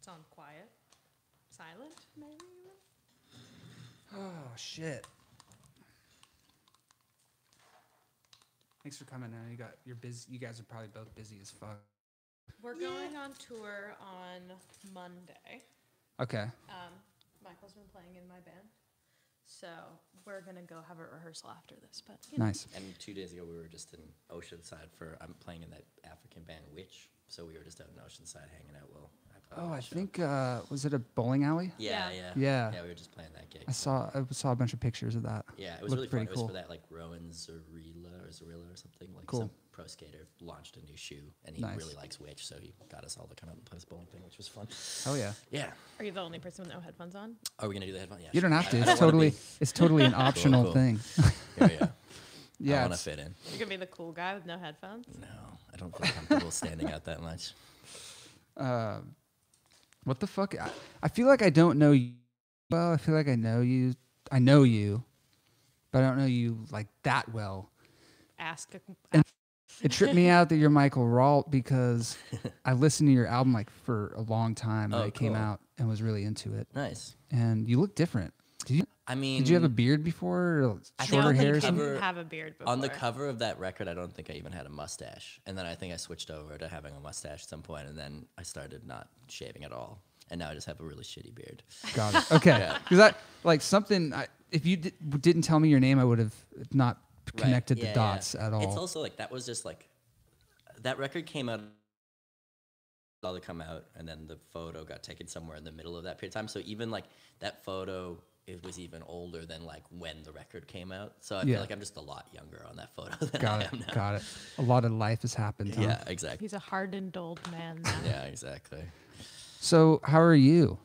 It's on quiet, silent, maybe. even? Oh shit. Thanks for coming. I know you got you're busy. You guys are probably both busy as fuck. We're going on tour on Monday. Okay. Um, Michael's been playing in my band, so we're gonna go have a rehearsal after this. But you know. Nice. And two days ago, we were just in Oceanside for, I'm playing in that African band Witch. So we were just out in Oceanside hanging out. Well, Oh, I think uh, was it a bowling alley? Yeah, Yeah. yeah. Yeah. Yeah, we were just playing that gig. I saw I saw a bunch of pictures of that. Yeah, it was Looked really fun. pretty It was cool. for that like Rowan Zorilla or Zarilla or something. Like Cool. some pro skater launched a new shoe, and he Nice. really likes Witch, so he got us all to come out and play this bowling thing, which was fun. Oh yeah. Yeah. Are you the only person with no headphones on? Are we gonna do the headphones? Yeah. You don't sure. have to. I- I It's totally it's totally an optional cool. thing. Yeah, yeah. I want to fit in. You're gonna be the cool guy with no headphones. No, I don't feel comfortable standing out that much. Uh, what the fuck? I, I feel like I don't know you. Well, I feel like I know you. I know you, but I don't know you like that well. Ask. A, And- It tripped me out that you're Michael Rault because I listened to your album like for a long time oh, when Oh, it came out and was really into it. Nice. And you look different. Did you? I mean, Did you have a beard before? I shorter don't hair? think Or you something? Cover- have a beard before. on the cover of that record? I don't think I even had a mustache, and then I think I switched over to having a mustache at some point, and then I started not shaving at all, and now I just have a really shitty beard. Got it. Okay. Yeah. Because I like something. I, if you di- didn't tell me your name, I would have not Right. connected Yeah, the yeah. dots at all. It's also like that was just like that record came out all to come out and then the photo got taken somewhere in the middle of that period of time. So even like that photo it was even older than like when the record came out. So I Yeah. feel like I'm just a lot younger on that photo than Got I it. am now. Got it. A lot of life has happened. huh? Yeah, exactly. He's a hardened old man now. Yeah, exactly. So how are you?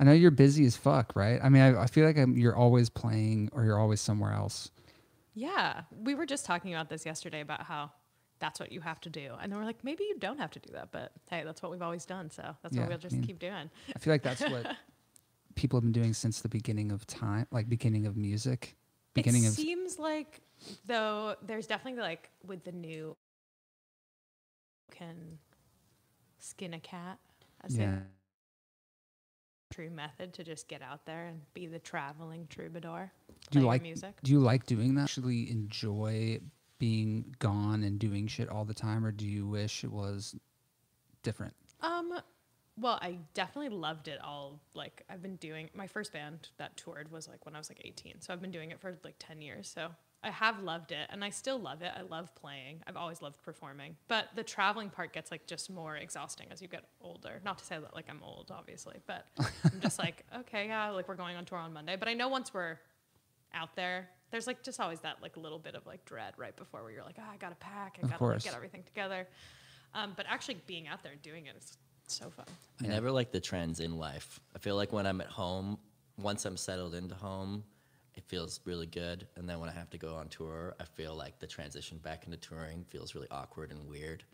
I know you're busy as fuck, right? I mean, I, I feel like I'm, you're always playing or you're always somewhere else. Yeah, we were just talking about this yesterday about how that's what you have to do, and then we're like, maybe you don't have to do that, but hey, that's what we've always done, so that's Yeah, what we'll I just mean- keep doing. I feel like that's what people have been doing since the beginning of time, like beginning of music, beginning it of seems like though there's definitely like with the new can skin a cat as yeah. a true method to just get out there and be the traveling troubadour. Do you like music? Do you like doing that? Actually, enjoy being gone and doing shit all the time, or do you wish it was different? Um, well, I definitely loved it all. Like I've been doing my first band that toured was like when I was like 18. So I've been doing it for like 10 years. So I have loved it and I still love it. I love playing. I've always loved performing. But the traveling part gets like just more exhausting as you get older. Not to say that like I'm old, obviously, but I'm just like, okay, yeah, like we're going on tour on Monday. But I know once we're out there, there's like just always that like little bit of like dread right before where you're like, oh, I gotta pack, I gotta like, get everything together. Um, but actually being out there and doing it is so fun. I never like the trends in life. I feel like when I'm at home, once I'm settled into home, it feels really good. And then when I have to go on tour, I feel like the transition back into touring feels really awkward and weird.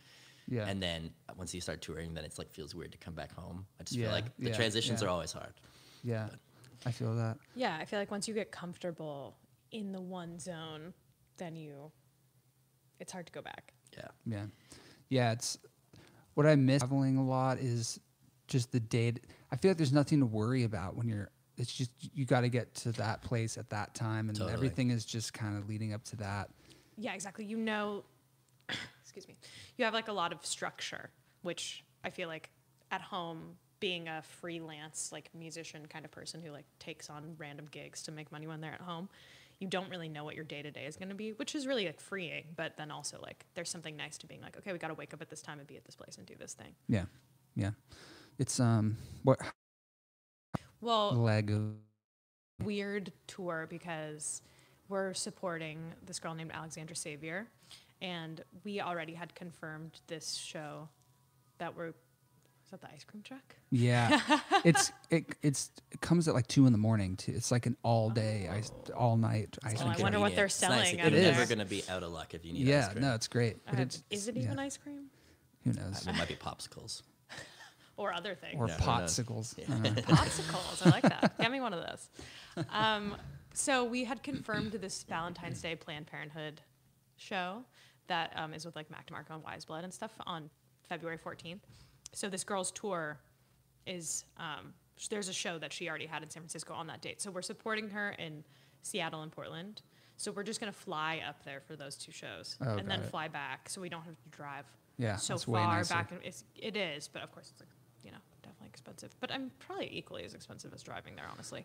Yeah. And then once you start touring, then it's like feels weird to come back home. I just Yeah, feel like the yeah, transitions yeah. are always hard. yeah, I feel that. Yeah, I feel like once you get comfortable in the one zone, then you, it's hard to go back. Yeah. Yeah, yeah. It's what I miss traveling a lot is just the date. I feel like there's nothing to worry about when you're. It's just you got to get to that place at that time, and Totally. everything is just kind of leading up to that. Yeah, exactly. You know, excuse me, you have like a lot of structure, which I feel like at home, being a freelance like musician kind of person who like takes on random gigs to make money when they're at home, you don't really know what your day to day is going to be, which is really like freeing. But then also like there's something nice to being like, okay, we got to wake up at this time and be at this place and do this thing. Yeah, yeah. It's um what Well, of weird tour because we're supporting this girl named Alexandra Savior, and we already had confirmed this show that we're. Is that the ice cream truck? yeah. it's it it's it comes at like two in the morning. Too. It's like an all day, ice, all night ice Oh, cream. I wonder what they're It's nice. selling You're never going to be out of luck if you need Yeah, ice cream. Yeah, no, it's great. But Uh, it's, is it yeah, even ice cream Who knows? It might be popsicles. or other things? Or Yeah, popsicles. I. Popsicles. I like that. Get me one of those. Um, so we had confirmed this Valentine's Day Planned Parenthood show that um, is with like Mac DeMarco and Weyes Blood and stuff on February 14th. So this girl's tour is um, there's a show that she already had in San Francisco on that date. So we're supporting her in Seattle and Portland. So we're just gonna fly up there for those two shows Oh, and then it. fly back, so we don't have to drive Yeah, so far back. And it's, it is, but of course it's like you know definitely expensive. But I'm probably equally as expensive as driving there, honestly.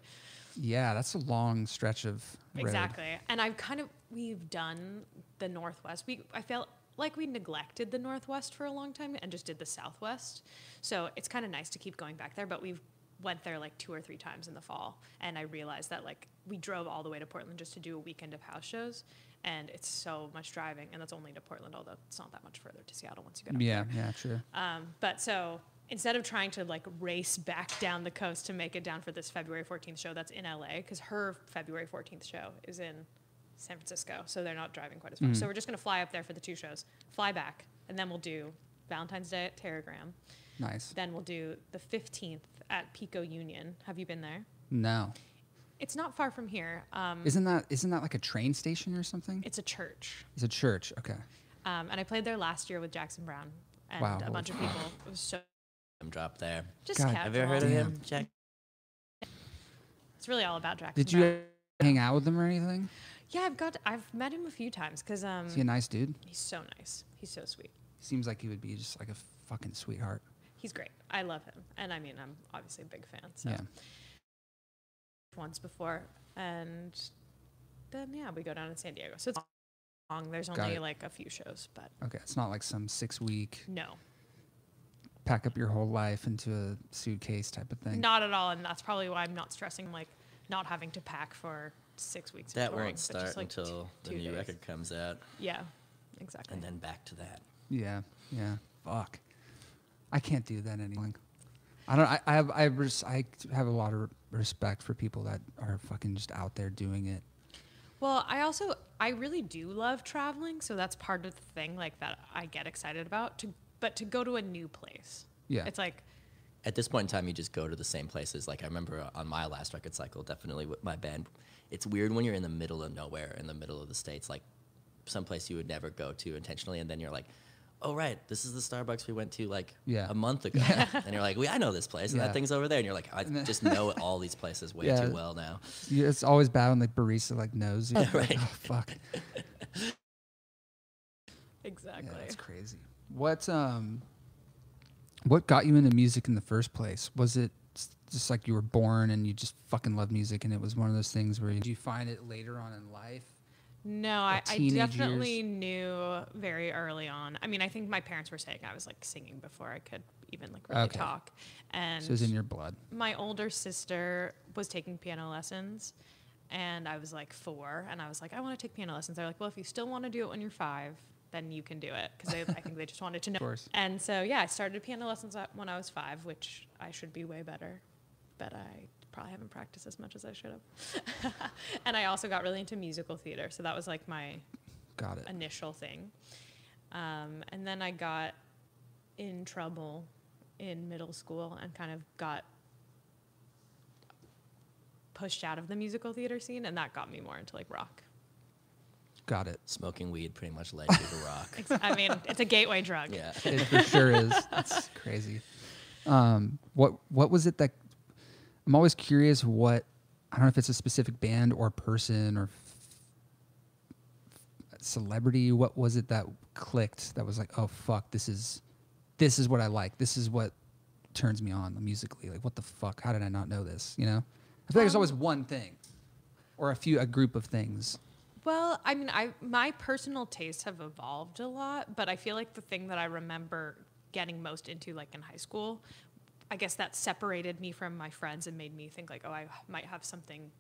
Yeah, that's a long stretch of road. Exactly. And I've kind of we've done the Northwest. We I felt like we neglected the Northwest for a long time and just did the Southwest. So it's kind of nice to keep going back there, but we've went there like two or three times in the fall and I realized that like we drove all the way to Portland just to do a weekend of house shows and it's so much driving and that's only to Portland although it's not that much further to Seattle once you get up Yeah, there. yeah, true. Um, but so instead of trying to like race back down the coast to make it down for this February 14th show that's in LA, because her February 14th show is in San Francisco, so they're not driving quite as much. So we're just going to fly up there for the two shows, fly back, and then we'll do Valentine's Day at Teragram. Nice. Then we'll do the 15th at Pico Union. Have you been there? No, It's not far from here. Um, isn't that isn't that like a train station or something? it's a church. It's a church. Okay. Um, and I played there last year with Jackson Browne and Wow, a bunch of people. It was so I'm dropped there. just God. casual. Have you ever heard of him, Jack? It's really all about Jackson Did you Browne. hang out with him or anything? Yeah, I've got. I've met him a few times because um, Is he a nice dude? he's so nice. He's so sweet. Seems like he would be just like a fucking sweetheart. He's great. I love him, and I mean, I'm obviously a big fan. So Yeah. once before, and then yeah, we go down to San Diego. So it's long. There's Got only it. like a few shows, but Okay. It's not like some six week no, pack up your whole life into a suitcase type of thing. not at all. And that's probably why I'm not stressing like not having to pack for six weeks. That touring, won't but start like, until t- the two new days. record comes out, Yeah, exactly. and then back to that. Yeah. Yeah. Fuck. I can't do that anymore. I don't. I, I have. I, res, I have a lot of respect for people that are fucking just out there doing it. Well, I also I really do love traveling, so that's part of the thing like that I get excited about. To but to go to a new place, Yeah. it's like At this point in time, you just go to the same places. Like I remember on my last record cycle, definitely with my band. It's weird when you're in the middle of nowhere, in the middle of the states, like someplace you would never go to intentionally, and then you're like, "Oh right, this is the Starbucks we went to like Yeah. a month ago," and you're like, "We, I know this place, and Yeah. that thing's over there," and you're like, "I just know all these places way Yeah. too well now." Yeah, it's always bad when the barista like knows you. Like, Right. oh, fuck. exactly. Yeah, that's crazy. What um, what got you into music in the first place? Was it just like you were born and you just fucking love music, and it was one of those things where you, did you find it later on in life? No, I, I definitely years? knew very early on. I mean, I think my parents were saying I was like singing before I could even like really Okay. talk. And So it was in your blood. my older sister was taking piano lessons and I was like four and I was like, I want to take piano lessons. They're like, well, if you still want to do it when you're five, then you can do it. Because I think they just wanted to know. Of course. And so, yeah, I started piano lessons at- when I was five, which I should be way better. But I probably haven't practiced as much as I should have. and I also got really into musical theater. So that was like my Got it. initial thing. Um, and then I got in trouble in middle school and kind of got pushed out of the musical theater scene, and that got me more into like rock. Got it. Smoking weed pretty much led you to rock. I mean, it's a gateway drug. Yeah. It for sure is. It's crazy. Um, what what was it that? I'm always curious. What I don't know if it's a specific band or person or f- celebrity. What was it that clicked? That was like, oh fuck, this is this is what I like. This is what turns me on musically. Like, what the fuck? How did I not know this? You know, I feel like there's always one thing, or a few, a group of things. Well, I mean, I my personal tastes have evolved a lot, but I feel like the thing that I remember getting most into, like in high school, I guess that separated me from my friends and made me think like, oh, I might have something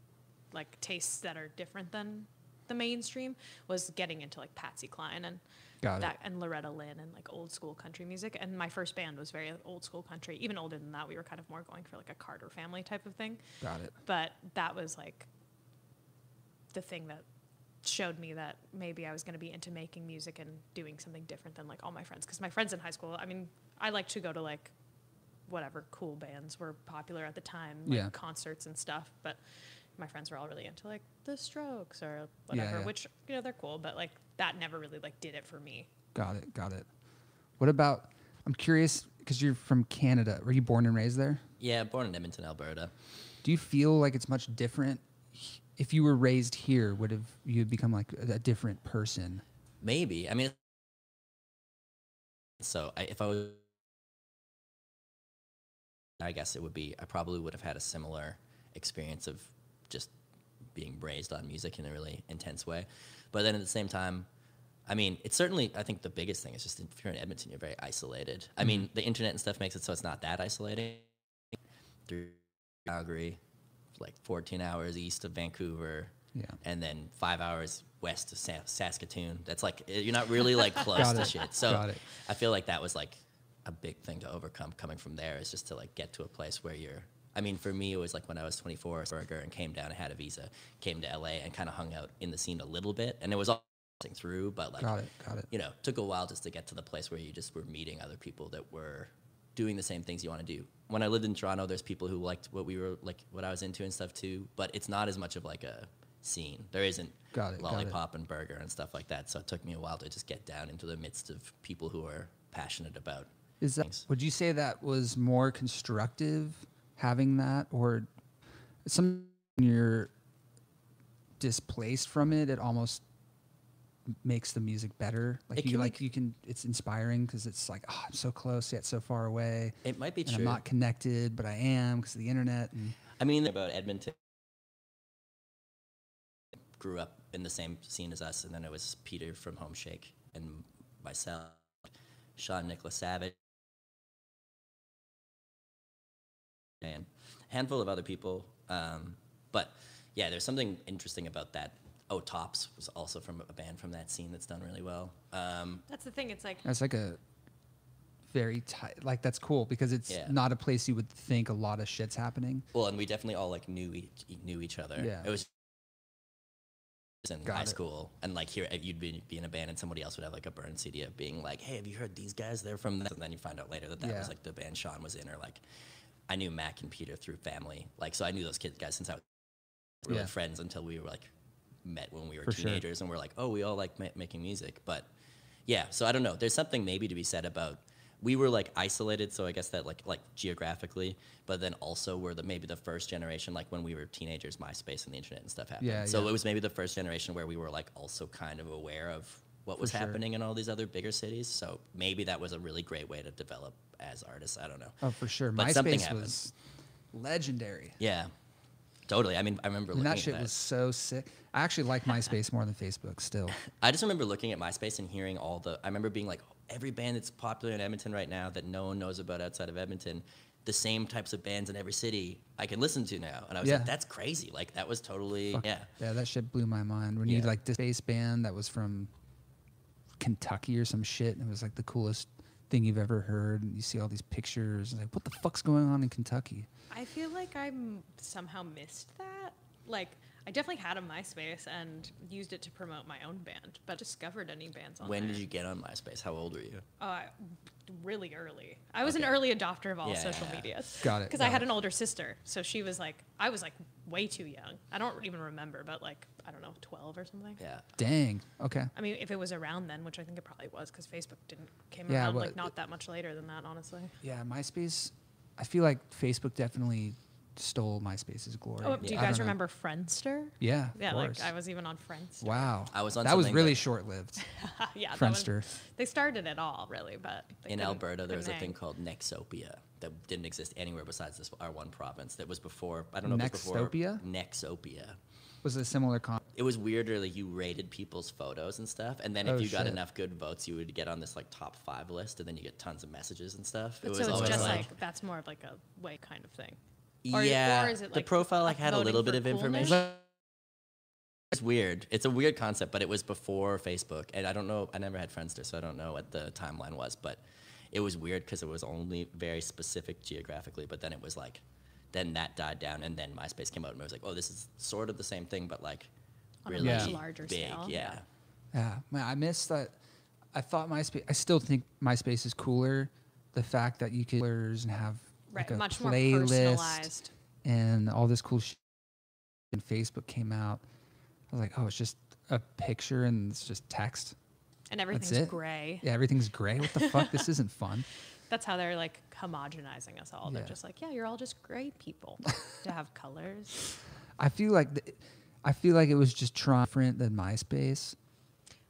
like tastes that are different than the mainstream. Was getting into like Patsy Cline and Got it. that and Loretta Lynn and like old school country music. And my first band was very old school country. Even older than that, we were kind of more going for like a Carter family type of thing Got it. but that was like the thing that showed me that maybe I was going to be into making music and doing something different than like all my friends because my friends in high school I mean I liked to go to like whatever cool bands were popular at the time like Yeah. concerts and stuff but my friends were all really into like the strokes or whatever yeah. which you know they're cool but like that never really like did it for me Got it. Got it. What about? I'm curious because you're from Canada. Were you born and raised there? Yeah, born in Edmonton, Alberta. Do you feel like it's much different? If you were raised here, would have you become like a, a different person? Maybe. I mean, so I, if I was, I guess it would be. I probably would have had a similar experience of just being raised on music in a really intense way. But then at the same time, I mean, it's certainly. I think the biggest thing is just if you're in Edmonton, you're very isolated. I mm-hmm. mean, the internet and stuff makes it so it's not that isolating. Through Calgary, like 14 hours east of Vancouver, Yeah. and then five hours west of Sa- Saskatoon. That's like eh, you're not really like close to it. shit. So. I feel like that was like a big thing to overcome coming from there is just to like get to a place where you're. I mean, for me, it was like when I was 24, burger, and came down and had a visa, came to LA and kind of hung out in the scene a little bit, and it was all passing through, but like Got it. Got it. you know, took a while just to get to the place where you just were meeting other people that were doing the same things you want to do. When I lived in Toronto, there's people who liked what we were like, what I was into and stuff too, but it's not as much of like a scene. There isn't Got it, got it. lollipop and burger and stuff like that. So it took me a while to just get down into the midst of people who are passionate about. Is that things. would you say that was more constructive having that or some when you're displaced from it it almost makes the music better like It you like you can it's inspiring because it's like oh i'm so close yet so far away It might be and true. i'm not connected but i am because of the internet and I mean, about Edmonton. Grew up in the same scene as us, and then it was Peter from Homeshake and myself, Sean Nicholas Savage, and a handful of other people. Um, but yeah, there's something interesting about that. Oh, Tops was also from a band from that scene that's done really well. Um, That's the thing. It's like that's like a very tight like that's cool because it's Yeah. not a place you would think a lot of shit's happening Well, and we definitely all like knew each, knew each other. Yeah. It was in Got high it. school, and like here you'd be, be in a band, and somebody else would have like a burn CD of being like, "Hey, have you heard these guys? They're from," this. and then you find out later that that Yeah. was like the band Sean was in, or like I knew Mac and Peter through family, like so I knew those kids guys since I was really Yeah. friends until we were like met when we were For sure. teenagers, and we're like, oh, we all like ma- making music, but yeah, so I don't know. There's something maybe to be said about we were like isolated, so I guess that like like geographically, but then also we're the maybe the first generation, like when we were teenagers, MySpace and the internet and stuff happened. Yeah, so yeah. it was maybe the first generation where we were like also kind of aware of what was sure. happening in all these other bigger cities. So maybe that was a really great way to develop as artists. I don't know. oh for sure But something myspace happened. was legendary Yeah, totally. I mean, I remember and that at shit that. was so sick i actually like myspace more than facebook still I just remember looking at MySpace and hearing all the. I remember being like, every band that's popular in Edmonton right now that no one knows about outside of Edmonton, the same types of bands in every city I can listen to now. And I was Yeah. like, that's crazy. Like that was totally Fuck, yeah. Yeah, that shit blew my mind. When you like this bass band that was from Kentucky or some shit, and it was like the coolest thing you've ever heard. And you see all these pictures, and like, what the fuck's going on in Kentucky? I feel like I somehow missed that. Like I definitely had a MySpace and used it to promote my own band, but discovered any bands on When there. did you get on MySpace? How old were you? Uh, really early. I was an early adopter of all social Yeah. media. Got it, Because I had it. an older sister, so she was like, I was like way too young. I don't even remember, but like I don't know, twelve or something. Yeah. Dang. Okay. I mean, if it was around then, which I think it probably was, because Facebook didn't came Yeah, around but- like not that much later than that, honestly. Yeah, MySpace. I feel like Facebook definitely stole MySpace's glory. Oh, do you I guys don't know. remember Friendster? Yeah. Yeah, of like. I was even on Friendster. Wow. I was on That was really that- short lived. yeah, that was- Friendster. they started it all, really, but In Alberta, there was a thing called Nexopia that didn't exist anywhere besides this our one province. That was before. I don't know if it was before Nextopia? Nexopia. Was a similar con. It was weirder. Like you rated people's photos and stuff, and then if Oh, you got enough good votes, you would get on this like top five list, and then you get tons of messages and stuff. It But was so it's just like, like, that's more of like a way kind of thing. Or- yeah, or is it the profile like had a little bit of coolness? information. It's weird. It's a weird concept, but it was before Facebook, and I don't know. I never had Friendster, so I don't know what the timeline was. But it was weird because it was only very specific geographically. But then it was like, then that died down, and then MySpace came out, and it was like, oh, this is sort of the same thing, but like On a really much larger big. scale. Yeah. Yeah, man, I miss that. I thought MySpace. I still think MySpace is cooler. The fact that you could and have Right, like a much more playlist personalized. and all this cool shit. And Facebook came out. I was like, oh, it's just a picture and it's just text. And everything's gray. Yeah, everything's gray. What the fuck? This isn't fun. That's how they're like homogenizing us all. They're just like, yeah, you're all just gray people to have colors. I feel like th- I feel like it was just different than MySpace.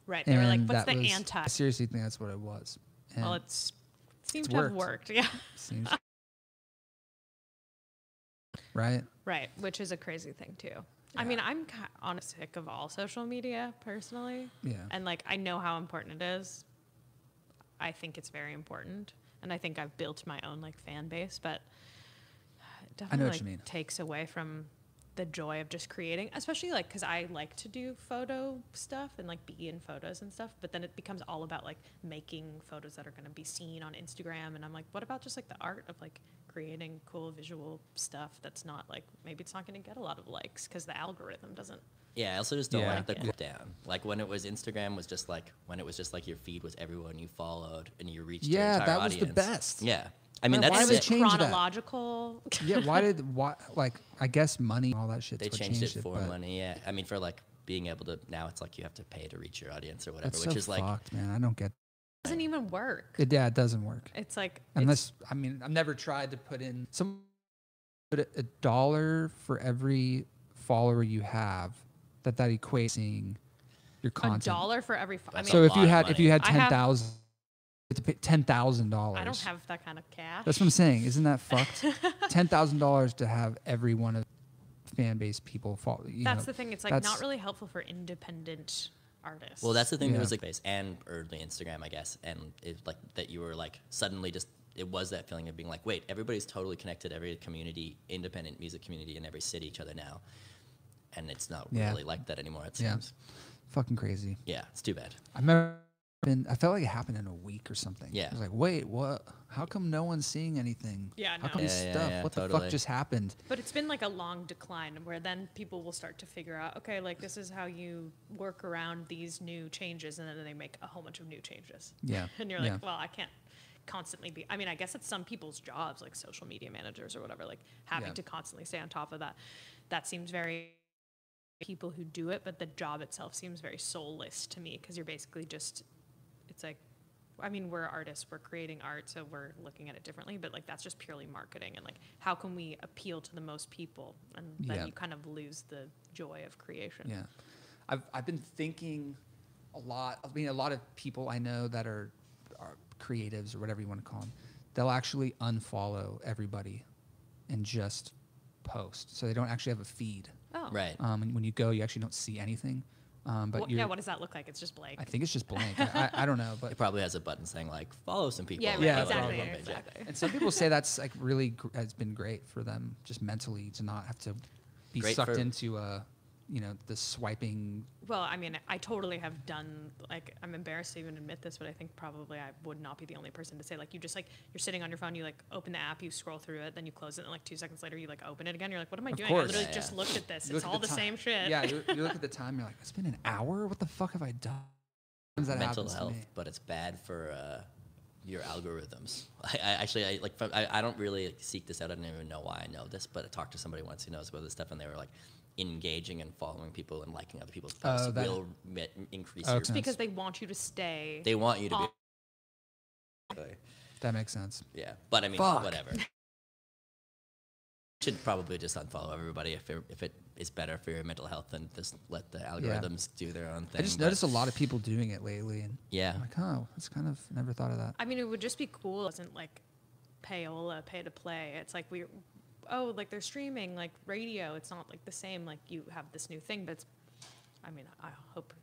Right. They were like, and what's the was- anti? I seriously think that's what it was. And Well, it's seems It's to have worked. worked. Yeah. seems right. Right. Which is a crazy thing too. I mean, I'm on a sick of all social media personally. Yeah. And like, I know how important it is. I think it's very important. And I think I've built my own like fan base, but it definitely like, takes away from the joy of just creating, especially like because I like to do photo stuff and like be in photos and stuff, but then it becomes all about like making photos that are going to be seen on Instagram. And I'm like, what about just like the art of like creating cool visual stuff that's not like maybe it's not going to get a lot of likes because the algorithm doesn't. Yeah, I also just don't Yeah. like the Yeah. clip down. Like when it was Instagram was just like when it was just like your feed was everyone you followed and you reached your Yeah, entire that was the best. Yeah, I mean Why- why did they it. change that? chronological. Yeah. Why did why like I guess money all that shit. they what changed, it for but money. Yeah, I mean for like being able to now it's like you have to pay to reach your audience or whatever, That's which so is like man. I don't get doesn't even work. it. Yeah, it doesn't work. It's like it's- Unless I mean, I've never tried to put in some put a, a dollar for every follower you have. That that equates seeing your content. a dollar for every. Fo- I That's mean, So if you had if you had I ten have- thousand, to pay ten thousand dollars. I don't have that kind of cash. That's what I'm saying. Isn't that fucked? ten thousand dollars to have every one of fan base people follow. You That's know, the thing. It's like not really helpful for independent artists. Well, that's the thing. Yeah. There was like face and early Instagram, I guess, and it like that you were like suddenly just it was that feeling of being like, wait, everybody's totally connected. Every community, independent music community in every city, each other now, and it's not Yeah. really like that anymore. It Yeah. seems. fucking crazy. Yeah, it's too bad. I remember. Been, I felt like it happened in a week or something. Yeah. I was like, wait, what? How come no one's seeing anything? Yeah, How no. come Yeah, this yeah, stuff? yeah, what the fuck just happened? But it's been like a long decline where then people will start to figure out, okay, like this is how you work around these new changes, and then they make a whole bunch of new changes. Yeah. and you're like, yeah. well, I can't constantly be. I mean, I guess it's some people's jobs, like social media managers or whatever, like having Yeah. to constantly stay on top of that. That seems very people who do it, but the job itself seems very soulless to me because you're basically just, it's like. I mean, we're artists, we're creating art, so we're looking at it differently, but like that's just purely marketing and like how can we appeal to the most people? And then Yeah. you kind of lose the joy of creation. Yeah. I've, I've been thinking a lot. I mean, a lot of people I know that are, are creatives or whatever you want to call them, they'll actually unfollow everybody and just post. So they don't actually have a feed. Oh. Right. Um, and when you go, you actually don't see anything. Um, but What- yeah, what does that look like? It's just blank. I think it's just blank. I, I, I don't know, but It probably has a button saying like follow some people. yeah, Yeah, exactly, follow them, yeah. exactly. and some people say that's like really gr- has been great for them just mentally to not have to be Great sucked for- into uh you know the swiping Well, I mean, I totally have done like I'm embarrassed to even admit this, but I think probably I would not be the only person to say like you just like you're sitting on your phone, you like open the app, you scroll through it, then you close it, and like two seconds later you like open it again. You're like, what am I Of doing? course. I literally Yeah, just yeah. looked at this. You It's all the, ti- same shit. yeah you, you look at the time you're like it's been an hour what the fuck have i done that mental happens to health, me. but it's bad for uh, your algorithms. I, I actually I like from, I, I don't really seek this out. I don't even know why I know this, but I talked to somebody once who knows about this stuff, and they were like engaging and following people and liking other people's posts Oh, that- will me- increase Okay. your. It's because they want you to stay. They want you to on- be. that makes sense Yeah, but I mean, Fuck. whatever. Should probably just unfollow everybody if it, if it is better for your mental health than just let the algorithms do their own thing. i just but- noticed a lot of people doing it lately and Yeah, i'm like oh it's kind of never thought of that I mean, it would just be cool. It wasn't like payola, pay to play. It's like we, oh, like they're streaming like radio. It's not like the same. Like you have this new thing, but it's. I mean, I hope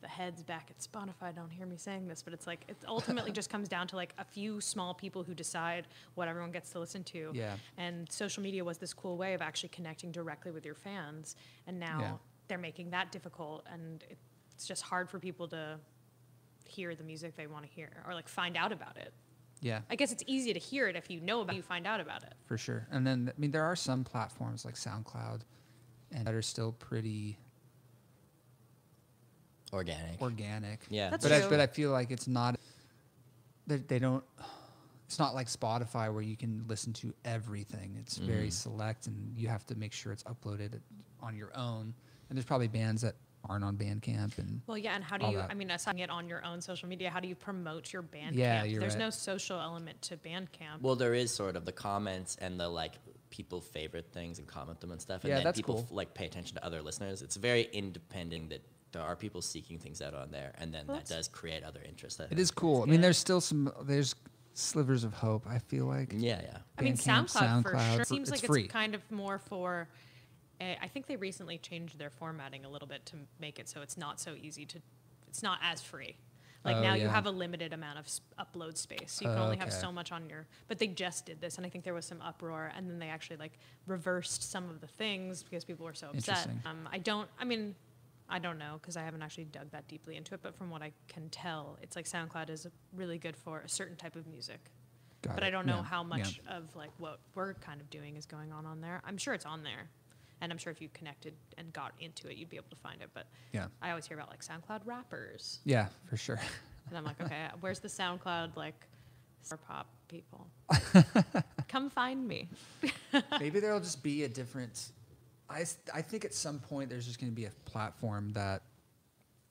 the heads back at Spotify don't hear me saying this, but it's like it ultimately just comes down to like a few small people who decide what everyone gets to listen to. Yeah. And social media was this cool way of actually connecting directly with your fans, and now Yeah. they're making that difficult, and it's just hard for people to hear the music they want to hear or like find out about it. Yeah I guess it's easy to hear it if you know about it, you find out about it. for sure and then i mean there are some platforms like soundcloud and that are still pretty organic. organic yeah, That's but I, but I feel like it's not they, they don't it's not like Spotify where you can listen to everything. It's very Mhm. select and you have to make sure it's uploaded on your own. And there's probably bands that aren't on Bandcamp and Well, yeah, and how do all you? that. I mean, aside it on your own social media, how do you promote your Bandcamp? Yeah, you're There's right. no social element to Bandcamp. Well, there is sort of the comments and the like people favorite things and comment them and stuff, and Yeah, then that's people cool. f- like pay attention to other listeners. It's very independent that there are people seeking things out on there, and then Well, that does create other interest. I it think. is cool. I mean, there's still some there's slivers of hope. I feel like Yeah, yeah. I mean, Bandcamp, SoundCloud, for sure for- seems it's like free. it's kind of more for. Uh, I think they recently changed their formatting a little bit to make it so it's not so easy to. It's not as free. Like Oh, now you have a limited amount of s- upload space. So you can Oh, only have so much on your. But they just did this, and I think there was some uproar, and then they actually like reversed some of the things because people were so upset. Um, I don't. I mean. I don't know because I haven't actually dug that deeply into it, but from what I can tell, it's like SoundCloud is really good for a certain type of music Got but it. I don't know Yeah, how yeah. much of like what we're kind of doing is going on on there. I'm sure it's on there, and I'm sure if you connected and got into it, you'd be able to find it. But Yeah, I always hear about like SoundCloud rappers, yeah, for sure. and I'm like, okay, where's the SoundCloud like star pop people? Come find me. Maybe there'll just be a different. I I think at some point there's just going to be a platform that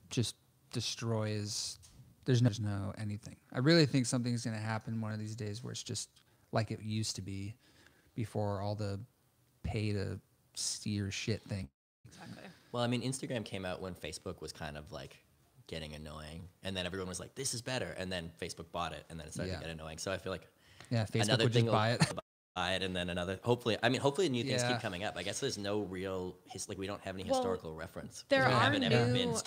just destroys. There's no, there's no anything. I really think something's going to happen one of these days where it's just like it used to be before all the pay to uh, see your shit thing. Exactly. Well, I mean, Instagram came out when Facebook was kind of like getting annoying, and then everyone was like, "This is better," and then Facebook bought it, and then it started Yeah. to get annoying. So I feel like Yeah, Facebook another would thing just buy it. buy it, and then another. Hopefully, I mean, hopefully new things Yeah. keep coming up. I guess there's no real his like we don't have any Well, historical reference. There we are haven't ever been new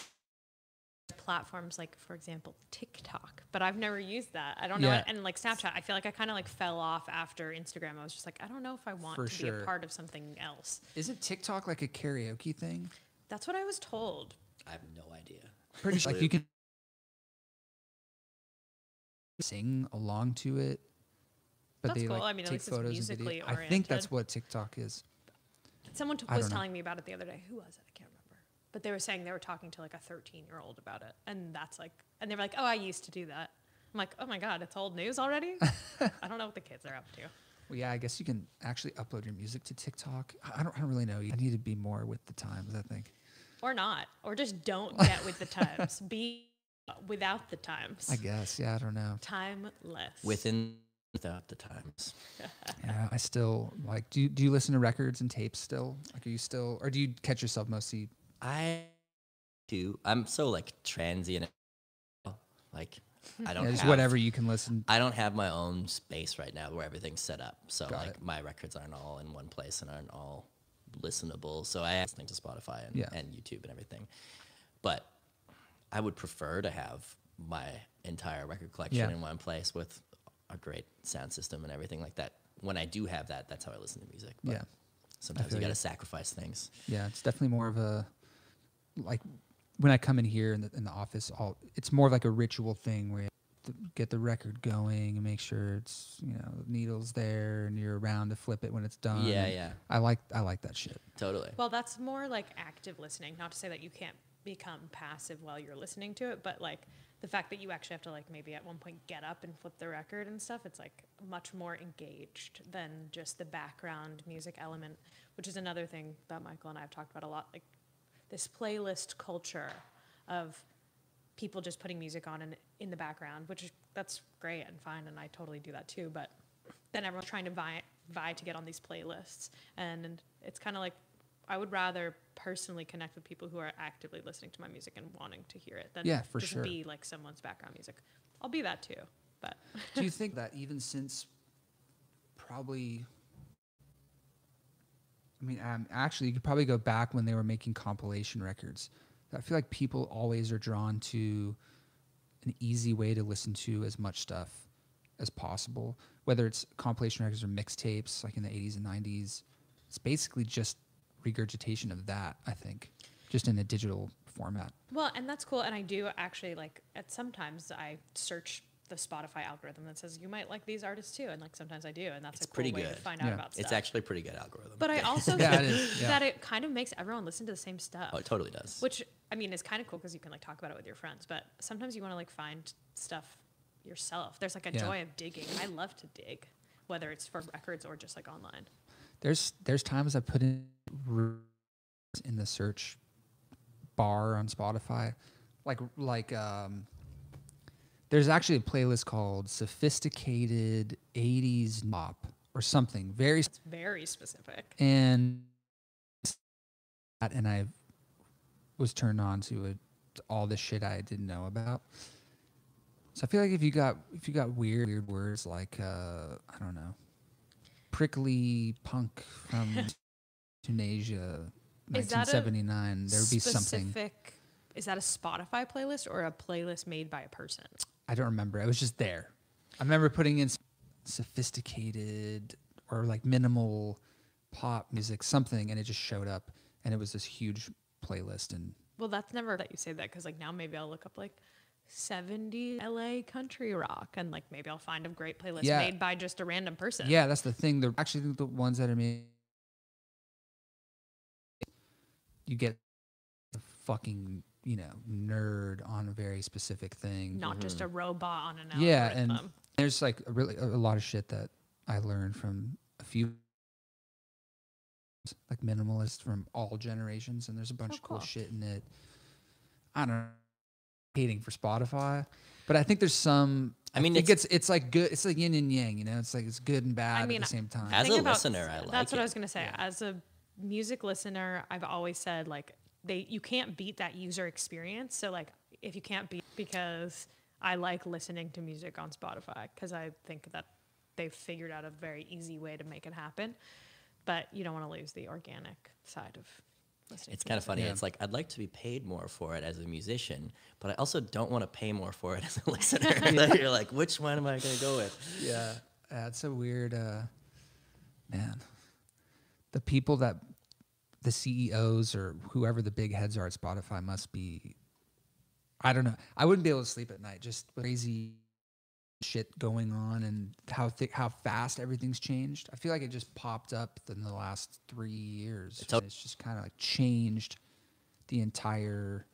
platforms like, for example, TikTok, but I've never used that. I don't know. Yeah. And like Snapchat, I feel like I kind of like fell off after Instagram. I was just like, I don't know if I want For to be a part of something else. Isn't TikTok like a karaoke thing? That's what I was told. I have no idea. Pretty sure like you can sing along to it. But That's they cool. like I mean, take least it's photos and musically video. I think that's what TikTok is. Someone t- I was don't know. telling me about it the other day. Who was it? I can't remember. But they were saying they were talking to like a 13 year old about it. And that's like, and they were like, oh, I used to do that. I'm like, oh my God, it's old news already? I don't know what the kids are up to. Well, yeah, I guess you can actually upload your music to TikTok. I I don't, I don't really know. you need to be more with the times. I think. Or not. Or just don't get with the times. Be without the times. I guess. Yeah, I don't know. Timeless. Within without the times. Yeah, I still like. Do you, do you listen to records and tapes still? Like, are you still, or do you catch yourself mostly? I do. I'm so like transient. Like hmm. I don't Yeah, just have, whatever you can listen. I don't have my own space right now where everything's set up. So Got like it. my records aren't all in one place and aren't all listenable. So I am listening to Spotify and, Yeah. and YouTube and everything. But I would prefer to have my entire record collection Yeah. in one place with a great sound system and everything like that. When I do have that, that's how I listen to music. But Yeah. Sometimes you got you. to sacrifice things. Yeah, it's definitely more of a like when I come in here in the, in the office. All it's more of like a ritual thing where you have to get the record going and make sure it's you know the needles there and you're around to flip it when it's done. Yeah, yeah. I like I like that shit. Totally. Well, that's more like active listening. Not to say that you can't become passive while you're listening to it, but like the fact that you actually have to like maybe at one point get up and flip the record and stuff, it's like much more engaged than just the background music element, which is another thing that Michael and I have talked about a lot. Like this playlist culture of people just putting music on in, in the background, which that's great and fine, and I totally do that too. But then everyone's trying to vie, vie to get on these playlists, and it's kind of like I would rather personally connect with people who are actively listening to my music and wanting to hear it than Yeah, for just sure. be like someone's background music. I'll be that too, but Do you think that even since probably, I mean, um, actually, you could probably go back when they were making compilation records. I feel like people always are drawn to an easy way to listen to as much stuff as possible, whether it's compilation records or mixtapes, like in the 80s and 90s. It's basically just regurgitation of that, I think, just in a digital format. Well, and that's cool. And I do actually like at sometimes I search the Spotify algorithm that says you might like these artists too, and like sometimes I do, and that's It's a cool pretty way to good. find out Yeah. about stuff. It's actually a pretty good algorithm. But I also Yeah, think it is, yeah. that it kind of makes everyone listen to the same stuff. oh, it totally does. Which I mean is kind of cool because you can like talk about it with your friends, but sometimes you want to like find stuff yourself. There's like a Yeah. joy of digging. I love to dig, whether it's for records or just like online. There's there's times I put in in the search bar on Spotify, like like um, there's actually a playlist called Sophisticated '80s Pop or something very It's very specific. and and I was turned on to it, all the shit I didn't know about. So I feel like if you got if you got weird weird words like uh, I don't know, prickly punk from Tunisia, Is that a 1979, there would be something Is that a Spotify playlist or a playlist made by a person? I don't remember. It was just there. I remember putting in sophisticated or like minimal pop music, something, and it just showed up, and it was this huge playlist. And Well, that's never that you say that because like now maybe I'll look up like 70 LA country rock and like maybe I'll find a great playlist Yeah. made by just a random person. yeah, that's the thing. They're actually the ones that are made. You get the fucking you know nerd on a very specific thing. Not just a robot on an Mm-hmm. yeah, and there's like a really a a lot of shit that I learned from a few like minimalists from all generations, and there's a bunch Oh, of cool cool. shit in it. I don't know, hating for Spotify, but I think there's some. I mean, think it's- it's it's like good. It's like yin and yang, you know. It's like it's good and bad mean, at the same time. As Think a about- listener, I like That's what. I was gonna say. As a music listener, I've always said like they you can't beat that user experience. So like if you can't beat because I like listening to music on Spotify because I think that they've figured out a very easy way to make it happen. But you don't want to lose the organic side of listening. It's to kind of funny. Yeah. It's like I'd like to be paid more for it as a musician, but I also don't want to pay more for it as a listener. Like, You're like, which one am I going to go with? yeah, that's a weird uh, man. The people that the CEOs or whoever the big heads are at Spotify must be. I don't know. I wouldn't be able to sleep at night. Just with crazy shit going on and how thick, how fast everything's changed. I feel like it just popped up in the last three years. It's and it's just kind of like changed the entire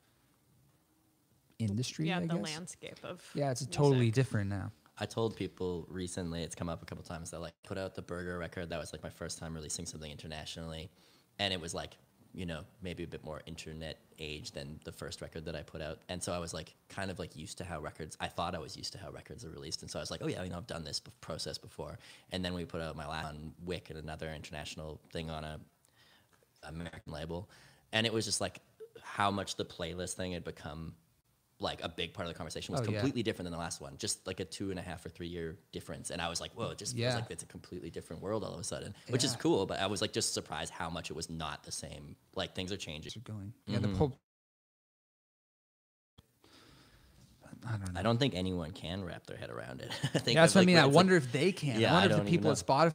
industry. yeah, I the guess. landscape of Yeah, it's music. totally different now. I told people recently, it's come up a couple times that like put out the Burger record. That was like my first time releasing something internationally, and it was like you know maybe a bit more internet age than the first record that I put out. And so I was like kind of like used to how records. I thought I was used to how records are released, and so I was like, oh yeah, you know I've done this process before. And then we put out my last on Wick and another international thing on a American label, and it was just like how much the playlist thing had become like a big part of the conversation was Oh, yeah. completely different than the last one. Just like a two and a half or three year difference, and I was like, whoa, it just feels Yeah. like it's a completely different world all of a sudden, which is cool. But I was like just surprised how much it was not the same. Like things are changing. are going. Yeah, the Mhm. whole. I don't know. I don't think anyone can wrap their head around it. I think Yeah, that's what I mean. I it's like- wonder if they can. Yeah, I I wonder if the people at Spotify.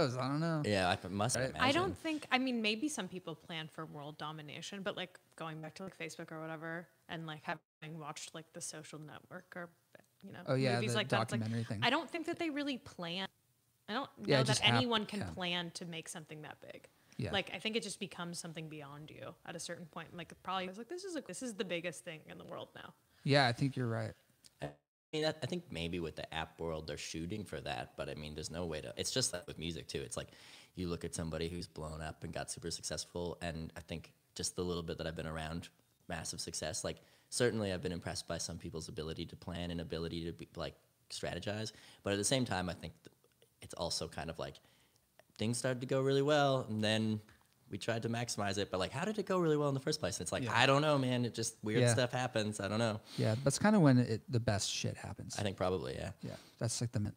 Knows. I don't know. yeah, I must Right. imagine. I don't think. I mean, maybe some people plan for world domination, but like going back to like Facebook or whatever, and like having watched like the Social Network or you know Oh yeah, movies the like that. like, documentary thing. I don't think that they really plan. I don't know Yeah, it that just hap- anyone can yeah. plan to make something that big. Yeah. Like I think it just becomes something beyond you at a certain point. Like probably it's like this is a, this is the biggest thing in the world now. yeah, I think you're right. I mean, I think maybe with the app world, they're shooting for that, but I mean, there's no way to. It's just like with music too. It's like you look at somebody who's blown up and got super successful, and I think just the little bit that I've been around massive success, like certainly I've been impressed by some people's ability to plan and ability to be, like strategize, but at the same time, I think it's also kind of like things started to go really well, and then. We tried to maximize it, but like, how did it go really well in the first place? And it's like, Yeah. I don't know, man. It just weird Yeah. stuff happens. I don't know. Yeah, that's kind of when it, the best shit happens. I think probably, yeah. yeah, that's like the. min-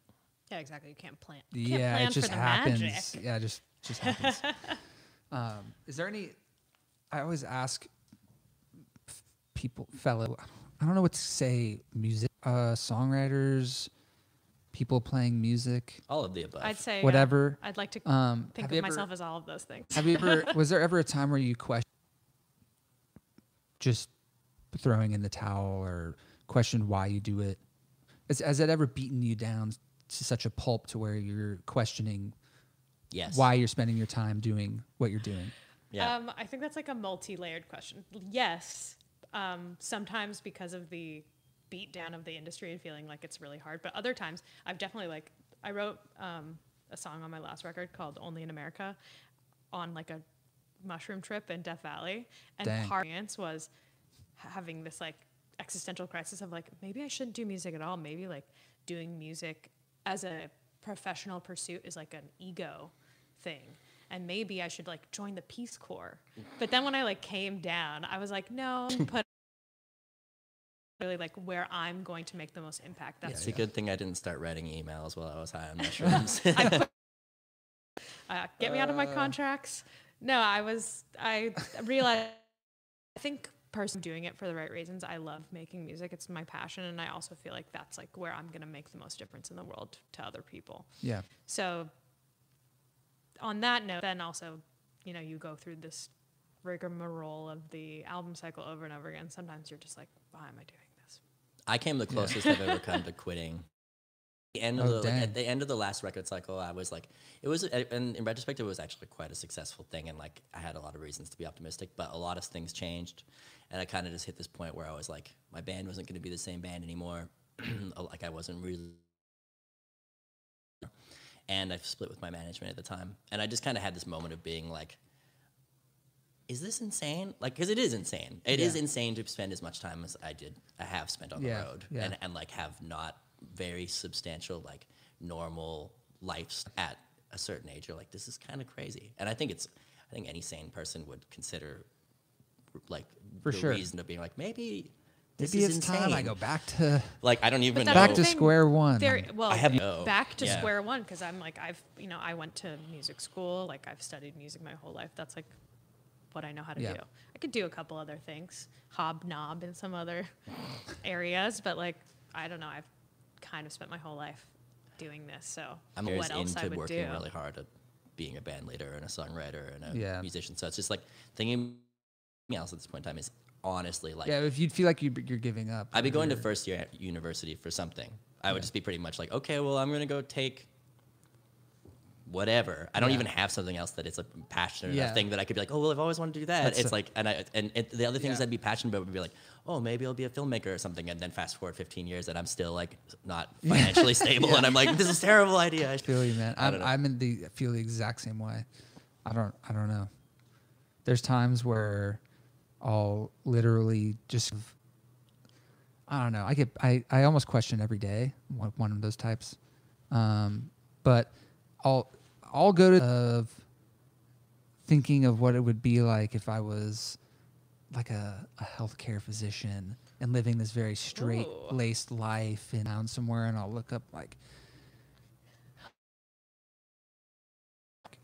Yeah, exactly. You can't plan. You can't Yeah, plan it just for the happens. magic. Yeah, it just just happens. um, is there any? I always ask f- people, fellow. I don't know what to say. Music, uh, songwriters, people playing music, All of the above. I'd say whatever. I'd like to Um, think of ever- myself as all of those things. Have you ever? was there ever a time where you question just throwing in the towel or question why you do it? Has, has it ever beaten you down to such a pulp to where you're questioning yes. why you're spending your time doing what you're doing? Yeah. Um, I think that's like a multi-layered question. Yes, um, sometimes because of the beat down of the industry and feeling like it's really hard, but other times I've definitely like I wrote um, a song on my last record called "Only in America" on like a mushroom trip in Death Valley, and Dang. part of the experience was having this like existential crisis of like maybe I shouldn't do music at all. Maybe like doing music as a professional pursuit is like an ego thing. And maybe I should like join the Peace Corps. But then when I like came down, I was like, no, put really like where I'm going to make the most impact. That's It's a good thing I didn't start writing emails while I was high on mushrooms. uh, get me out of my contracts. No, I was. I realized. I think person doing it for the right reasons. I love making music. It's my passion, and I also feel like that's like where I'm gonna make the most difference in the world to other people. Yeah. So, on that note, then also, you know, you go through this rigmarole of the album cycle over and over again. Sometimes you're just like, why am I doing this? I came the closest I've ever come to quitting. The end of Oh, the like, at the end of the last record cycle, I was like, it was, and in retrospect, it was actually quite a successful thing, and like I had a lot of reasons to be optimistic, but a lot of things changed, and I kind of just hit this point where I was like, my band wasn't going to be the same band anymore, like I wasn't really, and I split with my management at the time, and I just kind of had this moment of being like, is this insane? Like, because it is insane. It is Yeah. insane to spend as much time as I did, I have spent on Yeah, the road, yeah. and and like have not very substantial like normal lives at a certain age. You're like, this is kind of crazy, and I think it's, I think any sane person would consider, like, For the sure. reason of being like, maybe. This Maybe is it's insane. time I go back to Like I don't even know. back to square one. There, well, I have no- back to yeah. square one because I'm like I've you know I went to music school like I've studied music my whole life. That's like what I know how to Yeah. do. I could do a couple other things, hobnob in some other areas, but like I don't know. I've kind of spent my whole life doing this, so I'm what always else I into would working do? really hard at being a band leader and a songwriter and a Yeah. musician. So it's just like thinking anything else at this point in time is honestly like yeah, if you'd feel like you, you're giving up. I'd be going to first year at university for something. I would just be pretty much like, okay, well, I'm gonna go take whatever. I don't Yeah. even have something else that it's a passionate Yeah. enough thing that I could be like, oh, well, I've always wanted to do that. That's it's a- like, and I and it, the other things Yeah. I'd be passionate about would be like, oh, maybe I'll be a filmmaker or something. And then fast forward 15 years, and I'm still like not financially stable, and I'm like, this is a terrible idea. I feel you, man. I I'm. I'm in the I feel the exact same way. I don't I don't know. There's times where I'll literally just I don't know. I get I, I almost question every day one, one of those types. Um, but I'll I'll go to of thinking of what it would be like if I was like a, a healthcare physician and living this very straight laced life and town somewhere and I'll look up like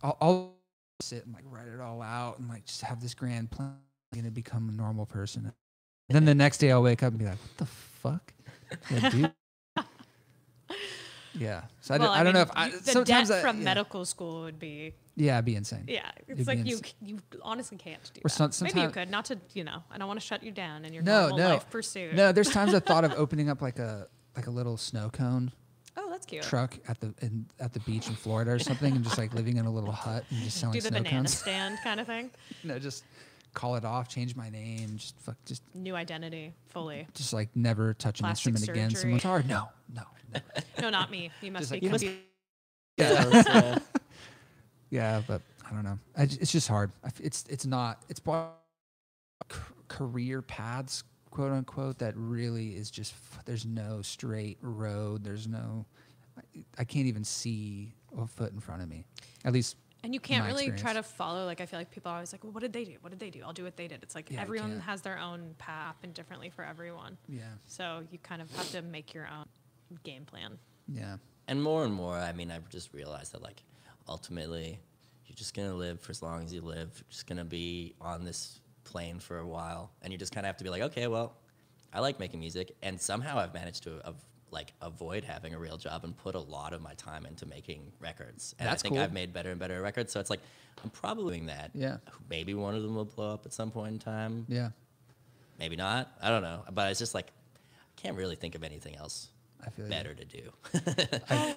I'll, I'll sit and like write it all out and like just have this grand plan I'm gonna become a normal person. And then the next day I'll wake up and be like, what the fuck? Yeah. Yeah. So I, well, don't, I don't know if I the sometimes debt I- from yeah. medical school would be Yeah, it'd be insane. yeah. It'd It's like you you honestly can't do Or that. Maybe you could, not to you know. I don't want to shut you down in your No, normal no, life pursuit. no. There's times I thought of opening up like a like a little snow cone Oh, that's cute. truck at the in, at the beach in Florida or something, and just like living in a little hut and just selling Do the snow banana cones. stand kind of thing. no, just call it off, change my name, just fuck, just New identity, fully. just like never touch an Plastic instrument again. surgery. Someone's hard. No, no. no. No, not me. You must Just be like, you must- confused. Yeah, uh, yeah, but I don't know. I j it's just hard. It's it's not. It's bar- career paths, quote unquote, that really is just. There's no straight road. There's no. I, I can't even see a foot in front of me. At least. And you can't my really try to follow. Like I feel like people are always like, "Well, what did they do? What did they do? I'll do what they did." It's like Yeah, everyone has their own path and differently for everyone. Yeah. So you kind of have to make your own game plan. Yeah. and more and more, I mean, I've just realized that like ultimately, you're just gonna live for as long as you live. You're just gonna be on this plane for a while, and you just kind of have to be like, okay, well, I like making music, and somehow I've managed to av- like avoid having a real job and put a lot of my time into making records. And That's I think cool. I've made better and better records. So it's like I'm probably doing that. Yeah. Maybe one of them will blow up at some point in time. Yeah. Maybe not. I don't know. But it's just like I can't really think of anything else I feel you. better to do.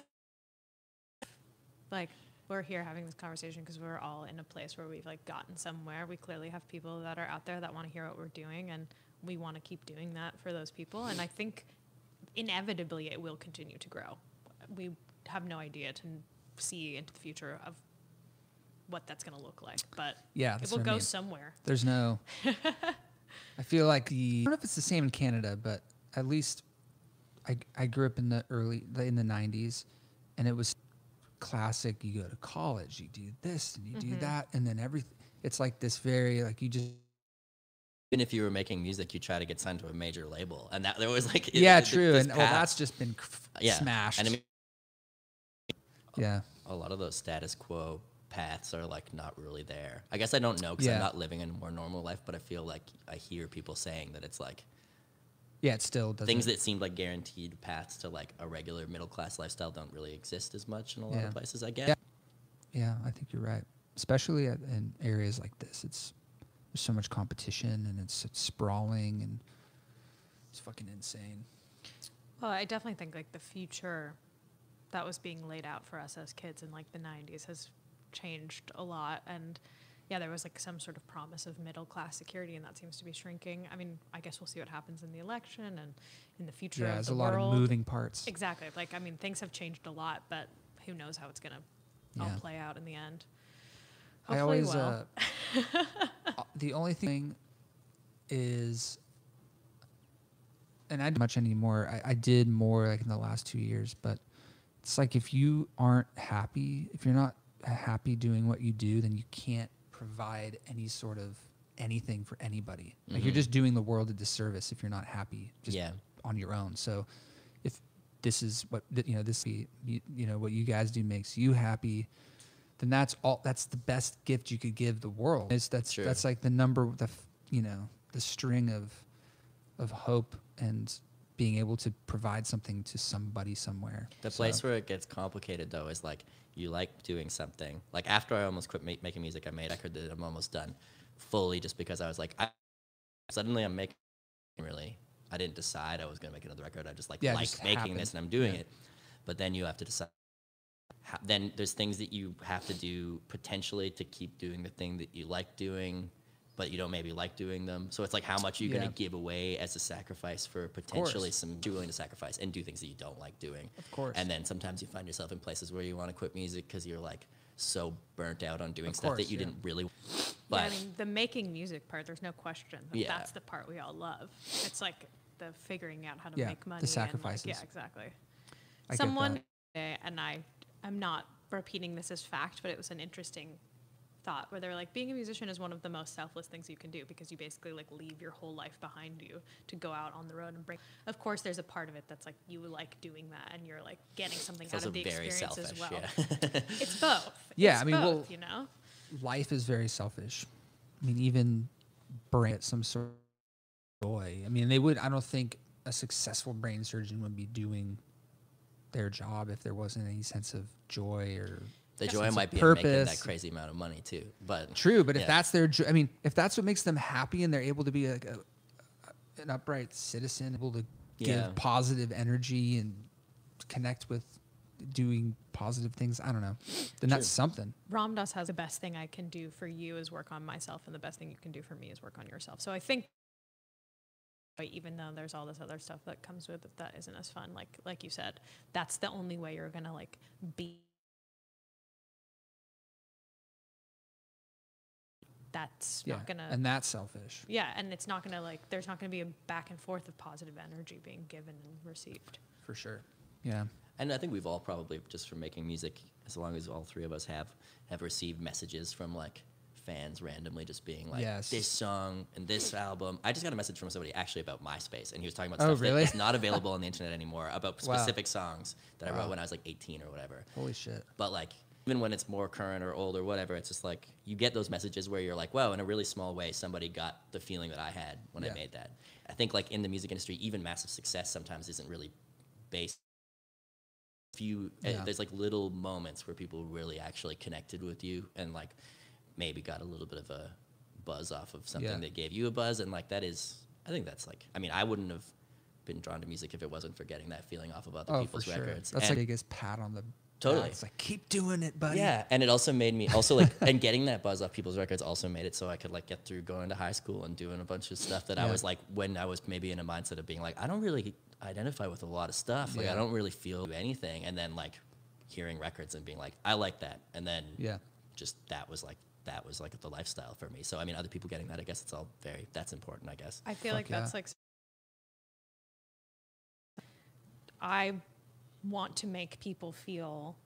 Like we're here having this conversation because we're all in a place where we've like gotten somewhere. We clearly have people that are out there that want to hear what we're doing, and we want to keep doing that for those people. And I think inevitably it will continue to grow. We have no idea to see into the future of what that's going to look like, but Yeah, it will what I go mean. somewhere. There's no. I feel like the. I don't know if it's the same in Canada, but at least I I grew up in the early in the '90s, and it was classic. You go to college, you do this and you Mm-hmm. do that, and then everything. It's like this very like you just. Even if you were making music, you try to get signed to a major label, and that there was like yeah, th- true, and well, that's just been yeah smashed. And I mean, yeah, a lot of those status quo paths are like not really there. I guess I don't know because Yeah. I'm not living in a more normal life, but I feel like I hear people saying that it's like yeah, it still doesn't. things that seemed like guaranteed paths to like a regular middle class lifestyle don't really exist as much in a lot Yeah. of places. I guess. Yeah. Yeah, I think you're right. Especially at, in areas like this, it's there's so much competition and it's, it's sprawling and it's fucking insane. Well, I definitely think like the future that was being laid out for us as kids in like the 90s has changed a lot and yeah, there was like some sort of promise of middle class security and that seems to be shrinking. I mean, I guess we'll see what happens in the election and in the future Yeah, there's the a lot of moving parts. Exactly. Like I mean, things have changed a lot, but who knows how it's going to all play out in the end. I always well. uh, uh, the only thing is and I don't much anymore. I, I did more like in the last two years, but it's like if you aren't happy, if you're not happy doing what you do, then you can't provide any sort of anything for anybody. Like you're just doing the world a disservice if you're not happy just Yeah. on your own. So if this is what th- you know, this you, you know what you guys do makes you happy, then that's all. That's the best gift you could give the world. It's that's Sure. that's like the number, the you know, the string of of hope and being able to provide something to somebody somewhere. The So- place where it gets complicated though is like you like doing something. Like after I almost quit ma- making music, I made I could I'm almost done fully just because I was like I suddenly I'm making really I didn't decide I was gonna make another record. I just like Yeah, like just making happened. this and I'm doing Yeah. it. But then you have to decide. How, then there's things that you have to do potentially to keep doing the thing that you like doing, but you don't maybe like doing them. So it's like how much are you Yeah. gonna give away as a sacrifice for potentially some you're willing to sacrifice and do things that you don't like doing. Of course. And then sometimes you find yourself in places where you want to quit music because you're like so burnt out on doing Of stuff course, that you yeah. didn't really. yeah, But I mean, the making music part, there's no question. That Yeah. That's the part we all love. It's like the figuring out how to Yeah, make the money. and, like, sacrifices. yeah, exactly. I get Someone, that. and I, I'm not repeating this as fact, but it was an interesting thought where they're like, being a musician is one of the most selfless things you can do because you basically like leave your whole life behind you to go out on the road and bring. Of course, there's a part of it that's like you like doing that and you're like getting something it's out of the experience selfish. as well. Yeah. It's both. Yeah, It's I mean, well- both, you know. life is very selfish. I mean, even brain some sort of joy. I mean, they would. I don't think a successful brain surgeon would be doing their job if there wasn't any sense of joy or the joy might be in making that crazy amount of money too. But True, but if that's their, jo- I mean, if that's what makes them happy and they're able to be like a, an upright citizen, able to Yeah. give positive energy and connect with doing positive things, I don't know, then that's something. Ram Dass has the best thing I can do for you is work on myself, and the best thing you can do for me is work on yourself. So I think, but even though there's all this other stuff that comes with it that isn't as fun, like like you said, that's the only way you're gonna like be. That's Yeah, not gonna. and that's selfish. yeah, and it's not gonna like. There's not gonna be a back and forth of positive energy being given and received. For sure. Yeah. And I think we've all probably just from making music, as long as all three of us have, have received messages from like fans randomly just being like, Yes. this song and this album. I just got a message from somebody actually about MySpace, and he was talking about Oh, stuff really? that's not available on the internet anymore about Wow. specific songs that I wrote when I was like 18 or whatever. Holy shit. But like, even when it's more current or old or whatever, it's just like you get those messages where you're like, wow, in a really small way, somebody got the feeling that I had when Yeah. I made that. I think like in the music industry, even massive success sometimes isn't really based. Few, uh, there's like little moments where people really actually connected with you and like maybe got a little bit of a buzz off of something Yeah. that gave you a buzz, and like that is, I think that's like, I mean, I wouldn't have been drawn to music if it wasn't for getting that feeling off of other Oh, people's sure. records. That's And- like the biggest pat on the Totally. back. It's like keep doing it, buddy. yeah, and it also made me also like and getting that buzz off people's records also made it so I could like get through going to high school and doing a bunch of stuff that I was like when I was maybe in a mindset of being like I don't really identify with a lot of stuff. Like Yeah. I don't really feel anything and then like hearing records and being like I like that and then Yeah. just that was like that was like the lifestyle for me. So I mean, other people getting that, I guess it's all very that's important. I guess. I feel Fuck like that's like I want to make people feel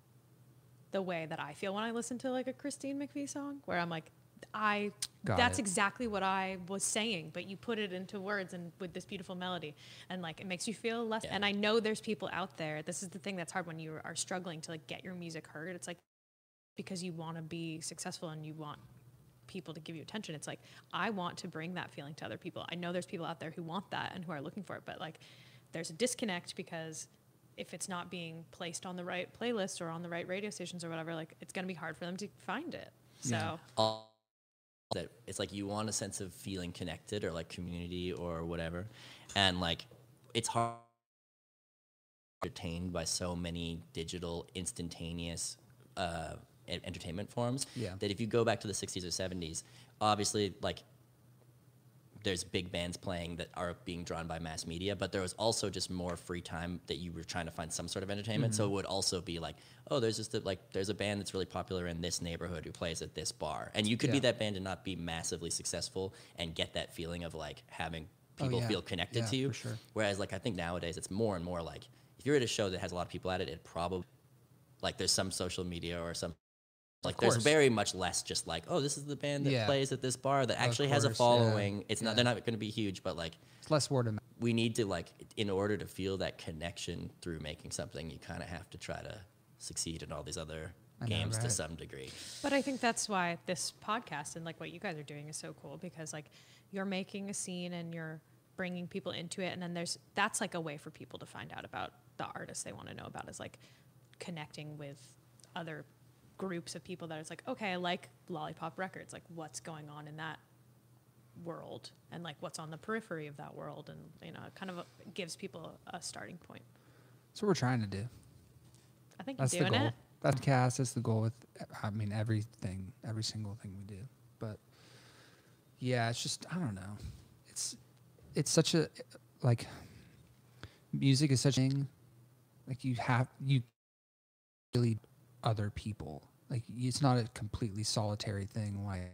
the way that I feel when I listen to like a Christine McVie song, where I'm like, I Got that's it. exactly what I was saying, but you put it into words and with this beautiful melody, and like it makes you feel less. Yeah. And I know there's people out there. This is the thing that's hard when you are struggling to like get your music heard. It's like because you want to be successful and you want people to give you attention. It's like I want to bring that feeling to other people. I know there's people out there who want that and who are looking for it, but like there's a disconnect because if it's not being placed on the right playlist or on the right radio stations or whatever, like it's going to be hard for them to find it. So Yeah. all that it's like you want a sense of feeling connected or like community or whatever and like it's hard entertained by so many digital instantaneous uh, entertainment forms Yeah. that if you go back to the 60s or 70s obviously like there's big bands playing that are being drawn by mass media, but there was also just more free time that you were trying to find some sort of entertainment. So mm-hmm. it would also be like, oh, there's just a, like there's a band that's really popular in this neighborhood who plays at this bar, and you could be that band and not be massively successful and get that feeling of like having Oh, people yeah. feel connected Yeah, to you. sure. Whereas like I think nowadays it's more and more like if you're at a show that has a lot of people at it, it probably like there's some social media or some like there's very much less just like oh this is the band that Yeah. plays at this bar that Of actually has a course, yeah. following it's not Yeah. they're not going to be huge but like It's less word of mouth. we need to like in order to feel that connection through making something you kind of have to try to succeed in all these other I know, games to right? some degree But I think that's why this podcast and like what you guys are doing is so cool because like you're making a scene and you're bringing people into it and then there's that's like a way for people to find out about the artists they want to know about is like connecting with other groups of people that it's like okay I like Lolipop Records like what's going on in that world and like what's on the periphery of that world and you know it kind of uh, gives people a starting point. That's what we're trying to do. I think That's you're the doing goal. it. That's cast. That's the goal with. I mean, everything, every single thing we do. But yeah, it's just I don't know. It's it's such a like music is such a thing. Like you have you really other people. Like it's not a completely solitary thing. Like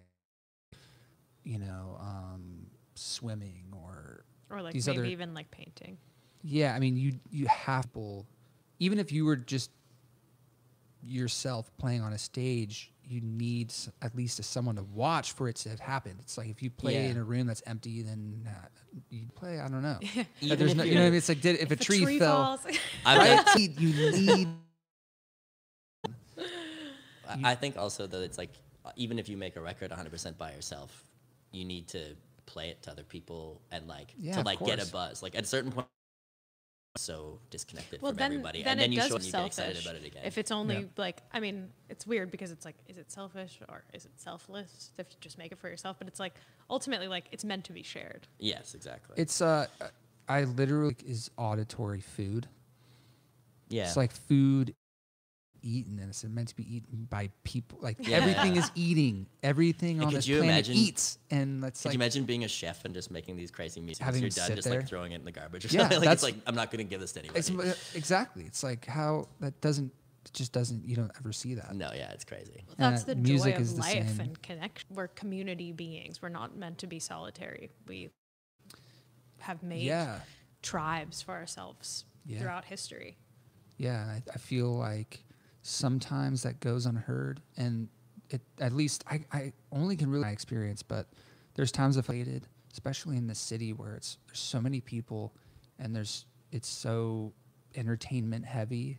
you know, um, swimming or Or like These maybe other- even like painting. yeah, I mean, you you have to, even if you were just yourself playing on a stage, you need s- at least a, someone to watch for it to have happened. It's like if you play Yeah. in a room that's empty, then uh, you play. I don't know. Like, there's no, you know what I mean? It's like did, if, a tree, fell, falls. I, right? you need. I- I think also that it's like even if you make a record 100% by yourself you need to play it to other people and like Yeah, to like get a buzz like at a certain point so disconnected well, from then, everybody then and then you does show and you get excited about it again If it's only Yeah. like, I mean, it's weird because it's like, is it selfish or is it selfless if you just make it for yourself? But it's like ultimately, like it's meant to be shared. yes exactly It's uh, I literally is auditory food. yeah It's like food eaten, and it's meant to be eaten by people. Like Yeah. everything is eating. Everything And on could this you planet imagine- eats, and that's could like you imagine being a chef and just making these crazy music Having you're to done sit just there? like throwing it in the garbage or Yeah, something like that's- it's like i'm not going to give this to anybody It's, exactly. It's like how that doesn't it just doesn't you don't ever see that. no yeah it's crazy That's Uh, the music joy is of the life same. and connection. We're community beings. We're not meant to be solitary. We have made Yeah, tribes for ourselves Yeah. throughout history. yeah. I, I feel like sometimes that goes unheard, and it at least I, I only can really my experience, but there's times I've played, especially in the city where it's there's so many people, and there's it's so entertainment heavy.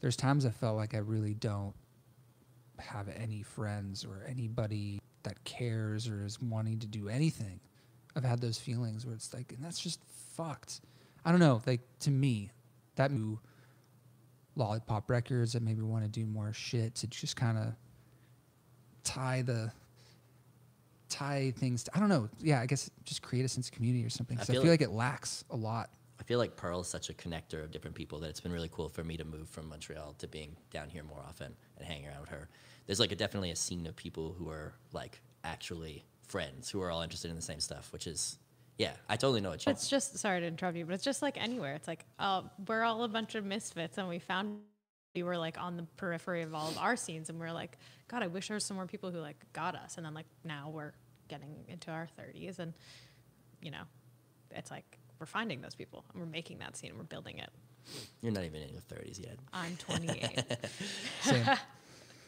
There's times I felt like I really don't have any friends or anybody that cares or is wanting to do anything. I've had those feelings where it's like, and that's just fucked. I don't know. Like to me, that new lolipop records that maybe want to do more shit to just kind of tie the tie things. To, I don't know. Yeah, I guess just create a sense of community or something. I feel feel, like- like, it lacks a lot. I feel like Pearl is such a connector of different people that it's been really cool for me to move from Montreal to being down here more often and hanging around with her. There's like a, definitely a scene of people who are like actually friends who are all interested in the same stuff, which is yeah, I totally know what you. It's just sorry to interrupt you, but it's just like anywhere. It's like uh, we're all a bunch of misfits, and we found we were like on the periphery of all of our scenes and we are like god i wish there was some more people who like got us and then like now we're getting into our 30s and you know it's like we're finding those people and we're making that scene and we're building it You're not even in your 30s yet. i'm 28 Same.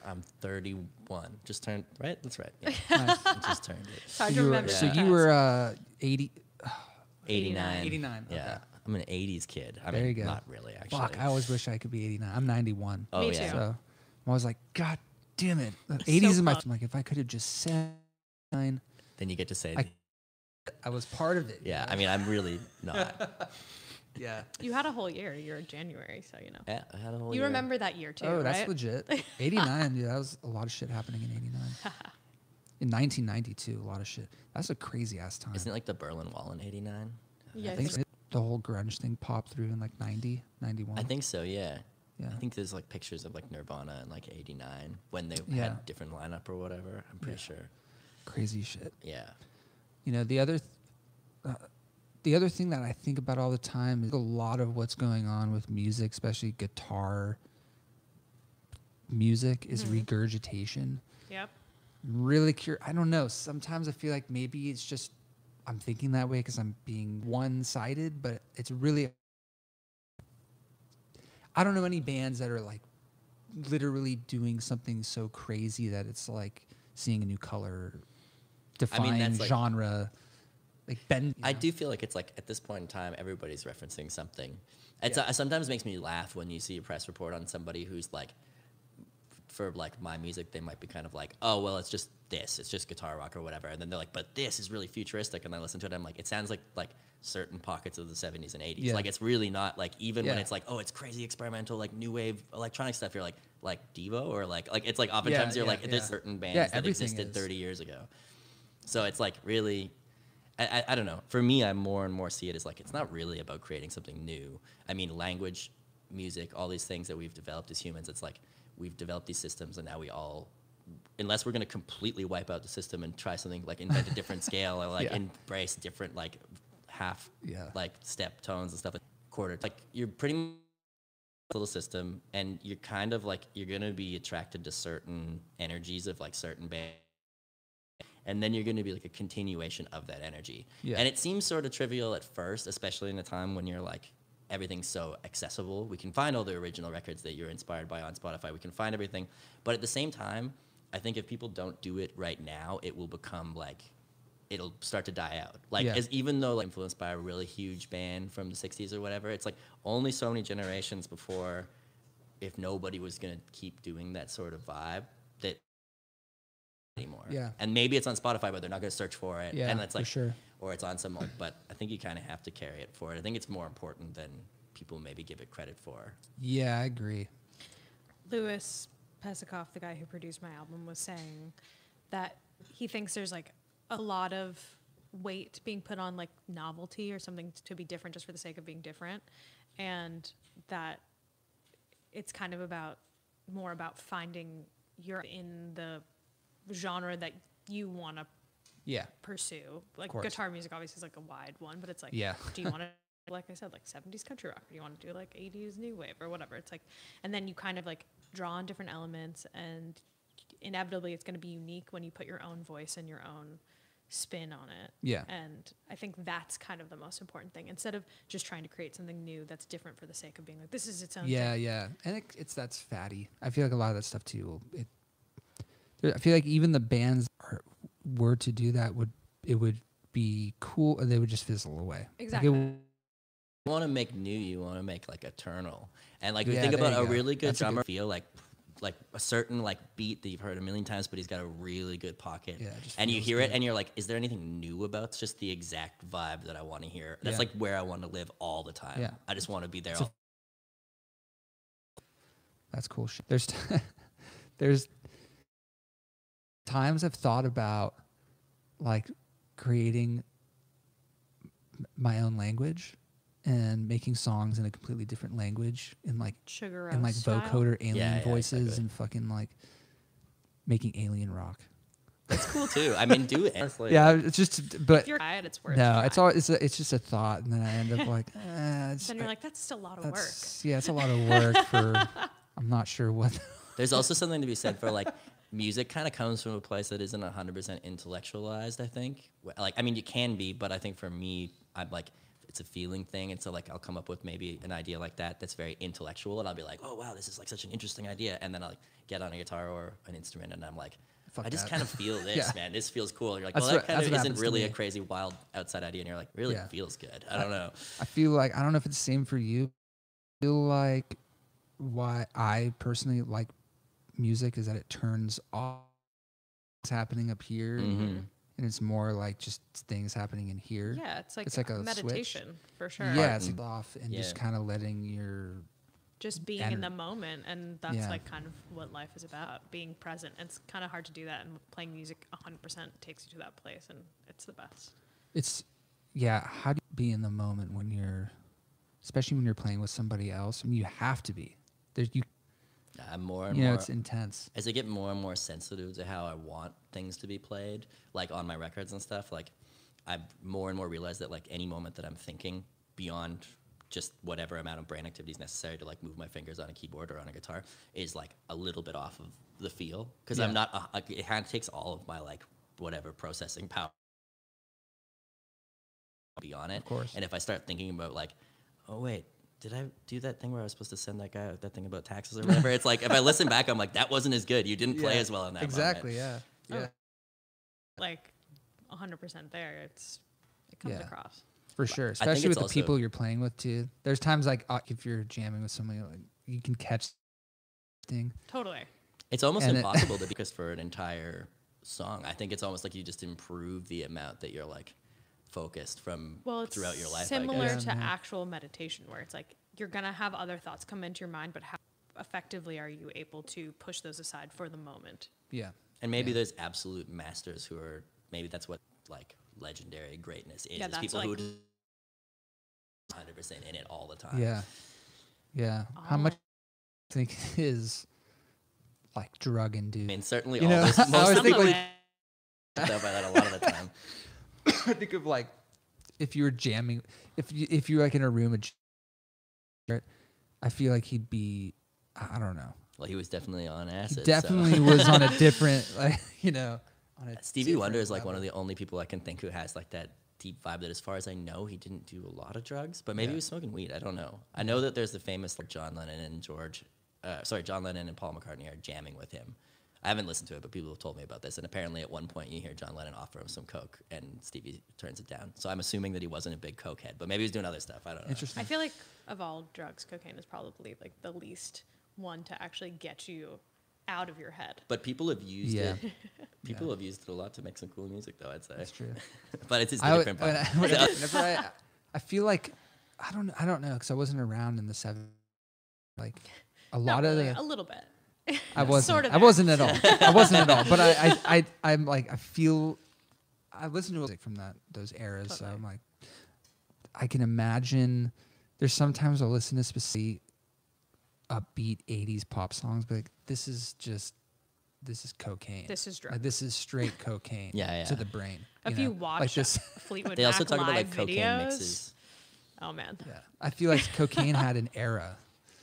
I'm 31. Just turned, right? That's right. Yeah. Nice. I just turned it. it's hard So to you were, remember so the you past. were uh, 80. 89. 89, Yeah. I'm an 80s kid. I There mean, you go. not really, actually. Fuck, I always wish I could be 89. I'm 91. oh, Me yeah. too. So I'm always like, God damn it. The So 80s in my. close. I'm like, if I could have just said, nine, Then you get to say, I- I was part of it. you yeah, know? I mean, I'm really not. yeah. you had a whole year you're January so you know yeah, I had a whole year. you year. remember that year too oh, that's right legit. 89, dude. That was a lot of shit happening in 89. in 1992, a lot of shit. That's a crazy ass time. Isn't it like the Berlin Wall in 89? yeah I think it- the whole grunge thing popped through in like 90, 91. I think so, yeah. Yeah. I think there's like pictures of like Nirvana in like 89 when they Yeah. had different lineup or whatever. I'm pretty sure. crazy shit. Yeah. You know, the other th- uh, the other thing that I think about all the time is a lot of what's going on with music, especially guitar music is mm-hmm. regurgitation. yep Really curious. I don't know. Sometimes I feel like maybe it's just I'm thinking that way because I'm being one-sided, but it's really I don't know any bands that are like literally doing something so crazy that it's like seeing a new color, define that's like- genre, like Ben. you I do feel like it's like at this point in time, everybody's referencing something. It's uh, sometimes makes me laugh when you see a press report on somebody who's like, for like my music, they might be kind of like, oh well, it's just this, it's just guitar rock or whatever, and then they're like, but this is really futuristic, and I listen to it, I'm like, it sounds like like certain pockets of the 70s and 80s. Yeah. Like it's really not like even when it's like, oh, it's crazy experimental, like new wave electronic stuff. You're like like Devo or like like it's like oftentimes you're yeah, like there's certain bands Yeah, that existed is. 30 years ago. So it's like really, I, I, I don't know. For me, I more and more see it as like it's not really about creating something new. I mean, language, music, all these things that we've developed as humans. It's like we've developed these systems, and now we all, unless we're going to completely wipe out the system and try something like invent a different scale or like Yeah. embrace different like half Yeah. like step tones and stuff like quarter like you're pretty much a little system and you're kind of like you're gonna be attracted to certain energies of like certain bands and then you're going to be like a continuation of that energy. Yeah. And it seems sort of trivial at first, especially in a time when you're like everything's so accessible. We can find all the original records that you're inspired by on Spotify. We can find everything. But at the same time, I think if people don't do it right now, it will become like it'll start to die out. Like Yeah. as even though like influenced by a really huge band from the 60s or whatever, it's like only so many generations before if nobody was going to keep doing that sort of vibe that anymore. Yeah. And maybe it's on Spotify, but they're not going to search for it. Yeah, And it's for like, sure. or it's on some, like, but I think you kind of have to carry it for it. I think it's more important than people maybe give it credit for. Yeah, I agree. Lewis Pesacov, the guy who produced my album, was saying that he thinks there's like a lot of weight being put on like novelty or something to be different just for the sake of being different, and that it's kind of about more about finding your in the genre that you want to Yeah. pursue. Like course. guitar music obviously is like a wide one, but it's like Yeah. do you want to like I said like 70s country rock or do you want to do like 80s new wave or whatever. It's like and then you kind of like draw on different elements and inevitably it's going to be unique when you put your own voice and your own spin on it. Yeah. And I think that's kind of the most important thing instead of just trying to create something new that's different for the sake of being like this is its own Yeah, thing. yeah, and it, it's that's fatty. I feel like a lot of that stuff too. It, I feel like even the bands are, were to do that would it would be cool. and They would just fizzle away. Like, Exactly. w- You want to make new, you want to make like eternal. And like, we Yeah, think about you a go. really good That's a good- drummer feel like, like a certain like beat that you've heard a million times, but he's got a really good pocket. Yeah, and you feels hear it and you're like, is there anything new about it? It's just the exact vibe that I want to hear. That's Yeah. like where I want to live all the time. Yeah. I just want to be there. All, That's cool shit. There's there's times I've thought about like creating my own language and making songs in a completely different language and like Sugar and like style. vocoder alien Yeah, yeah, voices exactly. and fucking like making alien rock. that's cool too. I mean, do it. Honestly. Yeah, it's just but If you're tired, it's worth no, it's all it's a, it's just a thought, and then I end up like, eh, it's, Then you're like that's still a lot of work. yeah, it's a lot of work for. I'm not sure what. There's also something to be said for like music kind of comes from a place that isn't 100% intellectualized, I think. Like I mean you can be, but I think for me I'm like it's a feeling thing and so like I'll come up with maybe an idea like that that's very intellectual and I'll be like, "Oh wow, this is like such an interesting idea." And then I'll like get on a guitar or an instrument and I'm like Fuck I just that. kind of feel this, Yeah. man. This feels cool. And you're like, That's well, that kind of isn't really a crazy, wild outside idea. And you're like, really Yeah. feels good. I don't know. I feel like I don't know if it's the same for you. I feel like why I personally like music is that it turns off what's happening up here, Mhm. and it's more like just things happening in here. Yeah, it's like, It's like a switch. meditation for sure. Yeah, it's and- like off and just kind of letting your just being in the moment and that's Yeah. like kind of what life is about being present it's kind of hard to do that and playing music 100% takes you to that place and it's the best it's yeah. How do you be in the moment when you're, especially when you're playing with somebody else? I mean, you have to be. There's you. I'm more and You know, more. it's intense. as I get more and more sensitive to how I want things to be played, like on my records and stuff, like I've more and more realized that like any moment that I'm thinking beyond just whatever amount of brain activity is necessary to like move my fingers on a keyboard or on a guitar is like a little bit off of the feel because I'm not. Uh, it kind of takes all of my like whatever processing power be on it. Of course. And if I start thinking about like, oh wait, did I do that thing where I was supposed to send that guy that thing about taxes or whatever? it's like if I listen back, I'm like, that wasn't as good. You didn't play Yeah, as well in that. Exactly. Moment. Yeah. Oh. Yeah. like 100% there it's it comes Yeah. across For sure, especially with the people you're playing with too. There's times like uh, if you're jamming with somebody, like you can catch thing. totally It's almost And it- impossible to be because for an entire song. I think it's almost like you just improve the amount that you're like focused from well it's throughout your life. Similar guess. to Yeah. actual meditation where it's like you're gonna have other thoughts come into your mind but how effectively are you able to push those aside for the moment Yeah. And maybe Yeah. there's absolute masters who are maybe that's what like legendary greatness is. Yeah, is that's people who like- just 100% in it all the time. Yeah. Yeah. How Oh. much do you think is like drug induced? I mean, certainly You all know, this. I Most always of think, the like- stuff by that a lot of the time. I think of like if you were jamming, if you if you're like in a room, I feel like he'd be. I don't know. Well, he was definitely on He acid. so- definitely was on a different, like you know, on a Stevie Wonder is like one of the only people I can think who has like that deep vibe that, as far as I know, he didn't do a lot of drugs, but maybe Yeah. he was smoking weed. I don't know. I know that there's the famous like John Lennon and George, uh, sorry, John Lennon and Paul McCartney are jamming with him. I haven't listened to it, but people have told me about this. And apparently, at one point, you hear John Lennon offer him some coke, and Stevie turns it down. So I'm assuming that he wasn't a big coke head, but maybe he was doing other stuff. I don't know. Interesting. I feel like of all drugs, cocaine is probably like the least one to actually get you out of your head. But people have used Yeah. it. People have used it a lot to make some cool music, though. I'd say. That's true. but it's just a I, would- different when. I, when I- whenever I, I feel like I don't I don't know because I wasn't around in the seven. Like a lot Not of the a little bit. I wasn't. Sort of I wasn't at all. I wasn't at all. But I, I, I, I'm like, I feel. I listen to music from that those eras, so I'm like, I can imagine. There's sometimes I'll listen to specific upbeat '80s pop songs, but like, this is just, this is cocaine. This is Like, drugs. this is straight cocaine. Yeah, yeah. To the brain. If know? you like watch this, Fleetwood They also Mac talk about like live cocaine videos, mixes. oh man, yeah, I feel like cocaine had an era.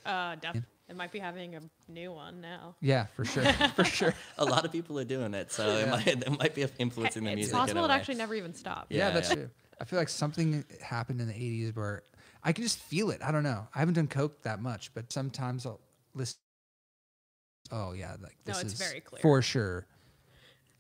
uh, def- it might be having a new one now. Yeah, for sure, for sure. A lot of people are doing it, so it might it might be influencing the it's music. in possible a it way. actually never even stopped. Yeah, Yeah, that's yeah. true. I feel like something happened in the '80s where I can just feel it. I don't know. I haven't done coke that much, but sometimes I'll listen. Oh yeah, like No, this it's is very clear. for sure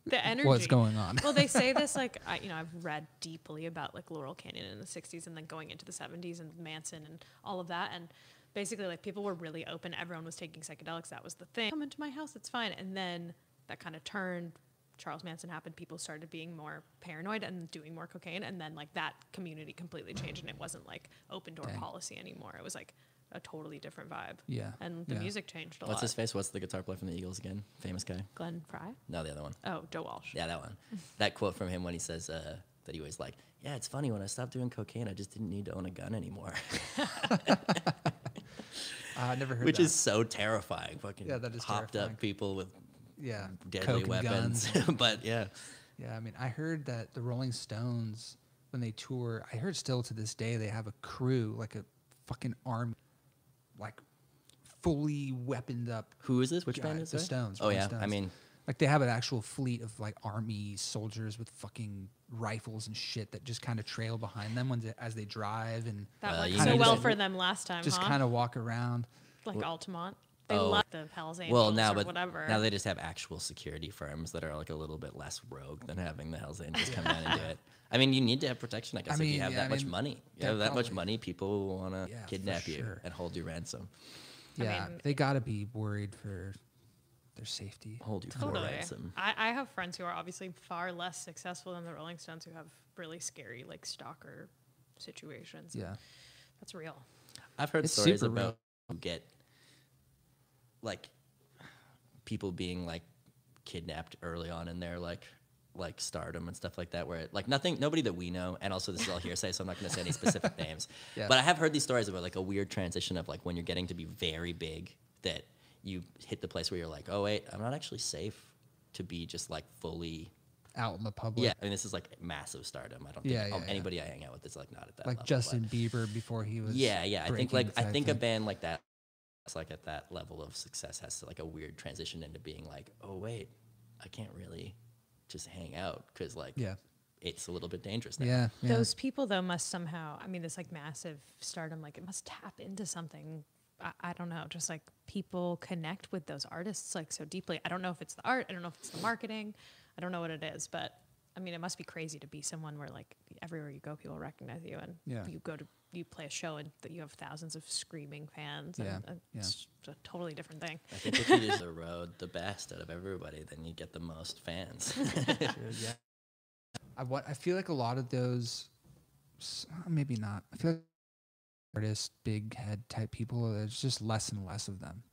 The energy. what's going on. well, they say this like I, you know I've read deeply about like Laurel Canyon in the '60s and then going into the '70s and Manson and all of that, and basically like people were really open. Everyone was taking psychedelics. That was the thing. Come into my house, it's fine. And then that kind of turned. Charles Manson happened. People started being more paranoid and doing more cocaine, and then like that community completely changed, and it wasn't like open door Dang. policy anymore. It was like a totally different vibe. Yeah, and the yeah. music changed a What's lot. What's his face? What's the guitar player from the Eagles again? Famous guy? Glenn Frey? No, the other one. Oh, Joe Walsh. Yeah, that one. that quote from him when he says uh, that he was like, "Yeah, it's funny when I stopped doing cocaine, I just didn't need to own a gun anymore," Uh, I never heard which that. is so terrifying. Fucking Yeah, that is hopped terrifying. up people with yeah, deadly coke weapons. but yeah, Yeah, I mean, I heard that the Rolling Stones, when they tour, I heard still to this day they have a crew, like a fucking army, like fully weaponed up. Who is this? Which band is the? Stones? Oh Rolling yeah, I mean, Like they have an actual fleet of like army soldiers with fucking rifles and shit that just kind of trail behind them when they, as they drive and That Well, worked so need well to- for them last time, just huh? kind of walk around. like Altamont. They Oh. love the Hell's Angels well now, or but whatever. now they just have actual security firms that are like a little bit less rogue than having the Hell's Angels come down and do it. I mean, you need to have protection, I guess, if mean, you have yeah, that I much mean, money. You have that much money, people want to Yeah, for kidnap you sure. and hold you ransom. I Yeah, mean- they got to be worried for their safety. Hold you for Totally. ransom. I, I have friends who are obviously far less successful than the Rolling Stones who have really scary like stalker situations. Yeah, That's real. I've heard It's stories super real. about who get like people being like kidnapped early on in their like like stardom and stuff like that where it, like nothing nobody that we know and also this is all hearsay so i'm not going to say any specific names Yeah. but i have heard these stories about like a weird transition of like when you're getting to be very big that you hit the place where you're like oh wait i'm not actually safe to be just like fully out in the public. yeah i mean this is like massive stardom i don't think Yeah, yeah, um, yeah. anybody i hang out with is like not at that like level, but- Justin Bieber before he was. yeah, yeah. I think like I type think a band like that, it's like at that level of success has to like a weird transition into being like, oh wait, I can't really just hang out because like Yeah, it's a little bit dangerous. Now. yeah, yeah. Those people though must somehow I mean this like massive stardom like it must tap into something I, I don't know just like people connect with those artists like so deeply. I don't know if it's the art, I don't know if it's the marketing, I don't know what it is, but I mean it must be crazy to be someone where like everywhere you go people recognize you and Yeah. you go to you play a show and that you have thousands of screaming fans and, Yeah, and yeah. it's a totally different thing. I think if you do the road the best out of everybody, then you get the most fans. Yeah. I what I feel like a lot of those, maybe not. I feel like artists, big head type people. There's just less and less of them,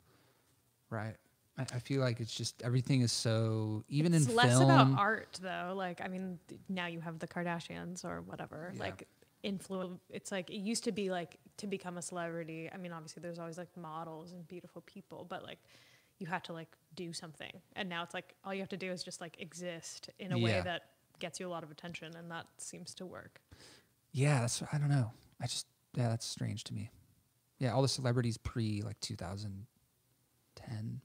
right? I, I feel like it's just everything is so even it's in less film. about art though like i mean now you have the kardashians or whatever Yeah. like influence it's like it used to be like to become a celebrity i mean obviously there's always like models and beautiful people but like you had to like do something and now it's like all you have to do is just like exist in a way that gets you a lot of attention and that seems to work Yeah, that's I don't know. I just yeah, that's strange to me. Yeah, all the celebrities pre like 2010,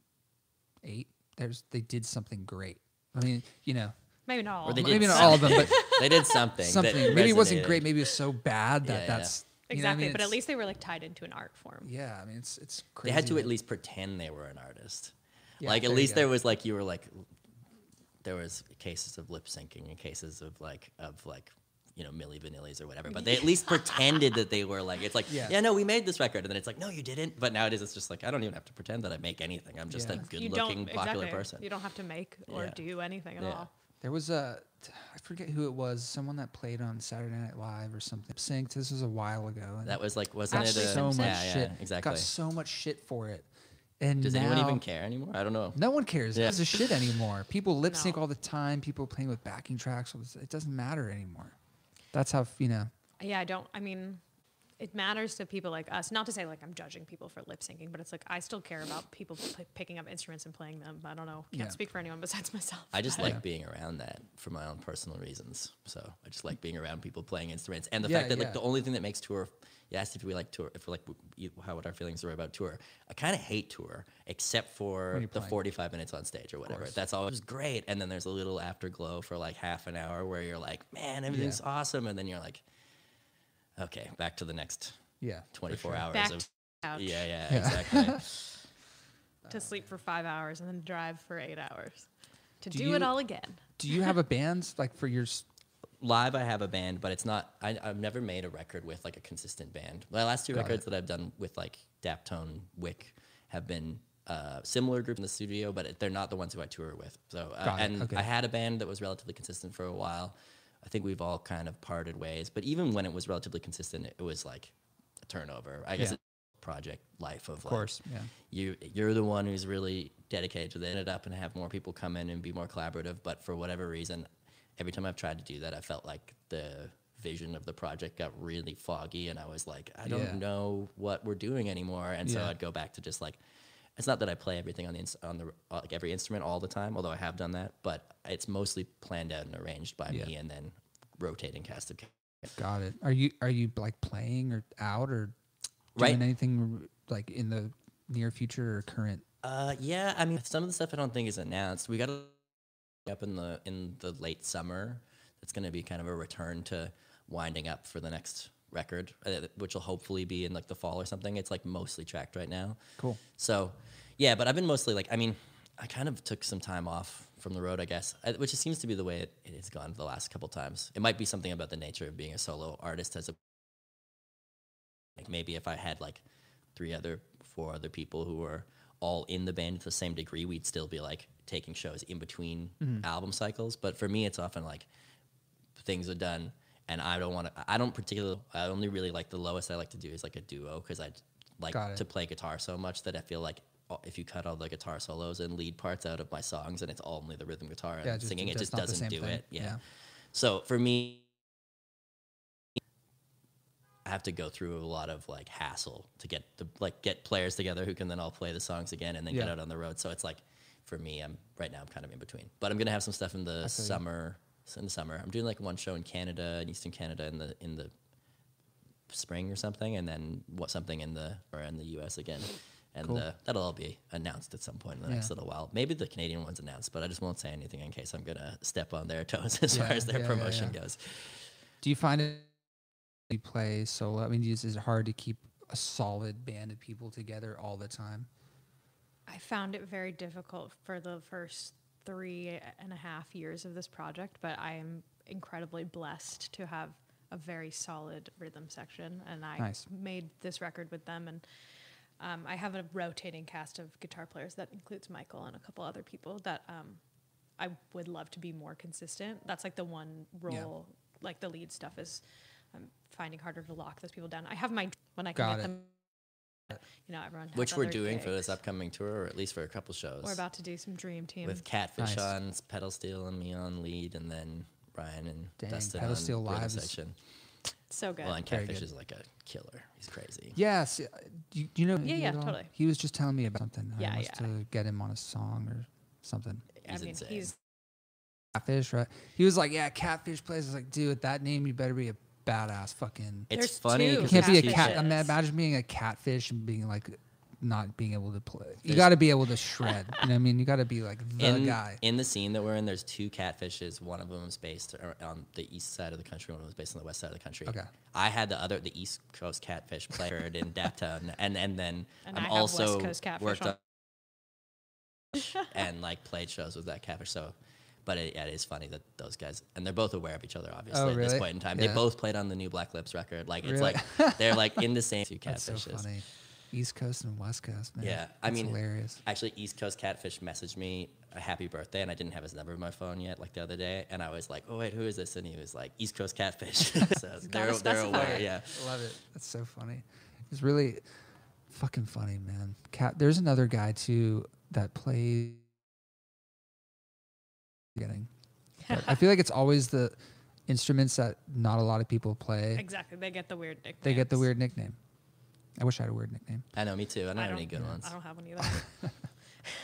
8, there's they did something great. I mean, you know, maybe not all Or they of did them. maybe not all of them, but they did something. that something. Maybe it wasn't great. Maybe it was so bad that Yeah, yeah. that's you know I exactly mean? but at least they were like tied into an art form Yeah, I mean it's it's They had to at least pretend they were an artist. Yeah, like at least there was like you were like there was cases of lip syncing and cases of like of like you know Milli Vanillis or whatever, but they at least pretended that they were like it's like Yeah. yeah. no we made this record and then it's like no you didn't but nowadays it's just like I don't even have to pretend that I make anything I'm just Yeah. a good you looking don't popular exactly. person you don't have to make or Yeah. do anything at Yeah. all There was a, I forget who it was, someone that played on Saturday Night Live or something. Synced. This was a while ago. and that was like wasn't got it a so much yeah, yeah, shit. exactly Got so much shit for it. And does now, anyone even care anymore I don't know No one cares. Yeah. It gives a shit anymore. People lip sync No. all the time. People playing with backing tracks. all It doesn't matter anymore. That's how you know. Yeah, I don't. I mean, it matters to people like us. Not to say like I'm judging people for lip syncing, but it's like I still care about people p- picking up instruments and playing them. I don't know. Can't Yeah. speak for anyone besides myself. I just but- like being around that for my own personal reasons. So I just like being around people playing instruments, and the Yeah, fact that yeah. like the only thing that makes tour. You asked if we like tour, if we like how what our feelings are about tour. I kind of hate tour, except for the playing. 45 minutes on stage or whatever. course. That's always great, and then there's a little afterglow for like half an hour where you're like, man, everything's awesome, and then you're like, okay, back to the next Yeah. 24 sure. hours Back of. couch Yeah, yeah, Yeah. exactly. to sleep for five hours and then drive for eight hours to Do do, it all again. Do you have a band like for your? live i have a band but it's not I, i've never made a record with like a consistent band my last two Got records it. that i've done with like daptone wick have been uh, similar groups in the studio but it- they're not the ones who i tour with so uh, and okay. i had a band that was relatively consistent for a while i think we've all kind of parted ways but even when it was relatively consistent it, it was like a turnover i guess Yeah. it's project life of Of course. Yeah. you you're the one who's really dedicated to it. Ended up and have more people come in and be more collaborative. But for whatever reason, every time I've tried to do that, I felt like the vision of the project got really foggy, and I was like, I don't Yeah. know what we're doing anymore. And so. I'd go back to just like. It's not that I play everything on the ins- on the uh, like every instrument all the time, although I have done that. But it's mostly planned out and arranged by Yeah. me, and then rotating cast of. Got it. Are you are you like playing or out or Right. doing anything like in the near future or current? Uh, yeah, I mean, some of the stuff I don't think is announced. We got to up in the in the late summer. That's going to be kind of a return to winding up for the next record, uh, which will hopefully be in like the fall or something. It's like mostly tracked right now. Cool. So, yeah, but I've been mostly like, I mean, I kind of took some time off from the road, I guess, I- which seems to be the way it, it has gone the last couple times. It might be something about the nature of being a solo artist as a like maybe if I had like three other, four other people who were all in the band to the same degree, we'd still be like taking shows in between album cycles. But for me, it's often like things are done and I don't want to, I don't particularly, I only really like the lowest I like to do is like a duo because I like to play guitar so much that I feel like uh, if you cut all the guitar solos and lead parts out of my songs and it's only the rhythm guitar and just- singing, it just just not the doesn't do thing. it. Yeah. Yeah. So for me, I have to go through a lot of like hassle to get the like get players together who can then all play the songs again and then get out on the road. So it's like for me, I'm right now I'm kind of in between. But I'm gonna have some stuff in the summer. you. Summer. In the summer, I'm doing like one show in Canada, in Eastern Canada, in the in the spring or something, and then what something in the or in the U.S. again. And Cool. uh, that'll all be announced at some point in the next little while. Maybe the Canadian one's announced, but I just won't say anything in case I'm gonna step on their toes as far as their yeah, yeah, promotion yeah. goes. Do you find it you play solo? I mean, is is it hard to keep a solid band of people together all the time? I found it very difficult for the first three and a half years of this project, but I am incredibly blessed to have a very solid rhythm section, and I Nice. made this record with them. And um, I have a rotating cast of guitar players that includes Michael and a couple other people that um, I would love to be more consistent. That's like the one Yeah. role, like the lead stuff is I'm finding harder to lock those people down. I have my when I can Got get it. them. You know, everyone. has Which we're other doing for this upcoming tour, or at least for a couple shows. We're about to do some dream team. with Catfish Nice. on pedal steel and me on lead, and then Ryan and Dang, Dustin Pedal on Steel Live is section. so good. Well, and Catfish good. is like a killer. He's crazy. Yes. uh, you, you know? Yeah, yeah, totally. He was just telling me about something. Yeah, I must yeah. to get him on a song or something. I mean, insane. he's Catfish, right? He was like, "Yeah, Catfish plays." I was like, "Dude, with that name, you better be a badass fucking." It's There's funny. two 'cause You can't be a cat. catfishes. I mean, imagine being a catfish and being like, not being able to play. You got to be able to shred. you know what I mean? You got to be like the in, guy. in the scene that we're in, there's two catfishes. One of them is based ar- on the east side of the country. One of them is based on the west side of the country. Okay. I had the other, the East Coast catfish player in Daptone, and and then And I'm I have West also Coast catfish worked on- on and like played shows with that catfish. So, but it, yeah, it is funny that those guys and they're both aware of each other. Obviously, Oh, at this point in time, Yeah. they both played on the new Black Lips record. Like it's Really? like they're like in the same two That's so funny. East Coast and West Coast, man. Yeah, I That's mean, hilarious. Actually, East Coast Catfish messaged me a happy birthday, and I didn't have his number in my phone yet, like the other day. And I was like, "Oh wait, who is this?" And he was like, "East Coast Catfish." so they're, they're aware. Yeah. Love it. That's so funny. It's really fucking funny, man. Cat. There's another guy too that plays. Getting. But I feel like it's always the instruments that not a lot of people play. exactly. They get the weird nicknames. They get the weird nickname. I wish I had a weird nickname. I know, me too. I don't I have don't, any good ones. I don't have one either.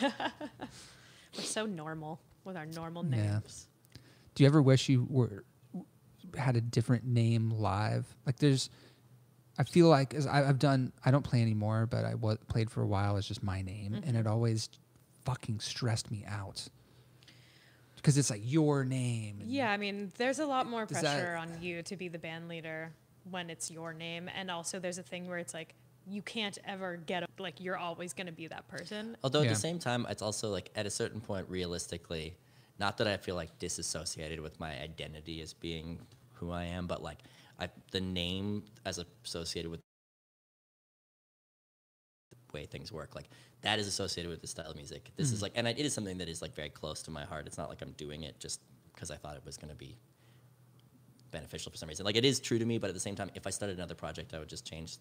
We're so normal with our normal Yeah. names. Do you ever wish you were had a different name live? Like there's, I feel like as I, I've done. I don't play anymore, but I played for a while as just my name, and mm-hmm. it always fucking stressed me out because it's like your name. and- Yeah, I mean, there's a lot more Does that- pressure on you to be the band leader when it's your name, and also there's a thing where it's like you can't ever get like you're always going to be that person. Although at the same time, it's also like at a certain point, realistically, not that I feel like disassociated with my identity as being who I am, but like I, the name as associated with the way things work, like that is associated with the style of music. This is hmm. like, and it is something that is like very close to my heart. It's not like I'm doing it just because I thought it was going to be beneficial for some reason. Like it is true to me, but at the same time, if I started another project, I would just change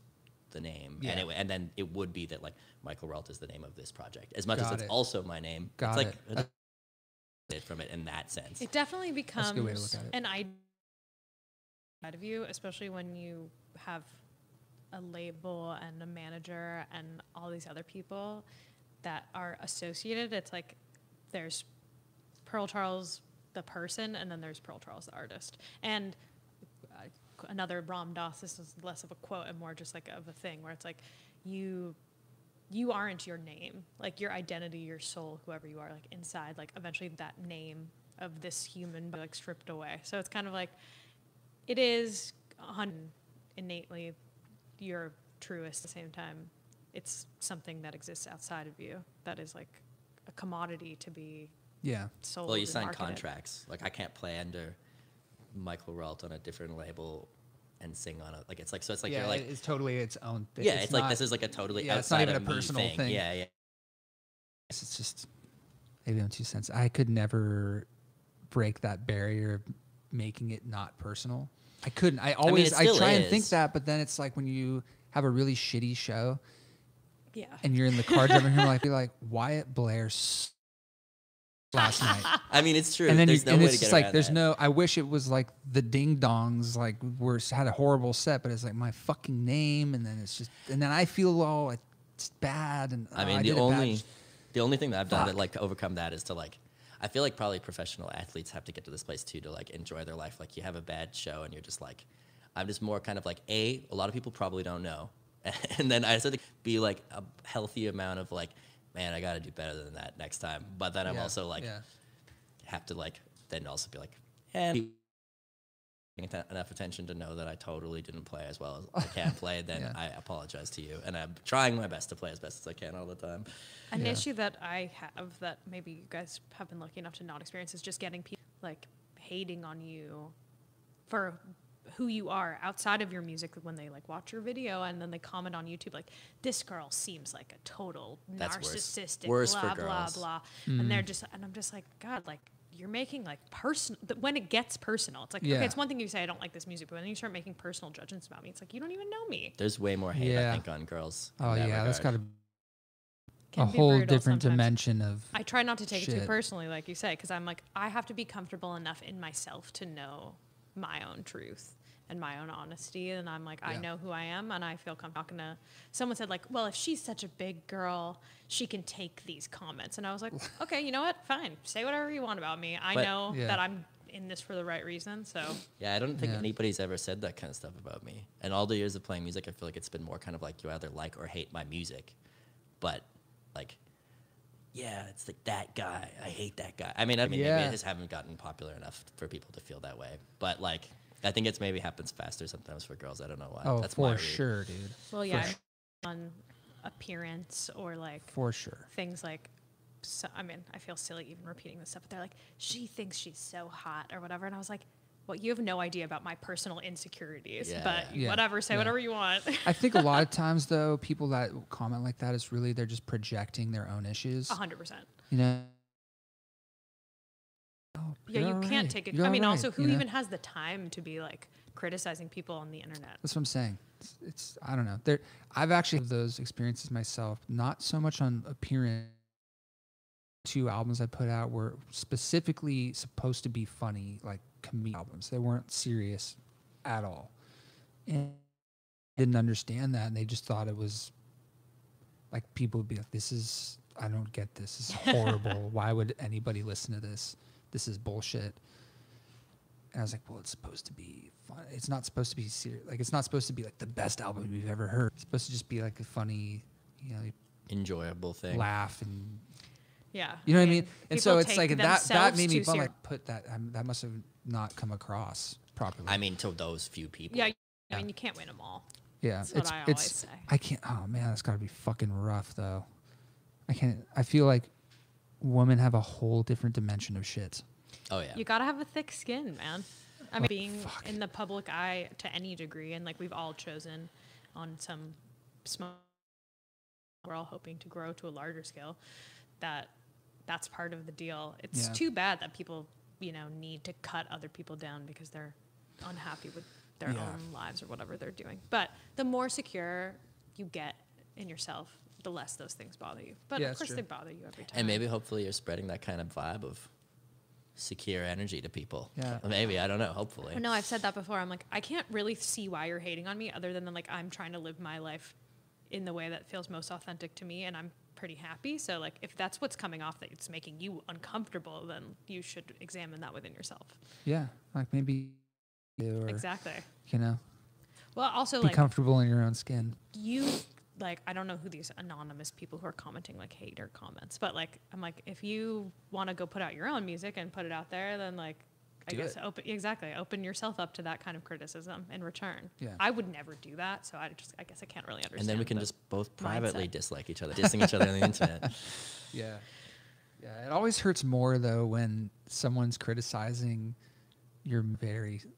the name, Yeah. and it, and then it would be that like Michael Rault is the name of this project, as much Got as it's it. also my name. Got it's like it. a- it from it in that sense. It definitely becomes a good way to look at it. an idea out of you, especially when you have a label and a manager and all these other people that are associated. It's like there's Pearl Charles, the person, and then there's Pearl Charles, the artist. And uh, another Ram Dass, this is less of a quote and more just like of a thing where it's like you you aren't your name. Like your identity, your soul, whoever you are, like inside, like eventually that name of this human like stripped away. So it's kind of like it is innately your truest at the same time. It's something that exists outside of you that is like a commodity to be Yeah. sold. Well, you sign marketed. contracts. Like I can't play under Michael Rault on a different label and sing on it. Like it's like so. It's like yeah, you're like it's totally its own thing. yeah. It's, like this is like a totally yeah, it's not outside even of a me personal thing. thing. Yeah, yeah. It's just maybe I'm two cents. I could never break that barrier of making it not personal. I couldn't. I always it I, still try and think that, but then it's like when you have a really shitty show Yeah. and you're in the car driving home, like you're like Wyatt Blair s- last night. I mean, it's true. and then you, there's no and way it's to get just like there's that. no. I wish it was like the Ding Dongs like were had a horrible set, but it's like my fucking name, and then it's just and then I feel all it's bad, and I oh, mean, the it bad. only the only thing that I've done to Fuck. like to overcome that is to like. I feel like probably professional athletes have to get to this place too to like enjoy their life. Like you have a bad show and you're just like, I'm just more kind of like a. A lot of people probably don't know, and then I have to be like a healthy amount of like, man, I got to do better than that next time. But then I'm Yeah, also like, yeah. have to like then also be like, atten- enough attention to know that I totally didn't play as well as I can play, then Yeah. I apologize to you. And I'm trying my best to play as best as I can all the time. An Yeah. issue that I have that maybe you guys have been lucky enough to not experience is just getting people like hating on you for who you are outside of your music when they like watch your video and then they comment on YouTube like this girl seems like a total That's worse. narcissistic Worse blah for blah girls. blah and hmm. they're just and I'm just like god like you're making like personal when it gets personal it's like Yeah. okay it's one thing you say I don't like this music but when you start making personal judgments about me it's like you don't even know me There's way more hate, Yeah. I think, on girls. Oh that yeah, that's got regard. a, a whole different sometimes. dimension of. I try not to take it too personally, like you say, because I'm like, I have to be comfortable enough in myself to know my own truth and my own honesty. And I'm like, I Yeah. know who I am, and I feel comfortable talking to. Someone said like, well, if she's such a big girl, she can take these comments. And I was like, okay, you know what? Fine, say whatever you want about me. I But- know Yeah. that I'm in this for the right reason. So Yeah, I don't think Yeah. anybody's ever said that kind of stuff about me. And all the years of playing music, I feel like it's been more kind of like you either like or hate my music. But like, yeah, it's like that guy. I hate that guy. I mean, I mean, maybe it just haven't gotten popular enough for people to feel that way. But like, I think it's maybe happens faster sometimes for girls. I don't know why. oh, That's my for read. sure, dude. well, yeah, sh- on appearance or like For sure. things like so, I mean, I feel silly even repeating this stuff, but they're like, she thinks she's so hot or whatever. And I was like, well, you have no idea about my personal insecurities, Yeah, but yeah. Yeah, whatever, say yeah. whatever you want. I think a lot of times though, people that comment like that is really they're just projecting their own issues. A hundred percent. You know. Oh, Yeah, you can't right. take it. You're I mean, right, also, who you know? even has the time to be like criticizing people on the internet? That's what I'm saying. It's, it's I don't know. There, I've actually had those experiences myself. Not so much on appearance. Two albums I put out were specifically supposed to be funny, like comedic albums. They weren't serious at all, and didn't understand that, and they just thought it was like people would be like, "This is I don't get this. This is horrible. Why would anybody listen to this? This is bullshit." And I was like, well, it's supposed to be fun. It's not supposed to be serious. Like, it's not supposed to be like the best album we've ever heard. It's supposed to just be like a funny, you know, Enjoyable thing. laugh and Yeah. you know what I mean. And so it's like that. That made me bum. Like, put that. Um, that must have not come across properly. I mean, to those few people. Yeah, I mean, you can't win them all. yeah, that's what it's I it's. always say. I can't. Oh man, that's got to be fucking rough though. I can't. I feel like women have a whole different dimension of shit. Oh yeah. You gotta have a thick skin, man. I mean, being fuck. in the public eye to any degree, and like we've all chosen on some small, we're all hoping to grow to a larger scale. That that's part of the deal. It's Yeah. too bad that people, you know, need to cut other people down because they're unhappy with their Yeah. own lives or whatever they're doing. But the more secure you get in yourself, the less those things bother you. But Yeah, of course, they bother you every time. And maybe hopefully you're spreading that kind of vibe of secure energy to people. Yeah. Maybe I don't know. Hopefully. But no, I've said that before. I'm like, I can't really see why you're hating on me other than like I'm trying to live my life in the way that feels most authentic to me and I'm pretty happy. So like if that's what's coming off that it's making you uncomfortable, then you should examine that within yourself. Yeah, like maybe, or Exactly. you know, Well, also be like comfortable in your own skin. you like I don't know who these anonymous people who are commenting like hater comments, but like I'm like if you want to go put out your own music and put it out there, then like I Do guess it. open exactly open yourself up to that kind of criticism in return. Yeah. I would never do that, so I just I guess I can't really understand. and then we can the just both privately mindset. dislike each other, dissing each other on the internet. Yeah. Yeah. It always hurts more though when someone's criticizing your very it,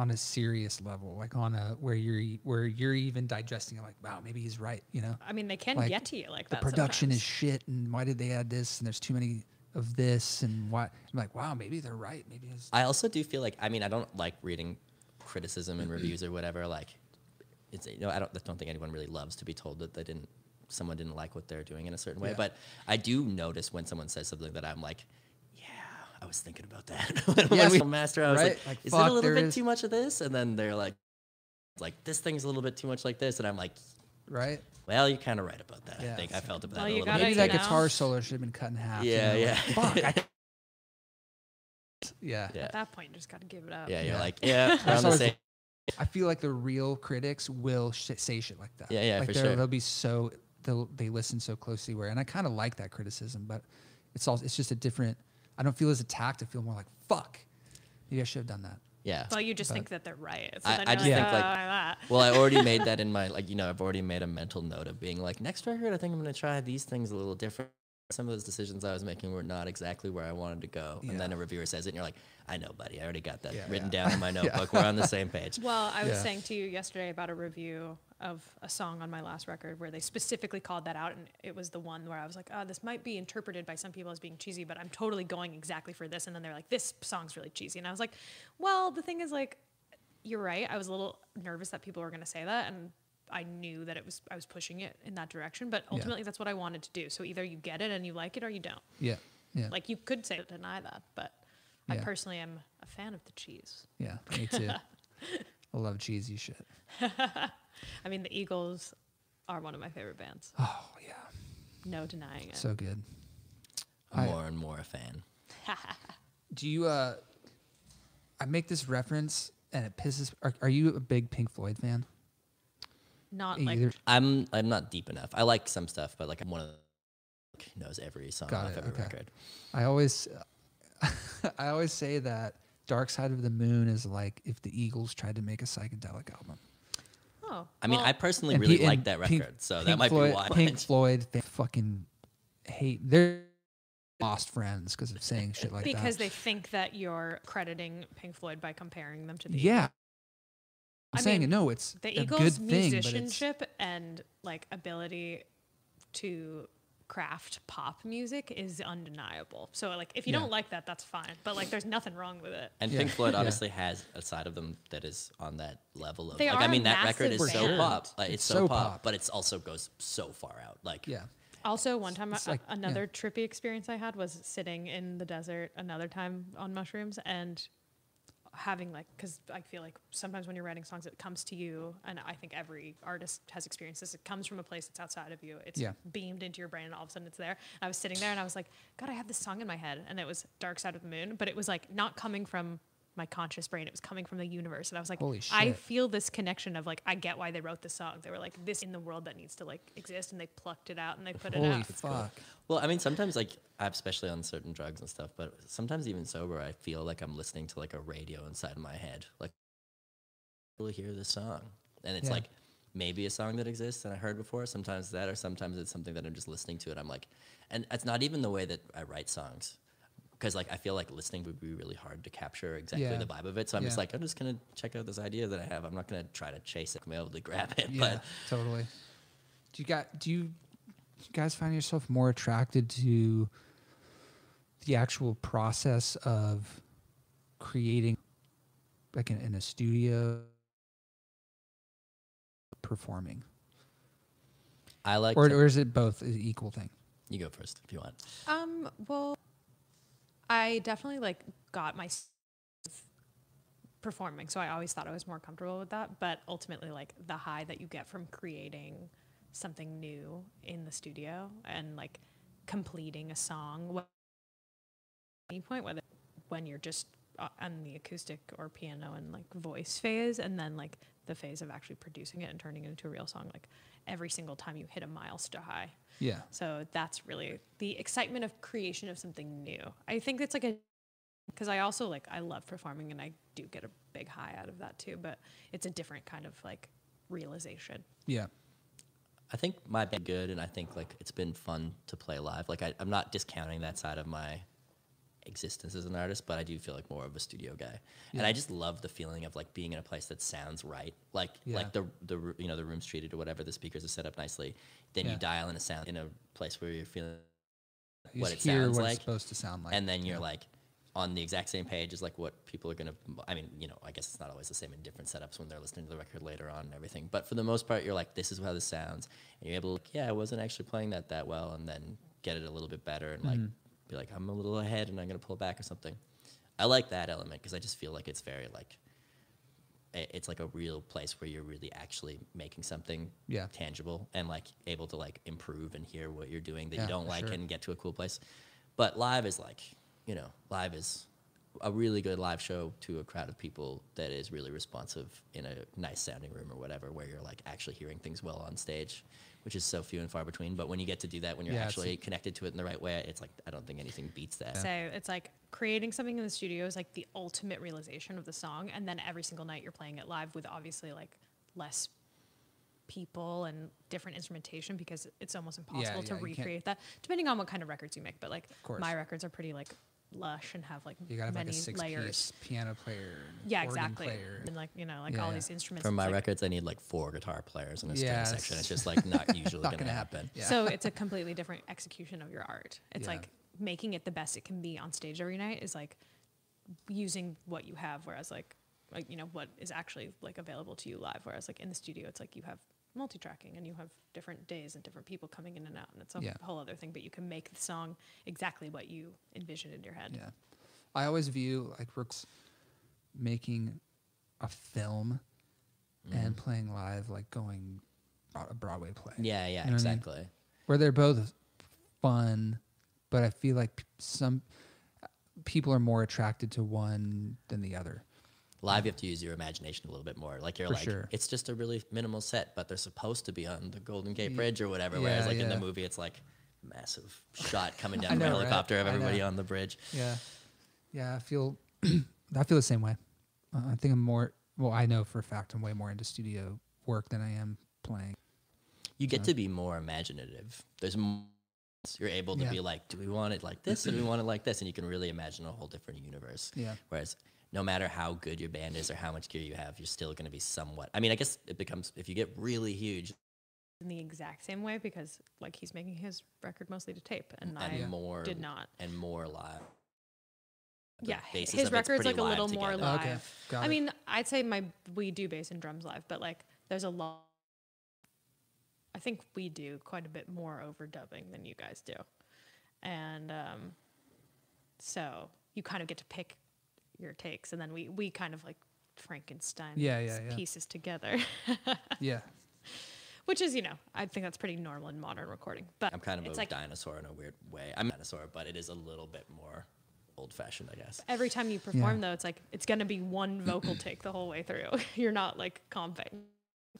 on a serious level, like on a where you're where you're even digesting it, like, wow, maybe he's right. You know, I mean, they can like, get to you like the that. production is shit, and why did they add this? And there's too many of this, and why? I'm like, wow, maybe they're right. Maybe it's I also do feel like I mean I don't like reading criticism and reviews or whatever. Like it's you know I don't I don't think anyone really loves to be told that they didn't someone didn't like what they're doing in a certain way. Yeah. But I do notice when someone says something that I'm like, yeah, I was thinking about that. when Yes, we master, I was right? like, Like, is it a little bit is- too much of this? And then they're like, like this thing's a little bit too much like this, and I'm like, right. well, you're kind of right about that. Yeah. I think I felt about Well, that a little gotta, Maybe that guitar solo should have been cut in half. you Yeah, know, yeah. like, fuck. Yeah. Yeah. At that point, you just got to give it up. Yeah, you're Yeah. like, yeah, we're on the same. I feel like the real critics will sh- say shit like that. Yeah, yeah, like for they're- sure. They'll be so they'll they listen so closely. Where and I kind of like that criticism, but it's all it's just a different. I don't feel as attacked. I feel more like fuck. Maybe I should have done that. Yeah. Well, you just But- think that they're right. So I- then I you're just think, "Oh, like- that." Well, I already made that in my like you know I've already made a mental note of being like next record I think I'm gonna try these things a little different. Some of those decisions I was making were not exactly where I wanted to go, and then a reviewer says it, and you're like, I know, buddy, I already got that Yeah, written yeah. down in my notebook. We're on the same page. Well, I was Yeah. saying to you yesterday about a review of a song on my last record where they specifically called that out, and it was the one where I was like, "Oh, this might be interpreted by some people as being cheesy, but I'm totally going exactly for this." And then they're like, "This song's really cheesy," and I was like, "Well, the thing is, like, you're right. I was a little nervous that people were going to say that, and I knew that it was I was pushing it in that direction, but Yeah. ultimately that's what I wanted to do. So either you get it and you like it, or you don't. Yeah. Yeah. Like you could say deny that, but I Yeah. personally am a fan of the cheese. yeah. Me too. I love cheesy shit. I mean, the Eagles are one of my favorite bands. Oh yeah. No denying it. So good. I'm I- more and more a fan. Do you uh I make this reference and it pisses are, are you a big Pink Floyd fan? Not like Either I'm I'm not deep enough. I like some stuff, but like I'm one of the knows every song Got off it, every okay. record. I always I always say that Dark Side of the Moon is like if the Eagles tried to make a psychedelic album. oh. I mean, well, I personally really Pe- like and that Pink- record, so Pink that might Floyd, be why. Pink Floyd they fucking hate they're lost friends because of saying shit like because that. Because they think that you're crediting Pink Floyd by comparing them to the yeah. I'm I saying mean, no, it's the a Eagles' good thing, but it's, musicianship and like ability to craft pop music is undeniable. So like if you Yeah. don't like that, that's fine. But like there's nothing wrong with it. And Yeah. Pink Floyd Yeah. obviously has a side of them that is on that level of They like are I a mean that record massive is so pop. Like, It's it's, so, so pop, pop. but it also goes so far out. Like yeah. Also, one time, It's a- like- yeah. another trippy experience I had was sitting in the desert another time on mushrooms and having like, because I feel like sometimes when you're writing songs, it comes to you, and I think every artist has experienced this. It comes from a place that's outside of you. It's Yeah. beamed into your brain, and all of a sudden it's there. I was sitting there and I was like, God, I have this song in my head, and it was Dark Side of the Moon, but it was like not coming from my conscious brain. It was coming from the universe, and I was like, Holy shit. I feel this connection of like, I get why they wrote this song. They were like, this in the world that needs to like exist, and they plucked it out and they put it Holy out. fuck. Well, I mean, sometimes like especially on certain drugs and stuff, but sometimes even sober, I feel like I'm listening to like a radio inside of my head. Like, really hear this song, and it's Yeah. like maybe a song that exists and I heard before. Sometimes that, or sometimes it's something that I'm just listening to, and I'm like, and it's not even the way that I write songs. Because like I feel like listening would be really hard to capture exactly Yeah. the vibe of it, so I'm just like I'm just gonna check out this idea that I have. I'm not gonna try to chase it, be able to grab it. Yeah, But totally. Do you got do you, you guys find yourself more attracted to the actual process of creating like in, in a studio performing? I like. Or to- or is it both an equal thing? you go first if you want. Um, well, I definitely like got my performing, so I always thought I was more comfortable with that. But ultimately, like the high that you get from creating something new in the studio and like completing a song, any point, whether when you're just uh, on the acoustic or piano and like voice phase, and then like the phase of actually producing it and turning it into a real song. Like every single time you hit a milestone high. Yeah. So that's really the excitement of creation of something new. I think it's like a because I also like I love performing and I do get a big high out of that too, but it's a different kind of like realization. Yeah. I think my band good, and I think like it's been fun to play live. Like I, I'm not discounting that side of my existence as an artist, but I do feel like more of a studio guy, and I just love the feeling of like being in a place that sounds right. Like Yeah. like the the you know the room's treated or whatever, the speakers are set up nicely. Then Yeah. you dial in a sound in a place where you're feeling You what it sounds what like, it's supposed to sound like. and then you're Yeah. like on the exact same page as like what people are gonna i mean you know i guess it's not always the same in different setups when they're listening to the record later on and everything but for the most part you're like this is how this sounds and you're able to like, yeah i wasn't actually playing that that well and then get it a little bit better and like Mm-hmm. Be like i'm a little ahead and i'm gonna pull back or something i like that element because i just feel like it's very like it's like a real place where you're really actually making something Yeah. tangible and like able to like improve and hear what you're doing that Yeah, you don't like sure. and get to a cool place. But live is like, you know, live is a really good live show to a crowd of people that is really responsive in a nice sounding room or whatever, where you're like actually hearing things well on stage, which is so few and far between. But when you get to do that, when you're Yeah, actually connected to it in the right way, it's like I don't think anything beats that. So it's like creating something in the studio is like the ultimate realization of the song, and then every single night you're playing it live with obviously like less people and different instrumentation because it's almost impossible to yeah, you recreate that depending on what kind of records you make. But like my records are pretty like lush and have like you got to have like many a six layers. piece piano player. and Yeah, exactly. Player. And like you know, like Yeah, all these instruments. For my like- records, I need like four guitar players in a string section. it's It's just like not usually not going to gonna happen. happen. Yeah. So it's a completely different execution of your art. It's Yeah. like making it the best it can be on stage every night is like using what you have, whereas like like you know what is actually like available to you live. Whereas like in the studio, it's like you have multi-tracking and you have different days and different people coming in and out, and it's a Yeah. whole other thing. But you can make the song exactly what you envision in your head. Yeah. I always view like rooks making a film and mm. playing live like going a a Broadway play. Yeah, yeah, You know what I mean? exactly. Where they're both fun, but I feel like p- some people are more attracted to one than the other. Live, you have to use your imagination a little bit more. Like you're For like, sure. it's just a really minimal set, but they're supposed to be on the Golden Gate Bridge or whatever. Whereas yeah, like in the movie, it's like massive shot coming down from a know, right? helicopter of everybody on the bridge. Yeah. Yeah, I feel I feel the same way. Uh, I think I'm more well, I know for a fact I'm way more into studio work than I am playing. You get to be more imaginative. There's m- you're able to Yeah. be like, do we want it like this, or do we want it like this, and you can really imagine a whole different universe. Yeah. Whereas no matter how good your band is or how much gear you have, you're still going to be somewhat. I mean, I guess it becomes if you get really huge In the exact same way, because like he's making his record mostly to tape, and, and I more did not. and more live. the yeah, basis his of it's record's like a live little more together. live. Okay, got I it. mean, I'd say my we do bass and drums live, but like there's a lot. I think we do quite a bit more overdubbing than you guys do, and um, so you kind of get to pick your takes, and then we we kind of like Frankenstein Yeah, yeah, yeah. pieces together, Yeah. which is you know I think that's pretty normal in modern recording. But I'm kind of it's a like dinosaur in a weird way. I'm a dinosaur, but it is a little bit more old fashioned, I guess. every time you perform though it's like it's gonna be one vocal take the whole way through you're not like comping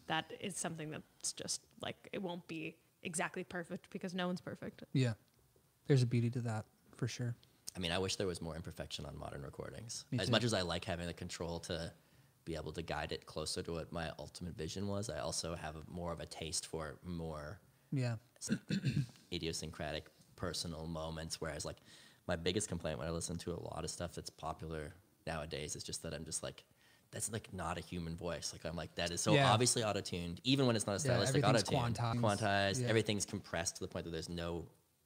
that is something that's just like it won't be exactly perfect because no one's perfect Yeah. There's a beauty to that for sure. I mean, I wish there was more imperfection on modern recordings. Me as too. much as I like having the control to be able to guide it closer to what my ultimate vision was, I also have a, more of a taste for more Yeah. idiosyncratic personal moments. Whereas, like, my biggest complaint when I listen to a lot of stuff that's popular nowadays is just that I'm just like, that's like not a human voice. Like I'm like that is so Yeah. obviously auto tuned, even when it's not a stylistic everything's auto tuned, quantized. quantized. Yeah. Everything's compressed to the point that there's no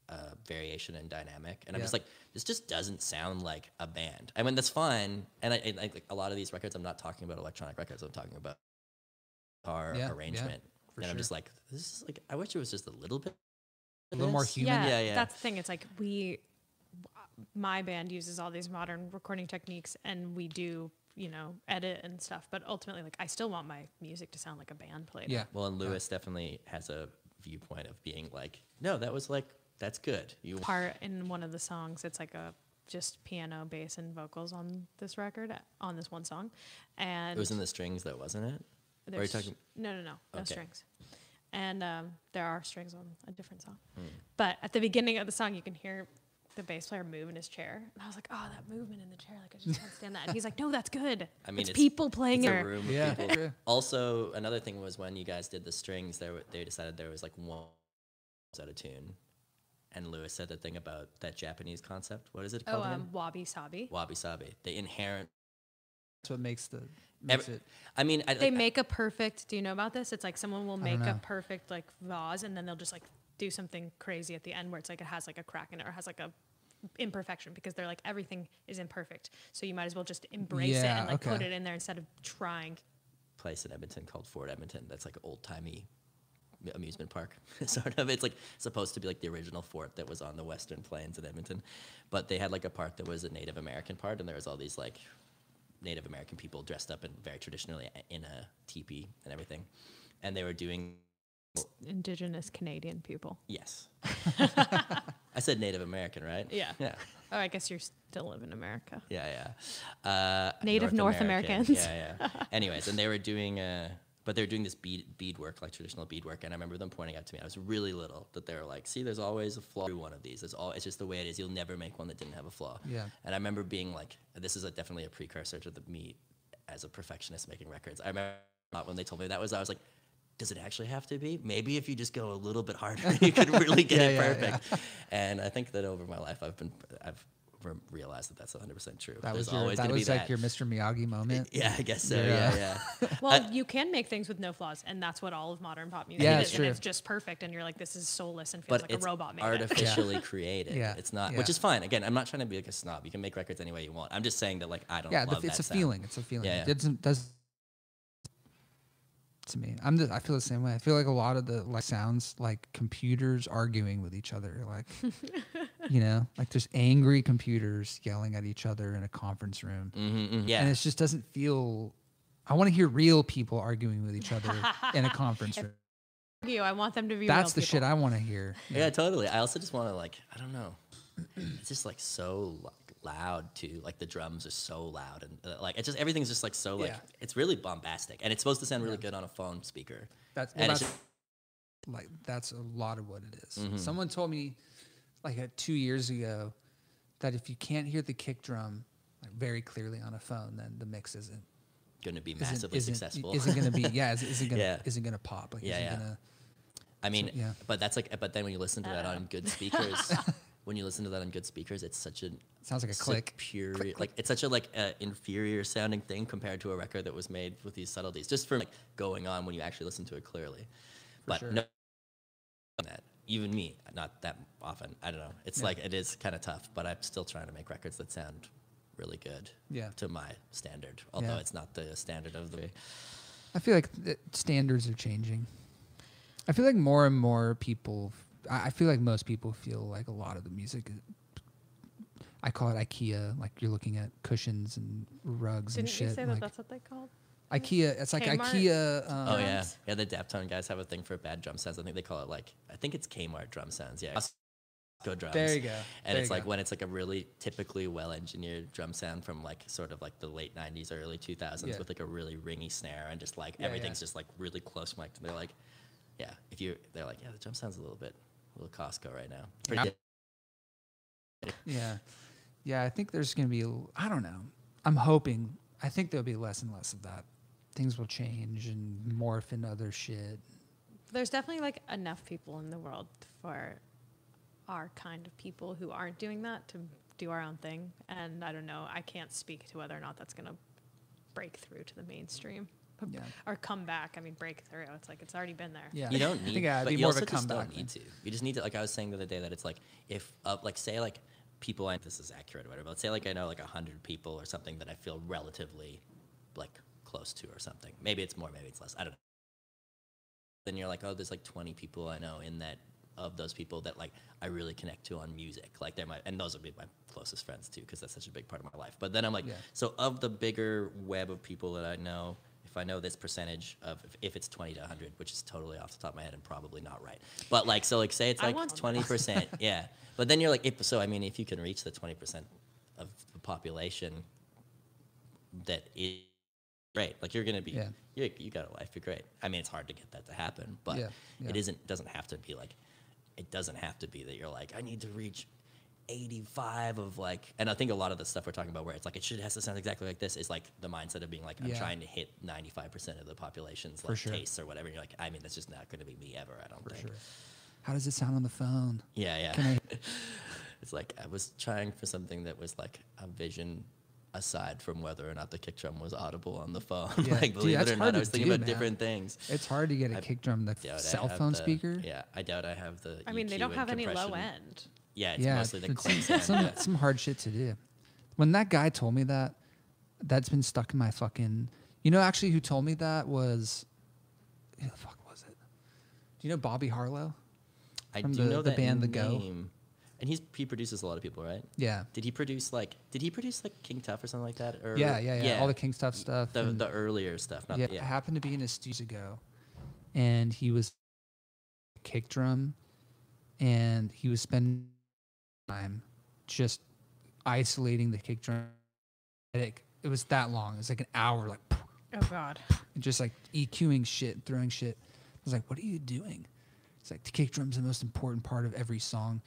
uh, variation and dynamic, and I'm just like, this just doesn't sound like a band. I mean, that's fine, and I, I, like a lot of these records, I'm not talking about electronic records. I'm talking about our Yeah, yeah, arrangement, for and I'm just like, this is like, I wish it was just a little bit, A little more human. yeah, Yeah, yeah. that's the thing it's like we my band uses all these modern recording techniques and we do you know edit and stuff but ultimately like i still want my music to sound like a band played it. Yeah. Well, and Lewis definitely has a viewpoint of being like, no, that was like, that's good. You part in one of the songs it's like a just piano, bass, and vocals on this record on this one song, and It was in the strings, though, wasn't it? Or are you talking? No, no, no, no Okay. strings. And um, there are strings on a different song. Hmm. But at the beginning of the song, you can hear the bass player move in his chair. And I was like, oh, that movement in the chair, like I just can't stand that. And he's like, no, that's good. I mean, it's, it's- people playing It's it. a room of Yeah, people. Also, another thing was when you guys did the strings, there they decided there was like one was out of tune, and Lewis said the thing about that Japanese concept. What is it Oh, called? um, wabi sabi. Wabi sabi. The inherent. That's what makes the makes Every- it. I mean, I, They like, make a perfect. Do you know about this? It's like someone will make a perfect like vase, and then they'll just like do something crazy at the end where it's like it has like a crack in it or has like a imperfection because they're like everything is imperfect. So you might as well just embrace it and like put it in there instead of trying. place in Edmonton called Fort Edmonton. That's like old timey amusement park, sort of. It's like supposed to be like the original fort that was on the Western Plains in Edmonton, but they had like a part that was a Native American part, and there was all these like Native American people dressed up in very traditionally in a teepee and everything, and they were doing Indigenous Canadian people. yes. I said Native American, right? Yeah. Yeah. Oh, I guess you still live in America. Yeah, yeah. Uh, Native North American. Americans. Yeah, yeah. Anyways, and they were doing, uh, but they're doing this bead bead work, like traditional bead work. And I remember them pointing out to me. I was really little that they were like, "See, there's always a flaw through one of these. It's all. It's just the way it is. You'll never make one that didn't have a flaw." Yeah. And I remember being like, "This is a, definitely a precursor to the me as a perfectionist making records." I remember when they told me that was, I was like. Does it actually have to be? Maybe if you just go a little bit harder, you could really get Yeah, it yeah, perfect. And I think that over my life, I've been, I've re- realized that that's 100% true. That There's was your, always that gonna be was like that. your Mr. Miyagi moment. Yeah, I guess so. Your, Yeah, uh, yeah. Well, you can make things with no flaws, and that's what all of modern pop music Yeah, is. it's and it's just perfect, and you're like, this is soulless and feels but like it's a robot made it. artificially created. Yeah, It's not, yeah. which is fine. Again, I'm not trying to be like a snob. You can make records any way you want. I'm just saying that like I don't. yeah, love the, it's that a sound. feeling. It's a feeling. Yeah, It doesn't does to me. I'm the, I feel the same way. I feel like a lot of the like sounds like computers arguing with each other. Like you know, like there's angry computers yelling at each other in a conference room, Mhm, mhm. Yeah. and it just doesn't feel. I want to hear real people arguing with each other in a conference room. You, I want them to be. That's real the shit. I want to hear. yeah, totally. I also just want to like I don't know. It's just like so like loud too. Like the drums are so loud and uh, like it's just everything's just like so like Yeah. it's really bombastic and it's supposed to sound really good on a phone speaker. That's, And well, it's that's just- like that's a lot of what it is. Mm-hmm. Someone told me like uh, two years ago that if you can't hear the kick drum like very clearly on a phone, then the mix isn't Going to be isn't, massively isn't, successful. Isn't going to be yeah, is- isn't going to Yeah. isn't going to pop. Like Yeah, isn't yeah. Gonna, I mean, yeah. but that's like, but then when you listen to that on good speakers, when you listen to that on good speakers, it's such a Sounds like a click. pure, like it's such a like uh, inferior sounding thing compared to a record that was made with these subtleties, just for like going on when you actually listen to it clearly. but sure. no, that even me, not that often. I don't know. It's like it is kind of tough, but I'm still trying to make records that sound really good. Yeah. To my standard, although Yeah. it's not the standard of the. I feel like the standards are changing. I feel like more and more people. I I feel like most people feel like a lot of the music. I call it IKEA. Like you're looking at cushions and rugs Didn't and you shit. say that like that's what they called? IKEA. It's like Kmart? IKEA. Um, Oh yeah, yeah. The Daptone guys have a thing for bad drum sounds. I think they call it like I think it's Kmart drum sounds. Yeah. Costco drums. There you go. And There it's like go. when it's like a really typically well engineered drum sound from like sort of like the late '90s, early 2000s Yeah. with like a really ringy snare and just like Yeah, everything's yeah. just like really close mic'd. And they're like, yeah, if you they're like, yeah, the drum sounds a little bit, a little Costco right now. Pretty Yep. Yeah, yeah. I think there's gonna be. I don't know. I'm hoping. I think there'll be less and less of that. Things will change and morph into other shit. There's definitely like enough people in the world for our kind of people who aren't doing that to do our own thing. And I don't know. I can't speak to whether or not that's gonna break through to the mainstream. P- Yeah. Or come back. I mean, break through. It's like it's already been there. Yeah, You don't I need, think, yeah, but you also just don't need to. You just need to, like I was saying the other day, that it's like if, uh, like, say, like people, I this is accurate or whatever. But say, like, I know like a hundred people or something that I feel relatively, like, close to or something. Maybe it's more, maybe it's less. I don't know. Then you're like, oh, there's like 20 people I know in that of those people that like I really connect to on music. Like they're my, and those would be my closest friends too, because that's such a big part of my life. But then I'm like, Yeah. so of the bigger web of people that I know, if I know this percentage of if, if it's 20 to 100, which is totally off the top of my head and probably not right, but like so like say it's like 20 percent, yeah. But then you're like, if, so I mean, if you can reach the 20 percent of the population that is great. Like you're gonna be, Yeah. you you got a life, you're great. I mean, it's hard to get that to happen, but Yeah, yeah. it isn't. Doesn't have to be like, it doesn't have to be that you're like, I need to reach. 85 of like and i think a lot of the stuff we're talking about where it's like it should has to sound exactly like this is like the mindset of being like i'm Yeah. trying to hit 95% of the population's For like sure. tastes or whatever and you're like i mean that's just not going to be me ever i don't For think sure. How does it sound on the phone? yeah yeah Can it's like I was trying for something that was like a vision aside from whether or not the kick drum was audible on the phone. Yeah, like dude, believe that's it or not, I was thinking do, about man. different things. It's hard to get a I kick drum, the cell phone the- speaker. Yeah, I doubt I have the. I mean, they don't and have any low end. Yeah, it's yeah, mostly the it's clicks. some, some, hard shit to do. When that guy told me that, that's been stuck in my fucking. You know, actually, who told me that was, who the fuck was it? Do you know Bobby Harlow? I from do the- know the band The Go. And he's he produces a lot of people, right? Yeah, Did he produce like? Did he produce like King Tuff or something like that? Or yeah, yeah, yeah. All the King stuff stuff. the the earlier stuff. Not yeah, the, I happened to be in his studio ago, and he was kick drum, and he was spending time just isolating the kick drum. It, it was that long. It was like an hour, like Oh God. just like EQing shit, and throwing shit. I was like, "What are you doing?" It's like the kick drum's the most important part of every song.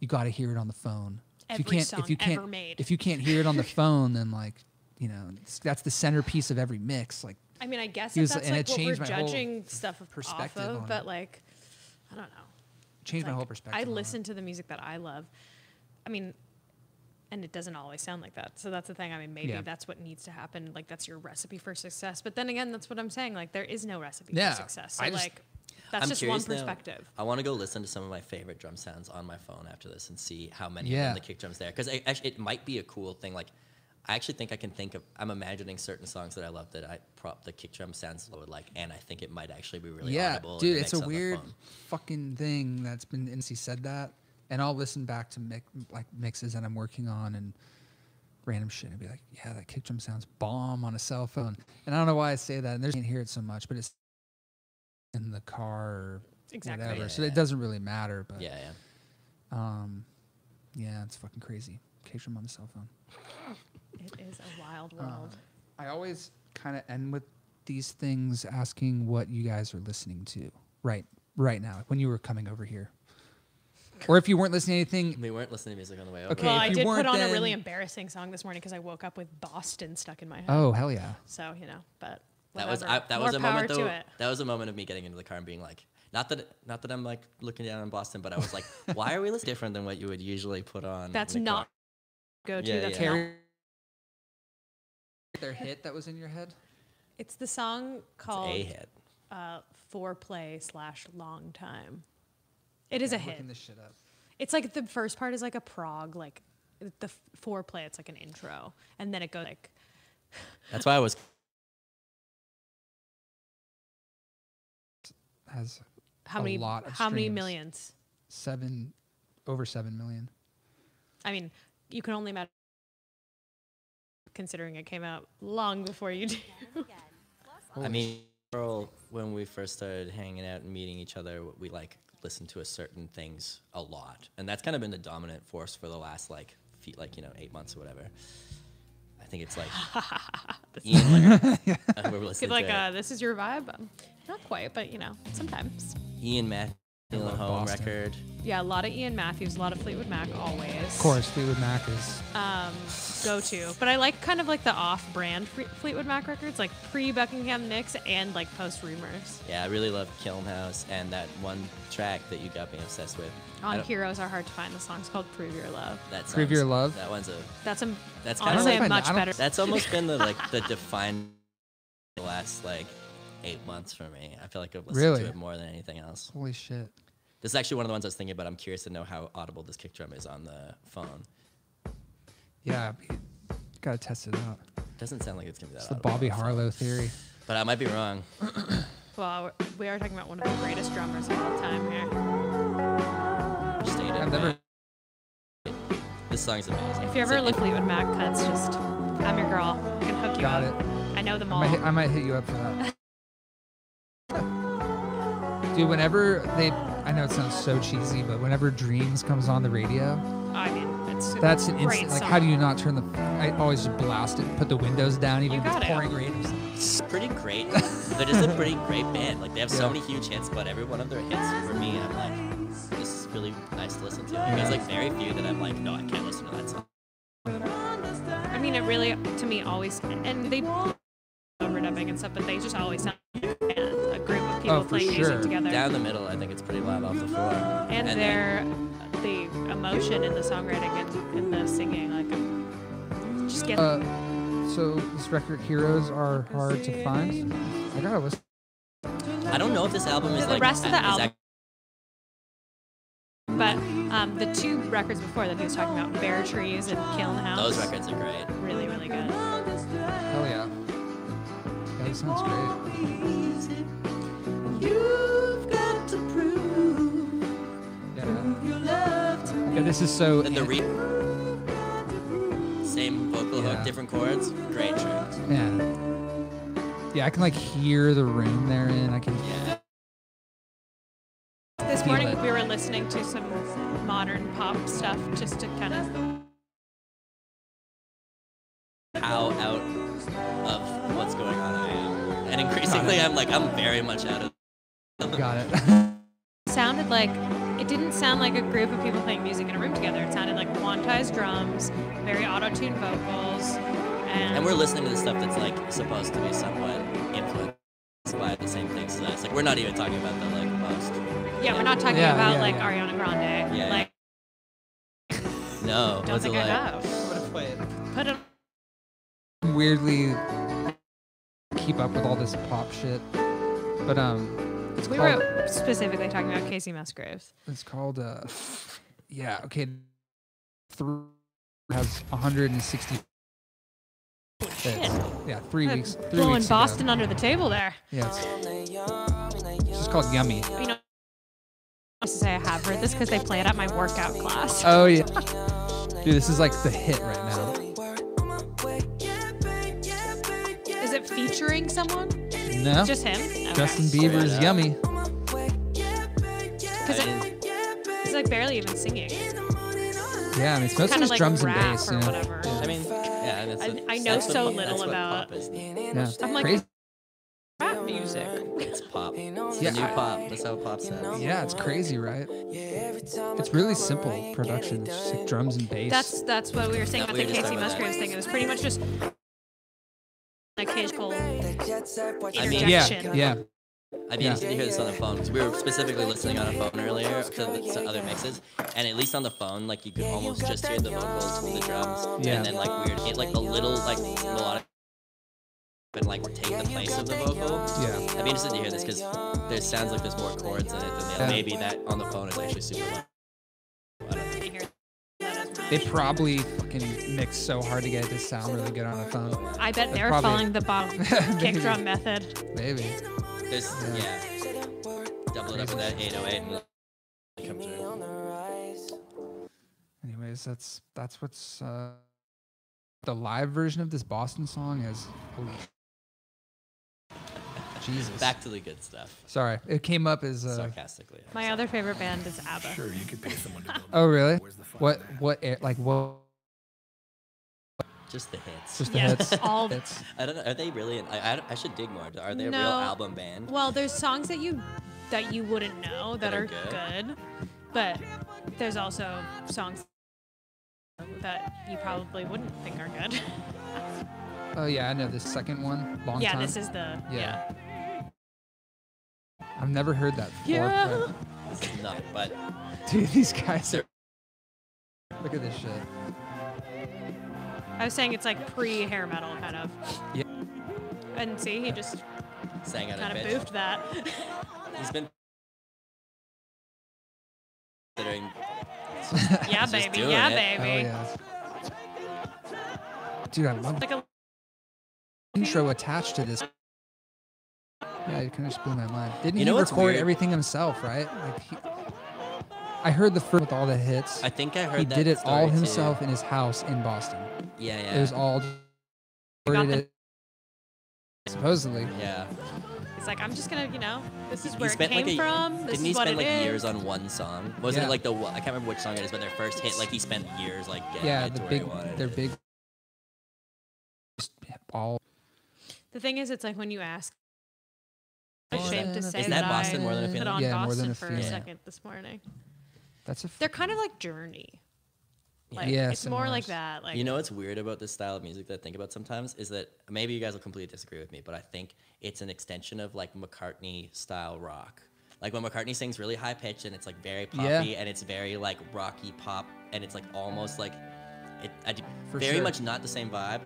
You got to hear it on the phone. if you Every can't, song if you can't, ever made. if you can't hear it on the phone, then like, you know, it's, that's the centerpiece of every mix. Like, I mean, I guess was- that's and like it what we're changed my judging stuff of perspective of, but it. like, I don't know. changed my whole perspective. I listen to the music that I love. I mean, and it doesn't always sound like that. So that's the thing. I mean, maybe Yeah. that's what needs to happen. Like that's your recipe for success. But then again, that's what I'm saying. Like there is no recipe Yeah, for success. So I just- like that's I'm just one curious now. perspective. I want to go listen to some of my favorite drum sounds on my phone after this and see how many Yeah. of them the kick drums there. Because actually, it might be a cool thing. Like, I actually think I can think of. I'm imagining certain songs that I love that I prop the kick drum sounds I would like, and I think it might actually be really yeah, audible. in dude, the it's a weird fucking thing that's been. And he said that, and I'll listen back to mic, like mixes that I'm working on and random shit and be like, yeah, that kick drum sounds bomb on a cell phone. And I don't know why I say that, and there's can't hear it so much, but it's in the car or Exactly. whatever, Yeah, so yeah. it doesn't really matter. But Yeah, yeah. um, yeah, it's fucking crazy. Kick drum on the cell phone. It is a wild Uh, world. I always kind of end with these things asking what you guys are listening to right right now, like when you were coming over here, or if you weren't listening to anything. We weren't listening to music on the way over. Okay, well, if I you did put weren't on a really embarrassing song this morning because I woke up with Boston stuck in my head. Oh hell yeah! So you know, but That was. I, that More was a moment though. That was a moment of me getting into the car and being like, not that not that I'm like looking down on Boston, but I was like, why are we listening different than what you would usually put on? That's not go to. Yeah, that's yeah. not. Their hit that was in your head. It's the song It's called a hit. uh, "Foreplay" slash "Long Time." It is Yeah, a I'm hit. Looking this shit up. It's like the first part is like a prog, like the f- foreplay. It's like an intro, and then it goes like That's why I was. Has how A many lot of how many millions? seven, over seven million. I mean, you can only imagine considering it came out long before you did. I mean, Earl, when we first started hanging out and meeting each other, we like listened to a certain things a lot, and that's kind of been the dominant force for the last like few, like you know eight months or whatever. I think it's like Ian, uh, we were listening like, to uh, this is your vibe. Um, not quite, but you know, sometimes. Ian Matthews love home Boston. record. Yeah, a lot of Ian Matthews, a lot of Fleetwood Mac, always. Of course, Fleetwood Mac is. um, go to. But I like kind of like the off-brand Fleetwood Mac records, like pre-Buckingham Nicks and like post-Rumours. Yeah, I really love Kiln House and that one track that you got me obsessed with. I On don't- Heroes Are Hard to Find. The song's called "Prove Your Love." That Prove Your Love? That one's a. That's a That's kinda honestly like- a much don't- better. That's almost been the like the define the last like eight months for me. I feel like I've listened Really? to it more than anything else. Holy shit! This is actually one of the ones I was thinking about. I'm curious to know how audible this kick drum is on the phone. Yeah, gotta test it out. Doesn't sound like it's gonna be that. It's the audible on Bobby the phone. Harlow theory. but I might be wrong. Well, we're- talking about one of the greatest drummers of all time here. Stayed I've never. man. This song's amazing. If you ever It's look like- Fleetwood Mac cuts, just I'm your girl. I can hook you Got up. it. I know them I all. might, hit, I might hit you up for that. Dude, whenever they, I know it sounds so cheesy, but whenever Dreams comes on the radio, I mean, it's It's That's an great instant. Like, song. how do you not turn the? I always just blast it, put the windows down, even You if it's got it. pouring rain. It's pretty great. They're just a pretty great band. Like they have so many huge hits, but every one of their hits for me, I'm like, this is really nice to listen to. There's like very few that I'm like, no, I can't listen to that song. I mean, it really, to me, always, and they overdubbing and stuff, but they just always sound people Oh, for playing sure. music together. Down the middle, I think it's pretty loud off the floor. and, then- their the emotion in the songwriting and in the singing, like, um, just get Uh, so this record, Heroes, are hard to find. I gotta listen. I don't know if this album is The like rest of the is album- ac- But um, the two records before that he was talking about, Bare Trees and Kiln House, those records are great. really, really good. Hell yeah. That sounds great. Yeah. Yeah, this is so. And the re- same vocal Yeah. hook, different chords, great track. Yeah. Yeah, I can like hear the room they're in. I can. Yeah. This Feel morning it. we were listening to some modern pop stuff just to kind of How out of what's going on I am, and increasingly I'm like I'm very much out of. Got it. sounded like it didn't sound like a group of people playing music in a room together. It sounded like quantized drums, very auto-tuned vocals, and, And we're listening to the stuff that's like supposed to be somewhat influenced by the same things as us. Like we're not even talking about the like most. yeah, we're not talking Yeah, about yeah, like yeah. Ariana Grande. Yeah. Like, No, don't what's think it I like? have. Put it. Weirdly keep up with all this pop shit. But um it's We called were specifically talking about Kacey Musgraves. it's called uh yeah, okay. Three has 160 hits. Yeah, 3 Kinda weeks. 3 blowing weeks ago. Boston under the table there. Yeah, it's, it's just called Yummy. You know, I used to say I have heard this because they play it at my workout class. Oh yeah. Dude, this is like the hit right now. Is it featuring someone? No. Just him? Okay. Justin Bieber's up. Yummy. Because I didn't- he's like barely even singing. Yeah, I mean, it's mostly Kind of just like drums and rap bass. or you know? whatever. I mean, yeah, that's I- what- I know that's what so pop- little that's what about- pop is. Yeah. I'm like- Crazy. Rap music. It's pop. It's Yeah, the new pop. That's how pop sounds. Yeah, it's crazy, right? It's really simple production. It's just like drums and bass. That's that's what we were saying Yeah, about we the were just Kacey talking about that. Musgraves thing. It was pretty much just occasional I mean- yeah, interjection. yeah. I'd be Yeah. interested to hear this on the phone because we were specifically listening on a phone earlier to the to other mixes, and at least on the phone, like you could almost just hear the vocals from the drums, Yeah. and then like weird, it like a little like melodic, but like take the place of the vocal. Yeah. I'd be interested to hear this because there sounds like there's more chords in it than the Yeah. maybe that on the phone is actually super low. They probably fucking mix so hard to get it to sound really good on a phone. I bet That's they're probably- following the bottom kick drum method. Maybe. There's yeah, double it up with that 808 and it come through. Anyways, that's that's what's uh, the live version of this Boston song is. Holy Jesus. Back to the good stuff. Sorry, it came up as. Uh, Sarcastically. My other favorite band is ABBA. Sure, you could pay someone to build oh really? Where's the fun What what air, like what? Just the hits. Just the Yeah, hits. all- hits. I don't know. Are they really? I, I, I should dig more. Are they a real No. album band? Well, there's songs that you that you wouldn't know that, That are are good. good. but there's also songs that you probably wouldn't think are good. Oh yeah, I know this second one. Long yeah, time. this is the Yeah. yeah. I've never heard that before. Yeah. This is not, but but- Dude, these guys are. Look at this shit. I was saying it's like pre hair metal kind of. Yeah. And see, he just sang out kind of of pitch. boofed that. He's been considering. yeah, just baby. doing Yeah, it. baby. Oh yeah. Dude, I love Like a intro attached to this. Yeah, it kind of just blew my mind. Didn't You know he what's record weird? everything himself, right? Like he, I heard the first with all the hits. I think I heard that. he that did it all story, too. himself in his house in Boston. Yeah, yeah. It was all recorded the- it Supposedly. Yeah. He's like, I'm just gonna, you know, this is He where it came like a, from. This didn't is he what spend it like is. years on one song? Wasn't Yeah. it like the I can't remember which song it is, but their first hit, like he spent years like getting Yeah, it the to where big, he wanted they're it. big. All The thing is, it's like when you ask. I'm ashamed to say Isn't that, that Boston I More Than a put Feeling? on Yeah, More Boston Than a for a Feeling. second this morning. that's a. They're kind of like Journey. Like Yeah, it's more like that. Like you know what's weird about this style of music that I think about sometimes is that maybe you guys will completely disagree with me, but I think it's an extension of like McCartney style rock. Like when McCartney sings really high pitched and it's like very poppy Yeah. and it's very like rocky pop and it's like almost like it I d- For very sure. much not the same vibe.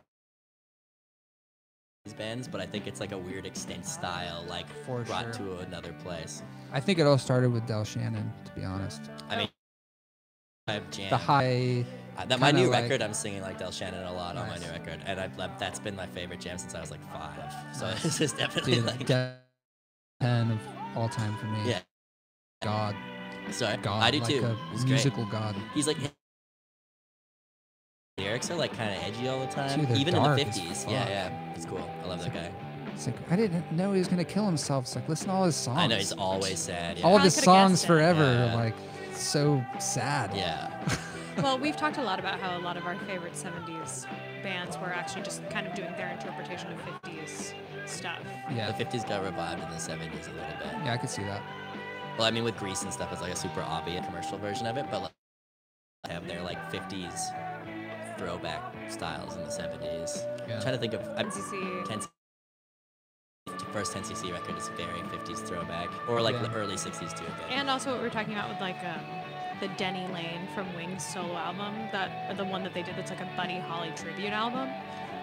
Bands, but I think it's like a weird extent style, like For brought sure. to another place. I think it all started with Del Shannon, to be honest. I mean, I've jammed. The high. Uh, that my new like- record, I'm singing like Del Shannon a lot on my new record, and I've left, that's been my favorite jam since I was like five. So this is definitely Dude, like ten of all time for me. Yeah. God, sorry, God, I do like too. a He's great. musical god. He's like lyrics are like kind of edgy all the time, Dude, they're even in the 50s. Yeah, yeah, it's cool. I love that guy. It's like I didn't know he was gonna kill himself. It's like listen to all his songs. I know he's always sad. Yeah. all of his songs forever Yeah. are like so sad. yeah. Well, we've talked a lot about how a lot of our favorite 70s bands were actually just kind of doing their interpretation of 50s stuff. Yeah. The 50s got revived in the 70s a little bit. Yeah, I could see that. Well, I mean, with Grease and stuff, it's like a super obvious commercial version of it, but like, they have their like 50s throwback styles in the 70s. Yeah. I'm trying to think of. I'm, NCC. 10 first 10cc record is very 50s throwback or like Yeah. the early 60s too a. And also what we are talking about with like um, the Denny Laine from Wings solo album, that the one that they did that's like a Buddy Holly tribute album.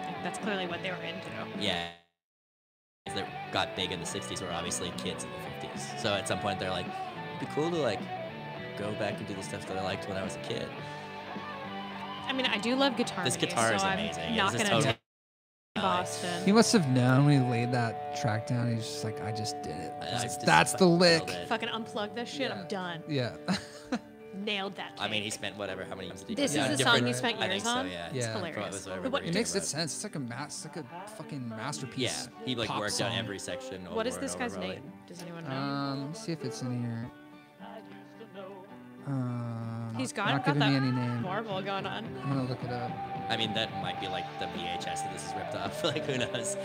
Like that's clearly what they were into. yeah that got big in the 60s were obviously kids in the 50s so at some point they're like it'd be cool to like go back and do the stuff that i liked when i was a kid I mean, I do love guitar. this guitar is so amazing I'm Yeah, not gonna totally- take Boston. He must have known when he laid that track down. He's just like, I just did it. I- I He's like, just That's the lick. nailed it. Fucking unplug this shit. I'm done. Yeah. Nailed that. i mean he spent whatever how many years did he This put is out the song you spent I think years so, on? yeah It's probably hilarious. was what- it makes it sense. It's like a mas- it's like a fucking masterpiece. yeah he like pop worked song. out every section What is over and this guy's name? Does anyone know? Um, let me see if it's in here. Um, He's got, not got giving that me any name. marble going on. I'm gonna look it up. i mean that might be like the vhs that this is ripped off like who knows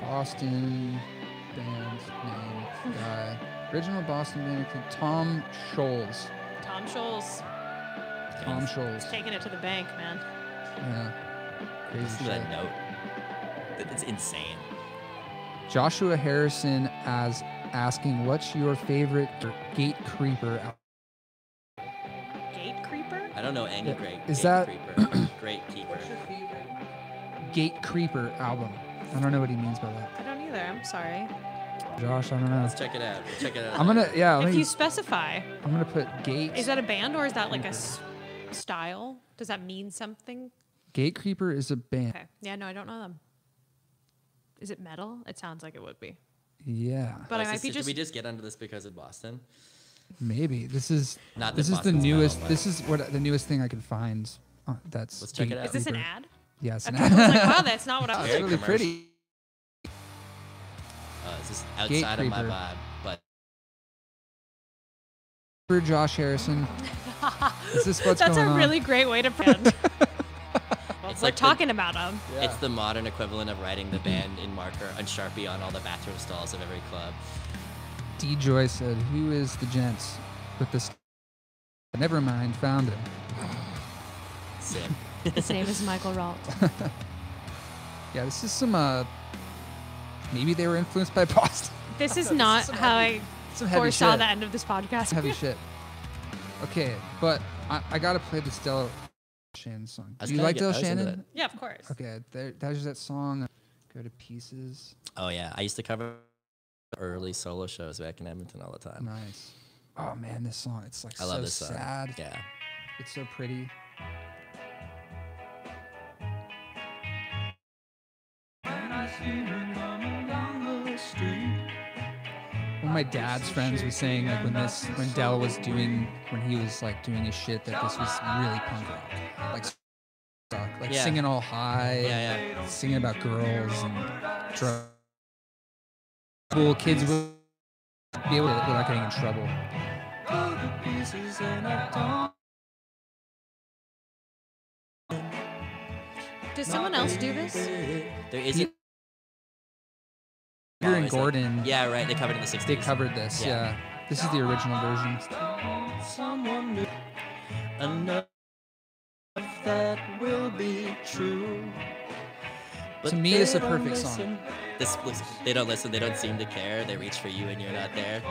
Boston band name guy. Original Boston band include Tom Scholz. Tom Scholz Tom Scholz. taking it to the bank, man. Yeah. Crazy shit. that note That- it's insane Joshua Harrison as asking, "What's your favorite Gate Creeper?" al-" Gate creeper. i don't know any Yeah, great is Gate that- creeper great keeper Gate Creeper album. I don't know what he means by that. I don't either. I'm sorry. Josh, I don't know. let's check it out We'll check it out I'm gonna yeah. If me, you specify, I'm gonna put Gate. is that a band or is that like a s- style? Does that mean something? Gate Creeper is a band. Okay. Yeah, no, I don't know them. Is it metal? It sounds like it would be. Yeah, But I Is might this- be did we just get under this because of Boston? maybe this is Not that this is the Boston's metal, newest. but- this is what the newest thing I could find. Uh, that's Let's check it out. Is this an ad? Yes, an Okay, ad. I was like, wow, that's not what I was. It's really commercial. pretty. Uh, it's just Gate outside of my vibe, but For Josh Harrison. is this what's That's going a on? really great way to brand. it's We're like the- talking about them. it's the modern equivalent of writing the band in marker and Sharpie on all the bathroom stalls of every club. D Joy said, "Who is the gents with this?" Never mind, found him. Sick. His name is Michael Rault. Yeah, this is some. uh Maybe they were influenced by Boston. This is not some how heavy- I Some heavy foresaw shit. the end of this podcast. Heavy shit. Okay, but I, I gotta play the Del Shannon song. Do you like get- Del I Shannon? Yeah, of course. Okay, there, there's that song. Go to pieces. Oh yeah, I used to cover early solo shows back in Edmonton all the time. Nice. Oh man, this song. It's like I love so this song. sad. Yeah. It's so pretty. My dad's friends was saying like when this when Del was doing when he was like doing his shit that this was really punk rock. Like suck. Like like Yeah. singing all high, Yeah, yeah. singing about girls and drugs. Cool kids will be able to without getting in trouble. Does someone else do this? There is He- a Peter Oh, and is it? Gordon, Yeah, right. They covered it in the 60s. they covered this. Yeah. Yeah. this is the original version. someone new enough that will be true. But To me, it's a perfect song. This listen, they don't listen. They don't seem to care. They reach for you and you're not there.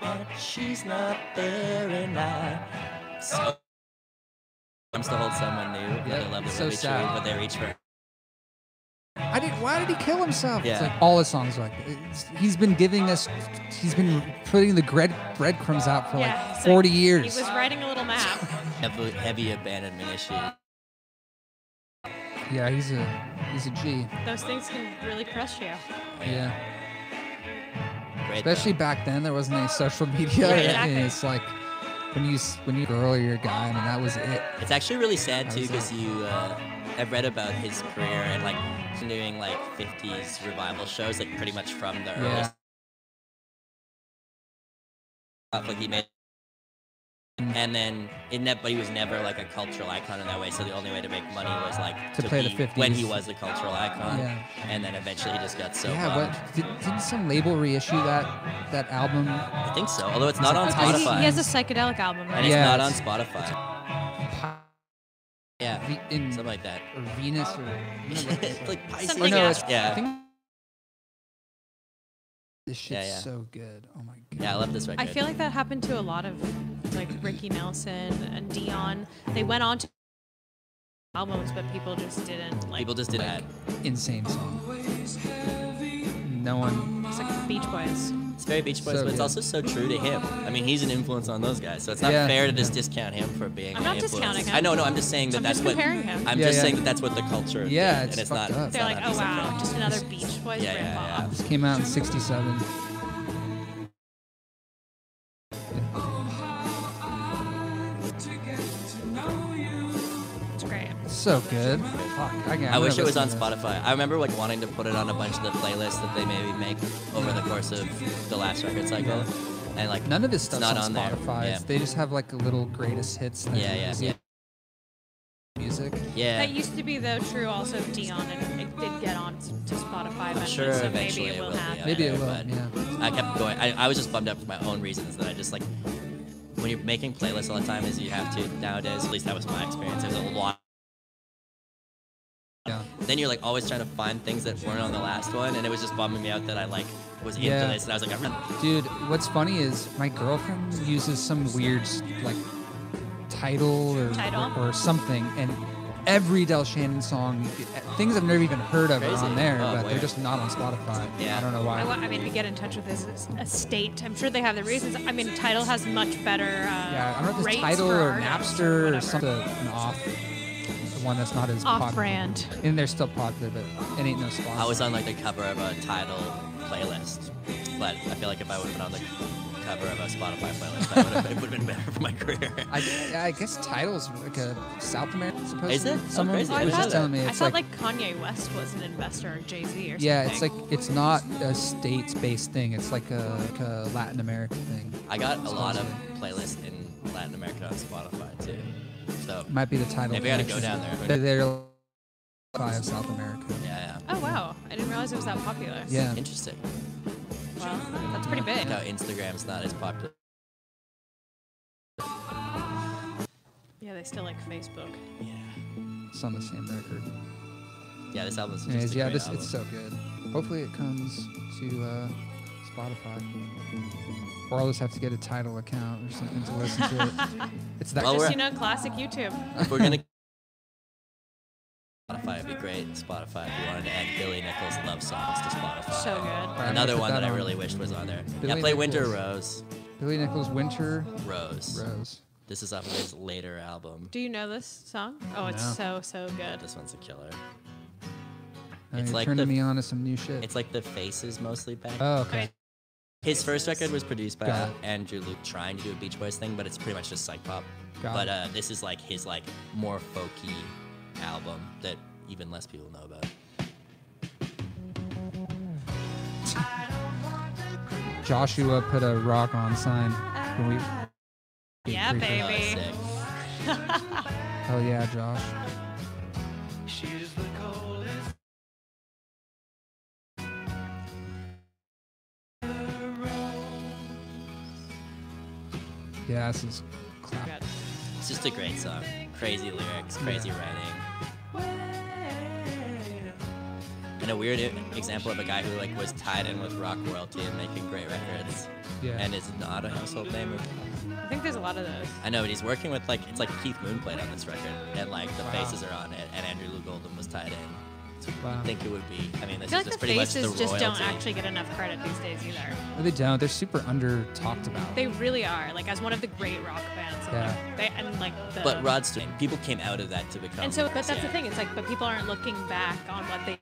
But she's not there, and I. So, comes to hold someone new. Yeah, Yeah, love that so sad. true, but they reach for. I didn't. Why did he kill himself? It's Yeah. like all his songs are like. It's, he's been giving us. He's been putting the bread breadcrumbs out for Yeah, like forty like 40 He was writing a little map. Heavy, heavy abandonment issue. yeah, he's a he's a G. Those things can really crush you. Yeah. Great. Especially back then, there wasn't any social media. Yeah, and exactly. it's like when you s- when you girl or you're a guy, I mean that was it. It's actually really sad That too because you, uh, I've read about his career and like doing like 50s revival shows, like pretty much from the early Yeah. stuff. Like he made, and then it ne- but he was never like a cultural icon in that way. So the only way to make money was like To play the be when he was a cultural icon. Yeah. And then eventually he just got so. yeah. bummed. What did, didn't some label reissue that that album? I think so. Although it's not on He, Spotify. he has a psychedelic album, and right? it's Yeah, not on it's- Spotify. Yeah. V- in Something like that. or Venus or I don't know what it's like Pisces. Or Something no, else. Yeah. I think this shit's Yeah, yeah. so good. Oh my god. Yeah, I love this record. I feel like that happened to a lot of like Ricky Nelson and Dion. They went on to albums, but people just didn't like. people just didn't. like- add. insane song. No one. It's like Beach Boys. It's very Beach Boys, So but it's good. also so true to him. I mean, he's an influence on those guys, so it's not Yeah. fair to just discount him for being. I'm an not influence. discounting him. I know, no, I'm just saying that I'm that's just what. comparing him. I'm Yeah, just yeah. saying that that's what the culture. Yeah, did, it's and it's not. up. it's They're not like, oh wow, fair. just another Beach Boys Yeah, yeah, yeah. This came out in '67. It's great. So good. Fuck. I, I wish it was on Spotify. I remember like wanting to put it on a bunch of the playlists that they maybe make over the course of the last record cycle, and like None of this it's stuff's not on, on. Spotify. Yeah. They just have like a little greatest hits. and Yeah, yeah, yeah. Music. Yeah, That used to be though true also of Dion, and it did get on s- to Spotify eventually. sure so eventually maybe it will be happen. Maybe it will, but yeah. I kept going. I, I was just bummed out for my own reasons that I just like when you're making playlists all the time, as you have to nowadays. At least that was my experience. There's a lot. Yeah. Then you're like always trying to find things that weren't on the last one, and it was just bumming me out that I like was into Yeah. this, and I was like, I'm not. Dude, what's funny is my girlfriend uses some weird like Tidal or Tidal? or something, and every Del Shannon song, things I've never even heard of are on there, Oh, but they're just not on Spotify. Yeah. I don't know I, why. I mean, to get in touch with his es- estate, I'm sure they have the reasons. I mean, Tidal has much better. Uh, yeah, I don't know if it's Tidal or Napster or whatever. something off, the one that's not as popular. Off-brand. And they're still popular, but it ain't no Spotify. I was on like the cover of a Tidal playlist, but I feel like if I would have been on the cover of a Spotify playlist, that would have, it would have been better for my career. I, I guess Tidal's like a South American. Supposed Is to it? be. Oh, Someone crazy. Oh, I was thought, just telling me I it's thought like, like, Kanye West was an investor or Jay Z or something. yeah, it's like it's not a states-based thing. It's like a, like a Latin American thing. I got a lot of playlists in Latin America on Spotify too. So It might be the Tidal. Maybe I gotta go down there. They're, they're by of South America. yeah, yeah. Oh wow, I didn't realize it was that popular. Yeah. yeah. Interesting. Well, that's pretty big. Like how Instagram's not as popular. Yeah, they still like Facebook. Yeah. It's on the same record. Yeah, this album's just Anyways, a yeah, great this album. it's so good. Hopefully it comes to uh, Spotify. Or I'll just have to get a Tidal account or something to listen to it. It's that Well, Just you know, classic YouTube. If we're gonna Spotify, it'd be great. Spotify, if you wanted to add Billy Nicholls love songs to Spotify. So good. Alright, I'm gonna Another one that, I on. really wished was on there. Billy yeah, play Winter Rose. Billy Nicholls Winter Rose. Rose. This is off of his later album. Do you know this song? Oh, it's so so good. This one's a killer. It's you're like turning the- me on to some new shit. It's like the faces mostly back. oh, okay. Okay. His first record was produced by Got it. Andrew Loog, trying to do a Beach Boys thing, but it's pretty much just psych pop. Got but uh, this is like his like more folky album. that even less people know about. Joshua put a rock on sign. When we, Yeah, Pretty Oh, baby. hell yeah, Josh. Yeah, this is clap. It's just a great song. Crazy lyrics, crazy writing. And a weird example of a guy who like was tied in with rock royalty and making great records. Yeah. And is not a household name. I think there's a lot of those. I know, but he's working with like it's like Keith Moon played on this record, and like the Wow. faces are on it, and Andrew Loog Oldham was tied in. So Wow. you'd think it would be. I mean, I this feel is like just the pretty much the faces just royalty. don't actually get enough credit these days either. No, they don't. They're super under talked about. They really are. Like as one of the great rock bands. Yeah. Like, they and like the. But Rod Stewart, people came out of that to become. and so, but that's yeah. the thing. It's like, but people aren't looking back on what they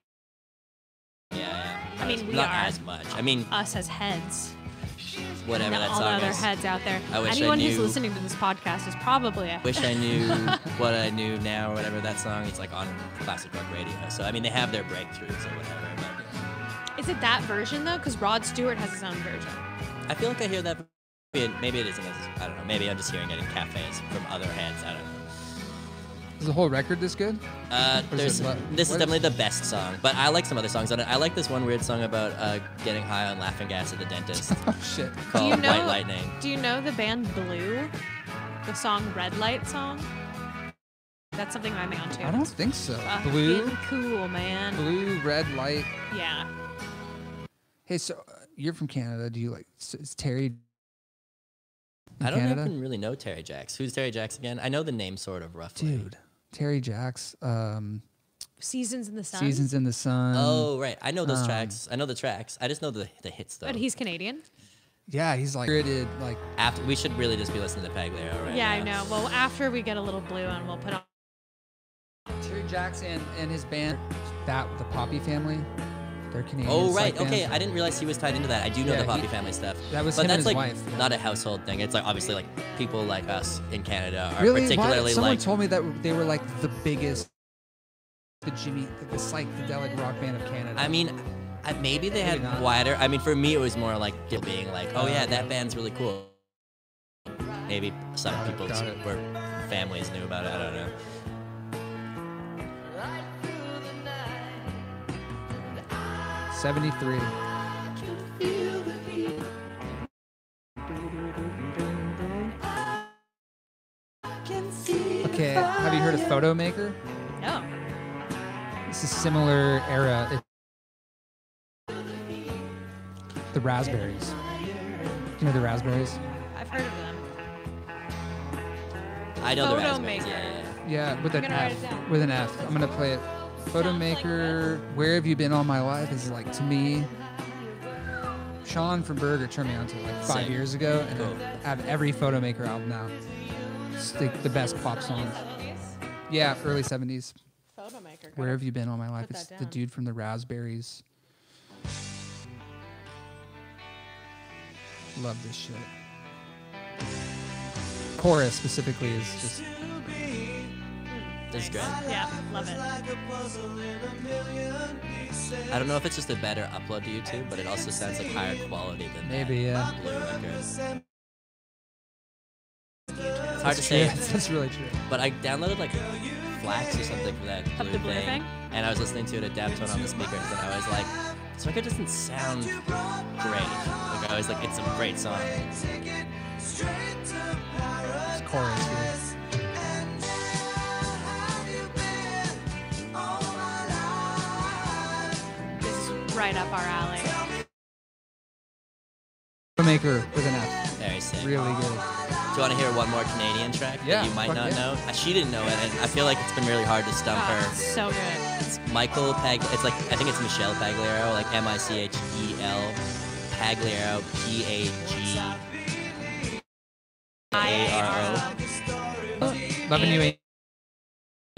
Yeah, yeah. I mean, we not are. as much. I mean, us as heads. Whatever that all the song other is. heads out there. I wish I Anyone who's listening to this podcast is probably a Wish I knew what I knew now, or whatever that song. It's like on classic rock radio. So I mean, they have their breakthroughs or whatever. But Is it that version though? Because Rod Stewart has his own version. I feel like I hear that. Maybe it, maybe it isn't. As, I don't know. Maybe I'm just hearing it in cafes from other heads. I don't know. Is the whole record this good? Uh, Or is there's, it le- this is what is- definitely the best song, but I like some other songs on it. I like this one weird song about uh, getting high on laughing gas at the dentist Oh shit. called Do you know? White Lightning. Do you know the band Blue? The song Red Light song. That's something I'm onto. I don't think so. Fucking Blue, cool, man. blue, red light. Yeah. Hey, so uh, you're from Canada. Do you like s- is Terry? I don't Canada? even really know Terry Jacks. Who's Terry Jacks again? I know the name sort of roughly. Dude, Terry Jacks. Um, Seasons in the Sun. Seasons in the Sun. Oh right, I know those um, tracks. I know the tracks. I just know the the hits though. But he's Canadian. yeah, he's like created like After we should really just be listening to Pagliaro right yeah, I know. Well, after we get a little blue and we'll put on. Terry Jacks and, and his band, that the Poppy Family. They're Canadian. Oh right, band. okay. I didn't realize he was tied into that. I do know Yeah, the he- Poppy family stuff. that was but that's like wife, not a household thing. It's like obviously like people like us in Canada are Really? Why- Someone like told me that they were like the biggest, the Jimmy, the, the psychedelic rock band of Canada. I mean, I, maybe they Maybe had not. wider. I mean, for me, it was more like it being like, oh yeah, that band's really cool. Maybe some people were families knew about it. I don't know. Seventy-three. Okay, have you heard of Photo Maker? No. It's a similar era. It, the Raspberries. Do you know the Raspberries? I've heard of them. I know the Photo Raspberries. Maker. Yeah, yeah, yeah. Yeah, with an gonna F. With an F. I'm gonna play it. Photo Sounds like Where have you been all my life? Is like to me. Sean from Burger turned me on to it like five Sick. years ago, and Cool. I have every Fotomaker album now. It's like the best pop songs. Yeah, early '70s. Fotomaker. Where have you been all my life? put It's that the down. dude from the Raspberries. Love this shit. Chorus specifically is just This is great. Yeah, love it. I don't know if it's just a better upload to YouTube, but it also sounds like higher quality than maybe that yeah. Blue record. It's hard to That's say. That's really true. But I downloaded like FLACs or something for that Of blue, the Blue thing? and I was listening to it at Daptone on the speakers, and I was like, this record doesn't sound great. Like I was like, it's a great song. It's chorus. Yeah. Right up our alley. Maker with an F. Very sick. Really good. Do you want to hear one more Canadian track Yeah, that you might not yeah. know? Uh, She didn't know it, and I feel like it's been really hard to stump Oh, her. so good. It's Michael Pag. It's like I think it's Michel Pagliaro, like M I C H E L Pagliaro, P A G A R O. Loving you.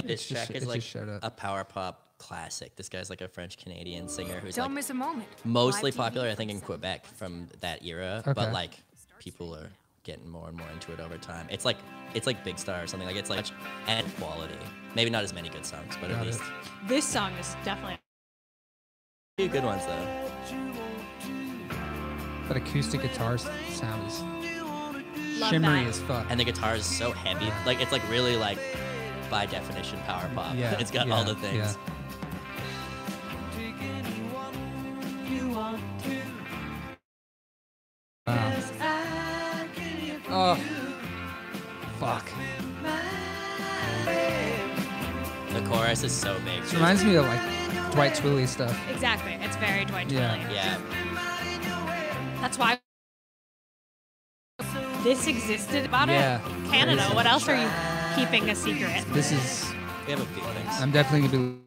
This track it is just like a power pop classic. This guy's like a French Canadian singer who's Don't like miss a moment. mostly popular, I think, in Quebec from that era. Okay. But like people are getting more and more into it over time. It's like it's like Big Star or something like it's like and quality. Maybe not as many good songs, but Got at it. least This song is definitely. a few good ones though. That acoustic guitar s- sound is Love shimmery that. as fuck. And the guitar is so heavy. Like it's like really like by definition power pop. Yeah, it's got all the things. yeah. The is so big. This too. reminds me of like Dwight Twilley stuff. Exactly. It's very Dwight Yeah. Twilley. Yeah. That's why this existed about Yeah. it. Canada. What else are you keeping a secret? This is. We have a few things. I'm definitely gonna be.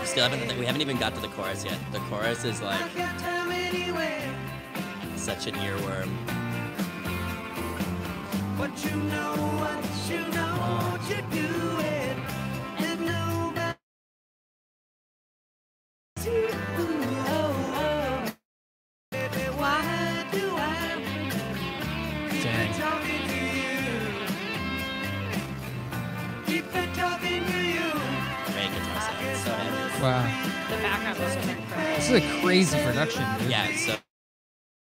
We still haven't we haven't even got to the chorus yet. The chorus is like such an earworm. What you know, what you know, what you're doing, and crazy production, dude. Yeah, so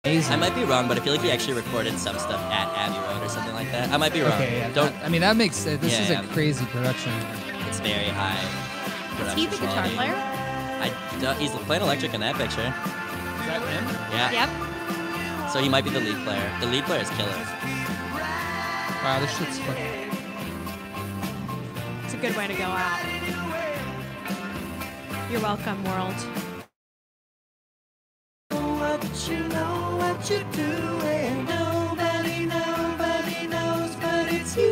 Amazing. I might be wrong, but I feel like he actually recorded some stuff at Abbey Road or something like that. I might be wrong. Okay, yeah. Don't. that- I mean, that makes sense. This Yeah, is yeah. a crazy production. It's very high. Is he the guitar quality. player? I don't, he's playing electric in that picture. Is that him? Yeah. Yep. So he might be the lead player. The lead player is killer. Wow, this shit's fucking. It's a good way to go out. You're welcome, world. What you know, what you're doing, nobody, nobody knows, but it's you.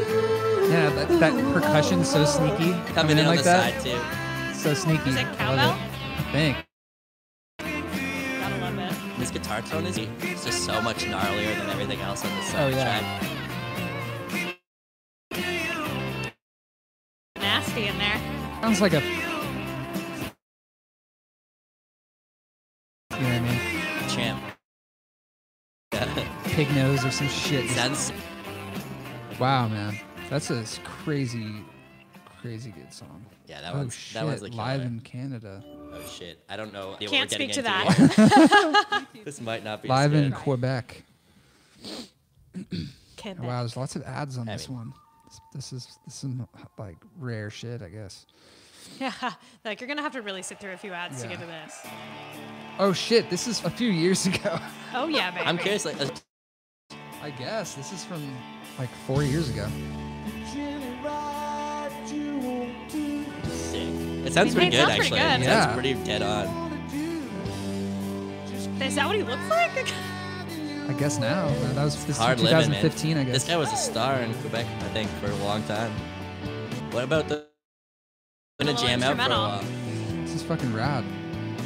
Yeah, that, that percussion's so sneaky. Coming in on like the that. side too. So sneaky. Is it I cowbell? I think. Gotta love it. This guitar tone is it's just so much gnarlier than everything else on this Oh, soundtrack. yeah. Nasty in there. Sounds like a. You know what I mean? Champ. Yeah. Pig nose or some shit. Sounds Wow, man. That's a crazy, crazy good song. yeah, that oh one's shit! that one's like Live in Canada. Oh shit. I don't know. what Can't we're speak to into that. this might not be Live in good. Quebec. Kid. Wow, there's lots of ads on I this mean- one. This, this is this is like rare shit, I guess. Yeah. Like you're gonna have to really sit through a few ads to get to this. Oh shit! This is a few years ago. Oh yeah, baby. I'm curious, like, uh, I guess this is from like four years ago. sick. It sounds It pretty good, sounds pretty actually. good. It Yeah. sounds pretty dead on. Is that what he looks like? I guess now. That was this is Hard living, man. 2015, I guess. This guy was a star in Quebec, I think, for a long time. What about the? Gonna little jam out for a while. This is fucking rad.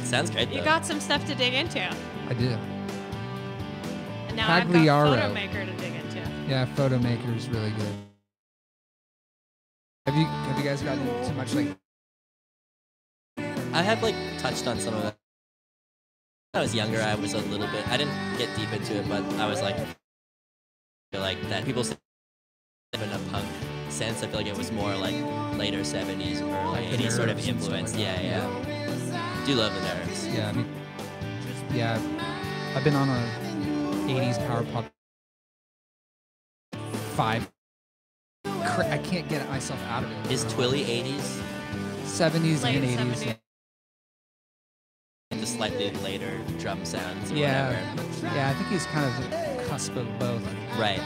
Sounds great though. You got some stuff to dig into. I do. And now I've got Pagliaro. Fotomaker to dig into. Yeah, Fotomaker is really good. Have you have you guys gotten too much like? I have like touched on some of it. When I was younger, I was a little bit. I didn't get deep into it, but I was like, feel like that people say in a punk sense. I feel like it was more like later '70s, early Like the '80s sort of Nerves and stuff influence. like yeah, that. yeah. Do love the nerves. Yeah, I mean, yeah. I've been on a '80s power pop five. I can't get myself out of it. Is Twilley '80s? '70s Late and '80s. 70s. The slightly later drum sounds. Or Yeah, Whatever. yeah. I think he's kind of a cusp of both. Right.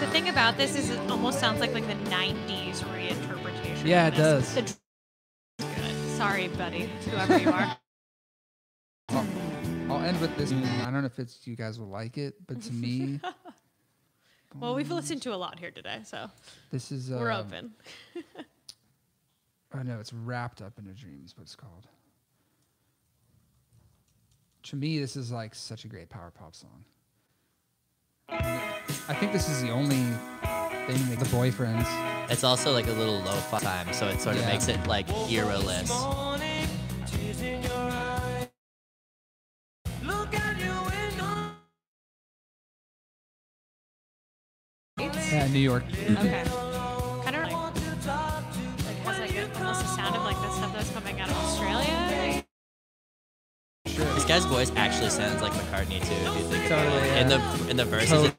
The thing about this is it almost sounds like like the '90s reinterpretation. Yeah, it does. The dr- Sorry, buddy, whoever you are. I'll, I'll end with this. I don't know if it's you guys will like it, but to me, well, we've listened to a lot here today, so this is. Uh, we're open. I know it's wrapped up in a dream. Is what it's called. To me, this is like such a great power pop song. I think this is the only thing that the boyfriends. It's also like a little low fi time, so it sort of Yeah. makes it like era-less. Morning, tears in your eyes. Look out your window. New York. Okay. Kind of like, like has like a, almost the sound of like the stuff that's coming out of Australia. This guy's voice actually sounds like McCartney too. If you think about Totally, it. In the in the verses. Tot- it-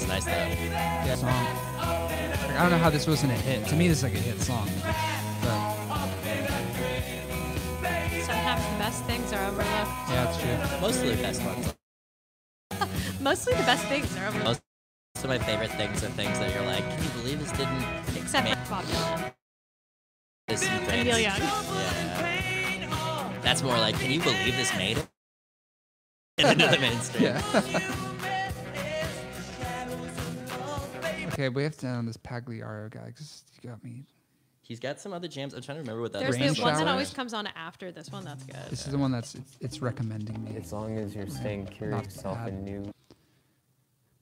this is nice though. Yeah, song. Like, I don't know how this wasn't a hit. To me, this is like a hit song. But Sometimes the best things are overlooked. yeah, it's true. Most of the best ones. Mostly the best things are overlooked. Most most of my favorite things are things that you're like, can you believe this didn't Except for Bob Dylan. this And? Neil Young. Yeah. That's more like, can you believe this made it into the mainstream? Yeah. Okay, we have to end on this Pagliaro guy because he got me. He's got some other jams. I'm trying to remember what that There's Rain the one that always comes on after this one. That's good. This is the one that's it's, it's recommending me. As long as you're staying curious yourself bad. and new.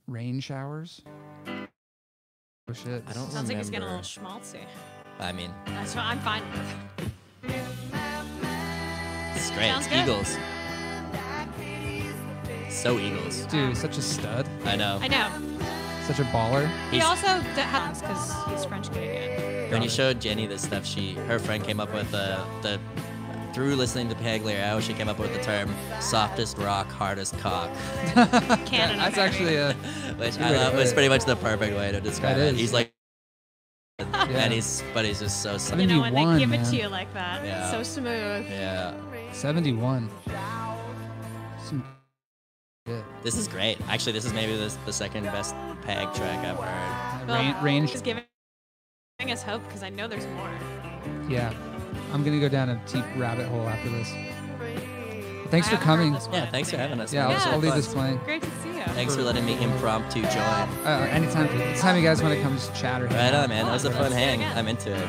Rain showers. Oh shit. I don't Sounds like he's getting a little schmaltzy. I mean, That's what I'm fine with. this is great. Sounds good. Eagles. So Eagles. Dude, such a stud. I know. I know. Such a baller. He He's- also d- happens because he's French Canadian. When you showed Jenny this stuff, she her friend came up with the the through listening to Pagliaro, she came up with the term "softest rock, hardest cock," Canada. That's actually a. which Good I love. It's pretty much the perfect way to describe it. He's like, Yeah. and he's but he's just so soft. you know when they 71, give it to you like that, Yeah. so smooth. Yeah, 71. Some shit. this is great. Actually, this is maybe the, the second best Pag track I've heard. Rain, Well, range. Just giving us hope because I know there's more. Yeah. I'm gonna go down a deep rabbit hole after this. Thanks I for coming. Yeah, thanks for having us. Yeah, man. I'll, Yeah, I'll leave this playing. Great to see you. Thanks for letting me impromptu join. Uh, anytime, anytime you guys want to come just chat or hang Right on, man. That was a fun hang. I'm into it.